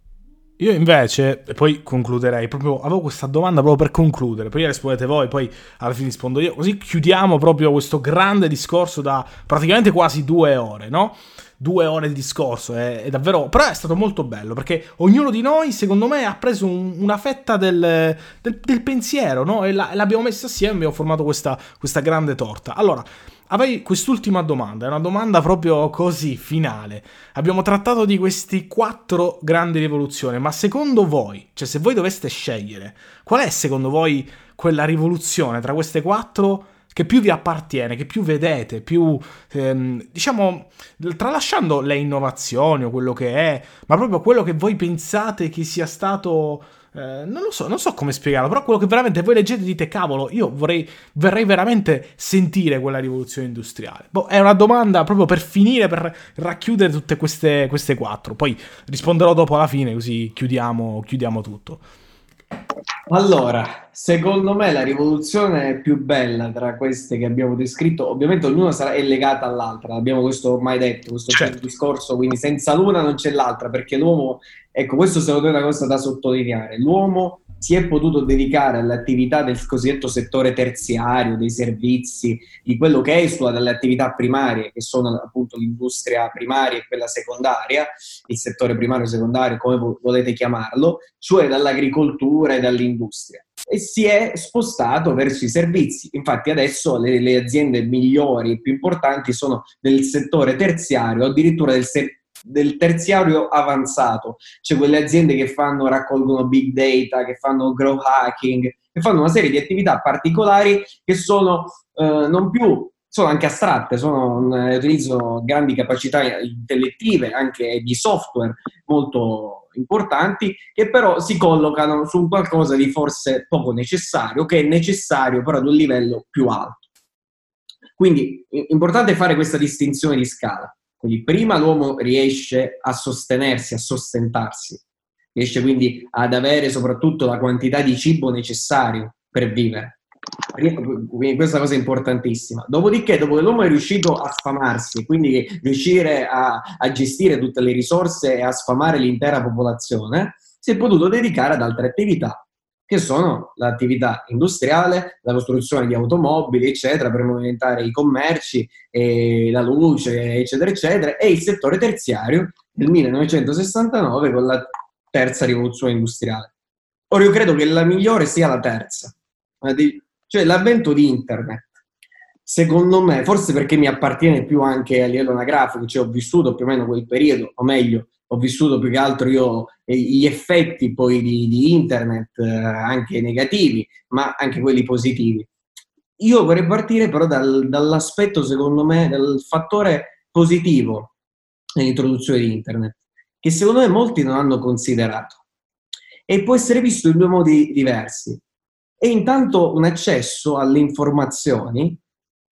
Io invece, e poi concluderei, proprio avevo questa domanda proprio per concludere, poi rispondete voi, poi alla fine rispondo io, così chiudiamo proprio questo grande discorso da praticamente quasi due ore, no? Due ore di discorso, è, è, davvero... però è stato molto bello perché ognuno di noi secondo me ha preso un, una fetta del, del, del pensiero no? e, la, l'abbiamo messa assieme e abbiamo formato questa, questa grande torta. Allora, avrei quest'ultima domanda, è una domanda proprio così, finale. Abbiamo trattato di questi quattro grandi rivoluzioni, ma secondo voi, cioè se voi doveste scegliere, qual è secondo voi quella rivoluzione tra queste quattro che più vi appartiene, che più vedete, più ehm, diciamo tralasciando le innovazioni o quello che è, ma proprio quello che voi pensate che sia stato eh, non lo so, non so come spiegarlo, però quello che veramente voi leggete dite, cavolo, io vorrei, vorrei veramente sentire quella rivoluzione industriale. Boh, è una domanda proprio per finire, per racchiudere tutte queste, queste quattro. Poi risponderò dopo alla fine, così chiudiamo, chiudiamo tutto. Allora, secondo me la rivoluzione più bella tra queste che abbiamo descritto, ovviamente ognuna sarà, è legata all'altra, abbiamo questo ormai detto, questo certo. discorso, quindi senza l'una non c'è l'altra, perché l'uomo, ecco, questo secondo me è una cosa da sottolineare, l'uomo si è potuto dedicare all'attività del cosiddetto settore terziario, dei servizi, di quello che esula dalle attività primarie, che sono appunto l'industria primaria e quella secondaria, il settore primario e secondario, come volete chiamarlo, cioè dall'agricoltura e dall'industria. E si è spostato verso i servizi. Infatti adesso le, le aziende migliori e più importanti sono del settore terziario, addirittura del settore del terziario avanzato, cioè quelle aziende che fanno, raccolgono big data, che fanno grow hacking, che fanno una serie di attività particolari che sono eh, non più sono anche astratte, sono, eh, utilizzano grandi capacità intellettive, anche di software molto importanti, che però si collocano su qualcosa di forse poco necessario, che è necessario però ad un livello più alto. Quindi è importante fare questa distinzione di scala. Quindi prima l'uomo riesce a sostenersi, a sostentarsi, riesce quindi ad avere soprattutto la quantità di cibo necessario per vivere. Quindi questa cosa è importantissima. Dopodiché, dopo che l'uomo è riuscito a sfamarsi, quindi riuscire a, a gestire tutte le risorse e a sfamare l'intera popolazione, si è potuto dedicare ad altre attività che sono l'attività industriale, la costruzione di automobili, eccetera, per movimentare i commerci, la luce, eccetera, eccetera, e il settore terziario del 1969 con la terza rivoluzione industriale. Ora io credo che la migliore sia la terza, cioè l'avvento di internet. Secondo me, forse perché mi appartiene più anche a livello anagrafico, cioè ho vissuto più o meno quel periodo, o meglio, ho vissuto più che altro io gli effetti poi di, di internet, eh, anche negativi, ma anche quelli positivi. Io vorrei partire però dal, dall'aspetto, secondo me, del fattore positivo nell'introduzione di internet, che secondo me molti non hanno considerato. E può essere visto in due modi diversi. E intanto un accesso alle informazioni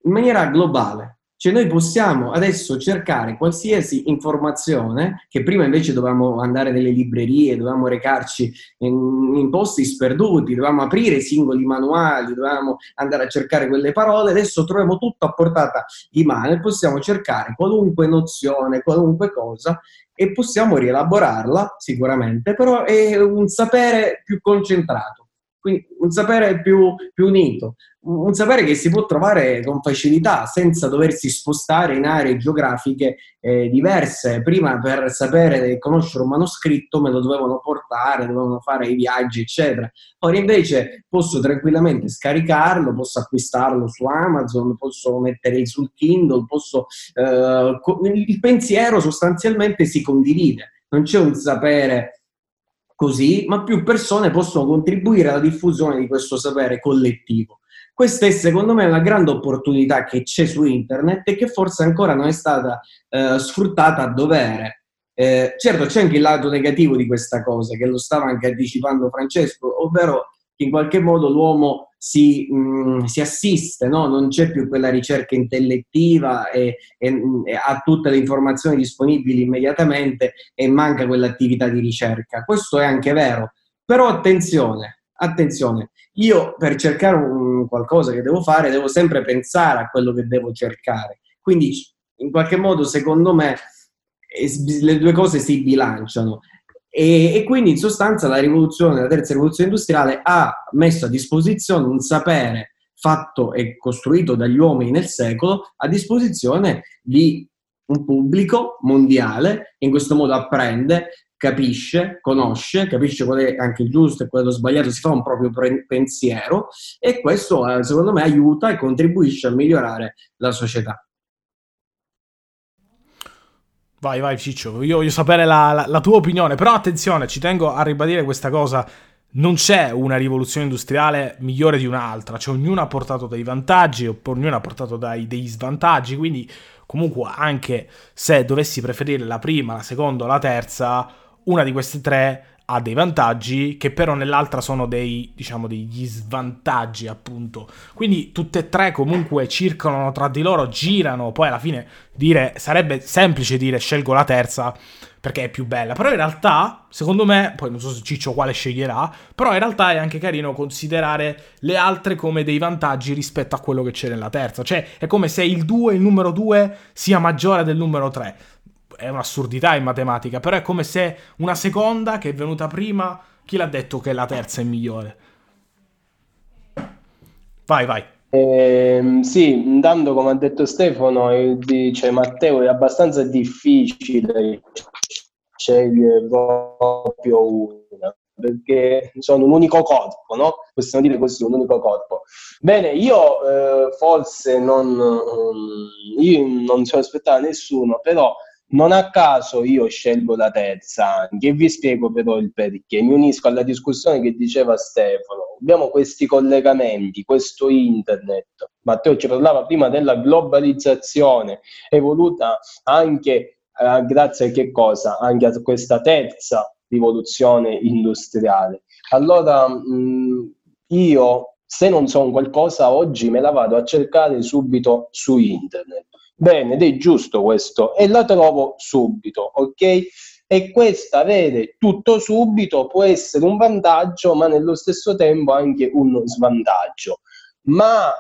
in maniera globale. Cioè noi possiamo adesso cercare qualsiasi informazione che prima invece dovevamo andare nelle librerie, dovevamo recarci in, in posti sperduti, dovevamo aprire singoli manuali, dovevamo andare a cercare quelle parole, adesso troviamo tutto a portata di mano e possiamo cercare qualunque nozione, qualunque cosa e possiamo rielaborarla sicuramente, però è un sapere più concentrato quindi un sapere più, più, unito, un sapere che si può trovare con facilità senza doversi spostare in aree geografiche eh, diverse. Prima per sapere conoscere un manoscritto me lo dovevano portare, dovevano fare i viaggi, eccetera. Ora invece posso tranquillamente scaricarlo, posso acquistarlo su Amazon, posso mettere sul Kindle, posso, eh, il pensiero sostanzialmente si condivide, non c'è un sapere così, ma più persone possono contribuire alla diffusione di questo sapere collettivo. Questa è secondo me una grande opportunità che c'è su internet e che forse ancora non è stata eh, sfruttata a dovere. Eh, certo c'è anche il lato negativo di questa cosa, che lo stava anche anticipando Francesco, ovvero che in qualche modo l'uomo si, mh, mm, si assiste, no? non c'è più quella ricerca intellettiva e, e, e, ha tutte le informazioni disponibili immediatamente e manca quell'attività di ricerca. Questo è anche vero, però attenzione, attenzione, io per cercare un, qualcosa che devo fare devo sempre pensare a quello che devo cercare, quindi in qualche modo secondo me le due cose si bilanciano e, e, quindi in sostanza la rivoluzione, la terza rivoluzione industriale ha messo a disposizione un sapere fatto e costruito dagli uomini nel secolo a disposizione di un pubblico mondiale, in questo modo apprende, capisce, conosce, capisce qual è anche il giusto e quello sbagliato, si fa un proprio pre- pensiero e questo eh, secondo me aiuta e contribuisce a migliorare la società. Vai, vai, Ciccio. Io voglio sapere la, la, la, tua opinione. Però attenzione, ci tengo a ribadire questa cosa. Non c'è una rivoluzione industriale migliore di un'altra. Cioè, ognuno ha portato dei vantaggi, ognuno ha portato dei, degli svantaggi. Quindi, comunque, anche se dovessi preferire la prima, la seconda o la terza, una di queste tre ha dei vantaggi che però nell'altra sono dei, diciamo, degli svantaggi appunto. Quindi tutte e tre comunque circolano tra di loro, girano, poi alla fine dire sarebbe semplice dire scelgo la terza perché è più bella, però in realtà, secondo me, poi non so se Ciccio quale sceglierà, però in realtà è anche carino considerare le altre come dei vantaggi rispetto a quello che c'è nella terza, cioè è come se il 2, il numero 2 sia maggiore del numero 3 è un'assurdità in matematica, però è come se una seconda che è venuta prima, chi l'ha detto che la terza è migliore? Vai, vai. Eh, sì, intanto come ha detto Stefano dice Matteo, è abbastanza difficile scegliere proprio una perché sono un unico corpo, no? Possiamo dire così, un unico corpo. Bene, io eh, forse non, um, io non so aspettare nessuno, però Non a caso io scelgo la terza anche e vi spiego però il perché. Mi unisco alla discussione che diceva Stefano. Abbiamo questi collegamenti, questo internet. Matteo ci parlava prima della globalizzazione evoluta anche eh, grazie a che cosa? Anche a questa terza rivoluzione industriale. Allora mh, io se non so qualcosa oggi me la vado a cercare subito su internet Bene, ed è giusto questo e la trovo subito, ok? E questa avere tutto subito può essere un vantaggio, ma nello stesso tempo anche uno svantaggio. Ma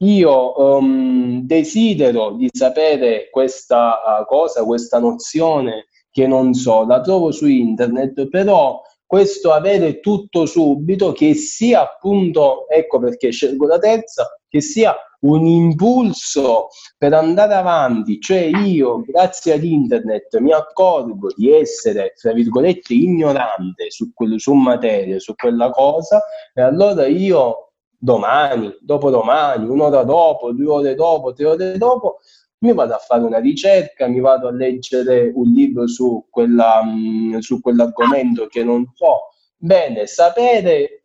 io um, desidero di sapere questa uh, cosa, questa nozione che non so, la trovo su internet, però questo avere tutto subito, che sia appunto, ecco perché scelgo la terza, che sia un impulso per andare avanti, cioè io grazie ad internet mi accorgo di essere, tra virgolette, ignorante su, quello, su materia, su quella cosa, e allora io domani, dopodomani, un'ora dopo, due ore dopo, tre ore dopo, mi vado a fare una ricerca, mi vado a leggere un libro su, quella, mm, su quell'argomento che non so. Bene, sapere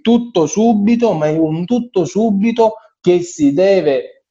tutto subito, ma è un tutto subito che si deve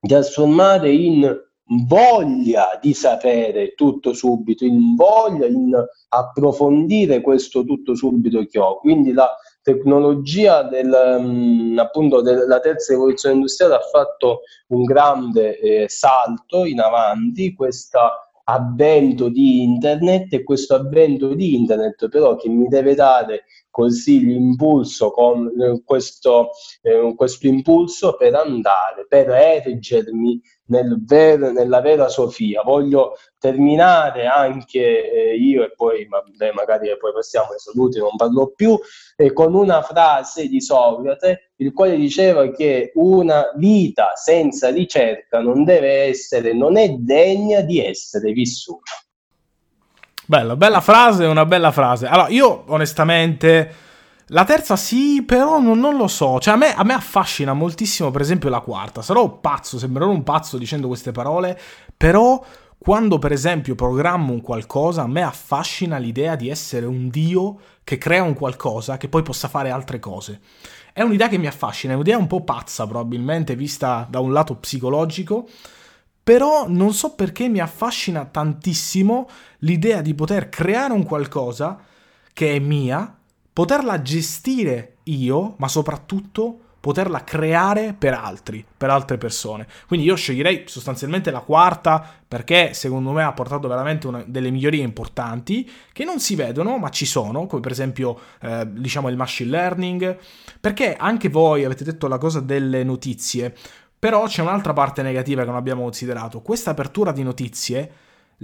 trasformare in voglia di sapere tutto subito, in voglia, in approfondire questo tutto subito che ho. Quindi la tecnologia del, um, appunto della terza rivoluzione industriale ha fatto un grande eh, salto in avanti, questo avvento di internet e questo avvento di internet però che mi deve dare così l'impulso con eh, questo, eh, questo impulso per andare, per ergermi nel ver- nella vera Sofia. Voglio terminare anche eh, io e poi vabbè, magari poi passiamo ai saluti, non parlo più, eh, con una frase di Socrate, il quale diceva che una vita senza ricerca non deve essere, non è degna di essere vissuta. Bella, bella frase, una bella frase. Allora, io onestamente... La terza sì, però non, non lo so. Cioè, a me, a me, affascina moltissimo, per esempio, la quarta. Sarò pazzo, sembrerò un pazzo dicendo queste parole, però quando, per esempio, programmo un qualcosa, a me affascina l'idea di essere un dio che crea un qualcosa che poi possa fare altre cose. È un'idea che mi affascina, è un'idea un po' pazza, probabilmente, vista da un lato psicologico, però non so perché mi affascina tantissimo l'idea di poter creare un qualcosa che è mia, poterla gestire io, ma soprattutto poterla creare per altri, per altre persone. Quindi io sceglierei sostanzialmente la quarta perché secondo me ha portato veramente una, delle migliorie importanti che non si vedono ma ci sono, come per esempio eh, diciamo il machine learning, perché anche voi avete detto la cosa delle notizie, però c'è un'altra parte negativa che non abbiamo considerato. Questa apertura di notizie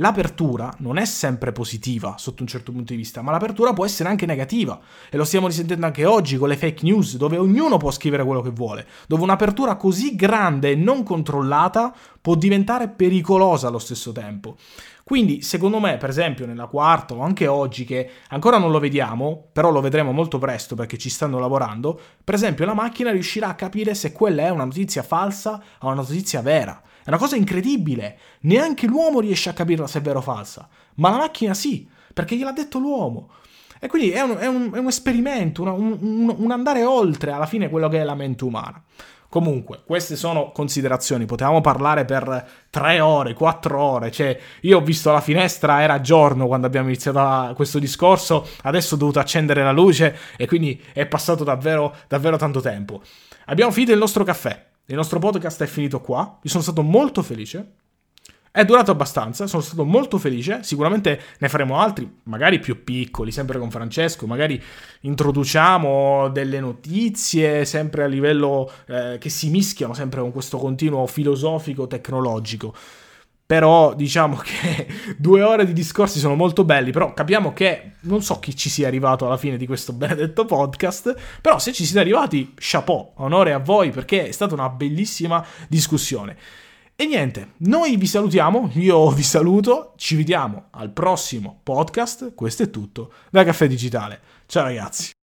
L'apertura non è sempre positiva sotto un certo punto di vista, ma l'apertura può essere anche negativa. E lo stiamo risentendo anche oggi con le fake news, dove ognuno può scrivere quello che vuole, dove un'apertura così grande e non controllata può diventare pericolosa allo stesso tempo. Quindi, secondo me, per esempio, nella quarta o anche oggi, che ancora non lo vediamo, però lo vedremo molto presto perché ci stanno lavorando, per esempio, la macchina riuscirà a capire se quella è una notizia falsa o una notizia vera. È una cosa incredibile. Neanche l'uomo riesce a capirla se è vera o falsa. Ma la macchina sì, perché gliel'ha detto l'uomo. E quindi è un, è un, è un esperimento, una, un, un, andare oltre alla fine quello che è la mente umana. Comunque, queste sono considerazioni. Potevamo parlare per tre ore, quattro ore. Cioè, io ho visto la finestra, era giorno quando abbiamo iniziato questo discorso. Adesso ho dovuto accendere la luce e quindi è passato davvero, davvero tanto tempo. Abbiamo finito il nostro caffè. Il nostro podcast è finito qua. Io sono stato molto felice. È durato abbastanza, sono stato molto felice. Sicuramente ne faremo altri, magari più piccoli, sempre con Francesco. Magari introduciamo delle notizie, sempre a livello eh, che si mischiano sempre con questo continuo filosofico tecnologico. Però diciamo che due ore di discorsi sono molto belli, però capiamo che non so chi ci sia arrivato alla fine di questo benedetto podcast, però se ci siete arrivati, chapeau, onore a voi perché è stata una bellissima discussione. E niente, noi vi salutiamo, io vi saluto, ci vediamo al prossimo podcast, questo è tutto da Caffè Digitale. Ciao ragazzi.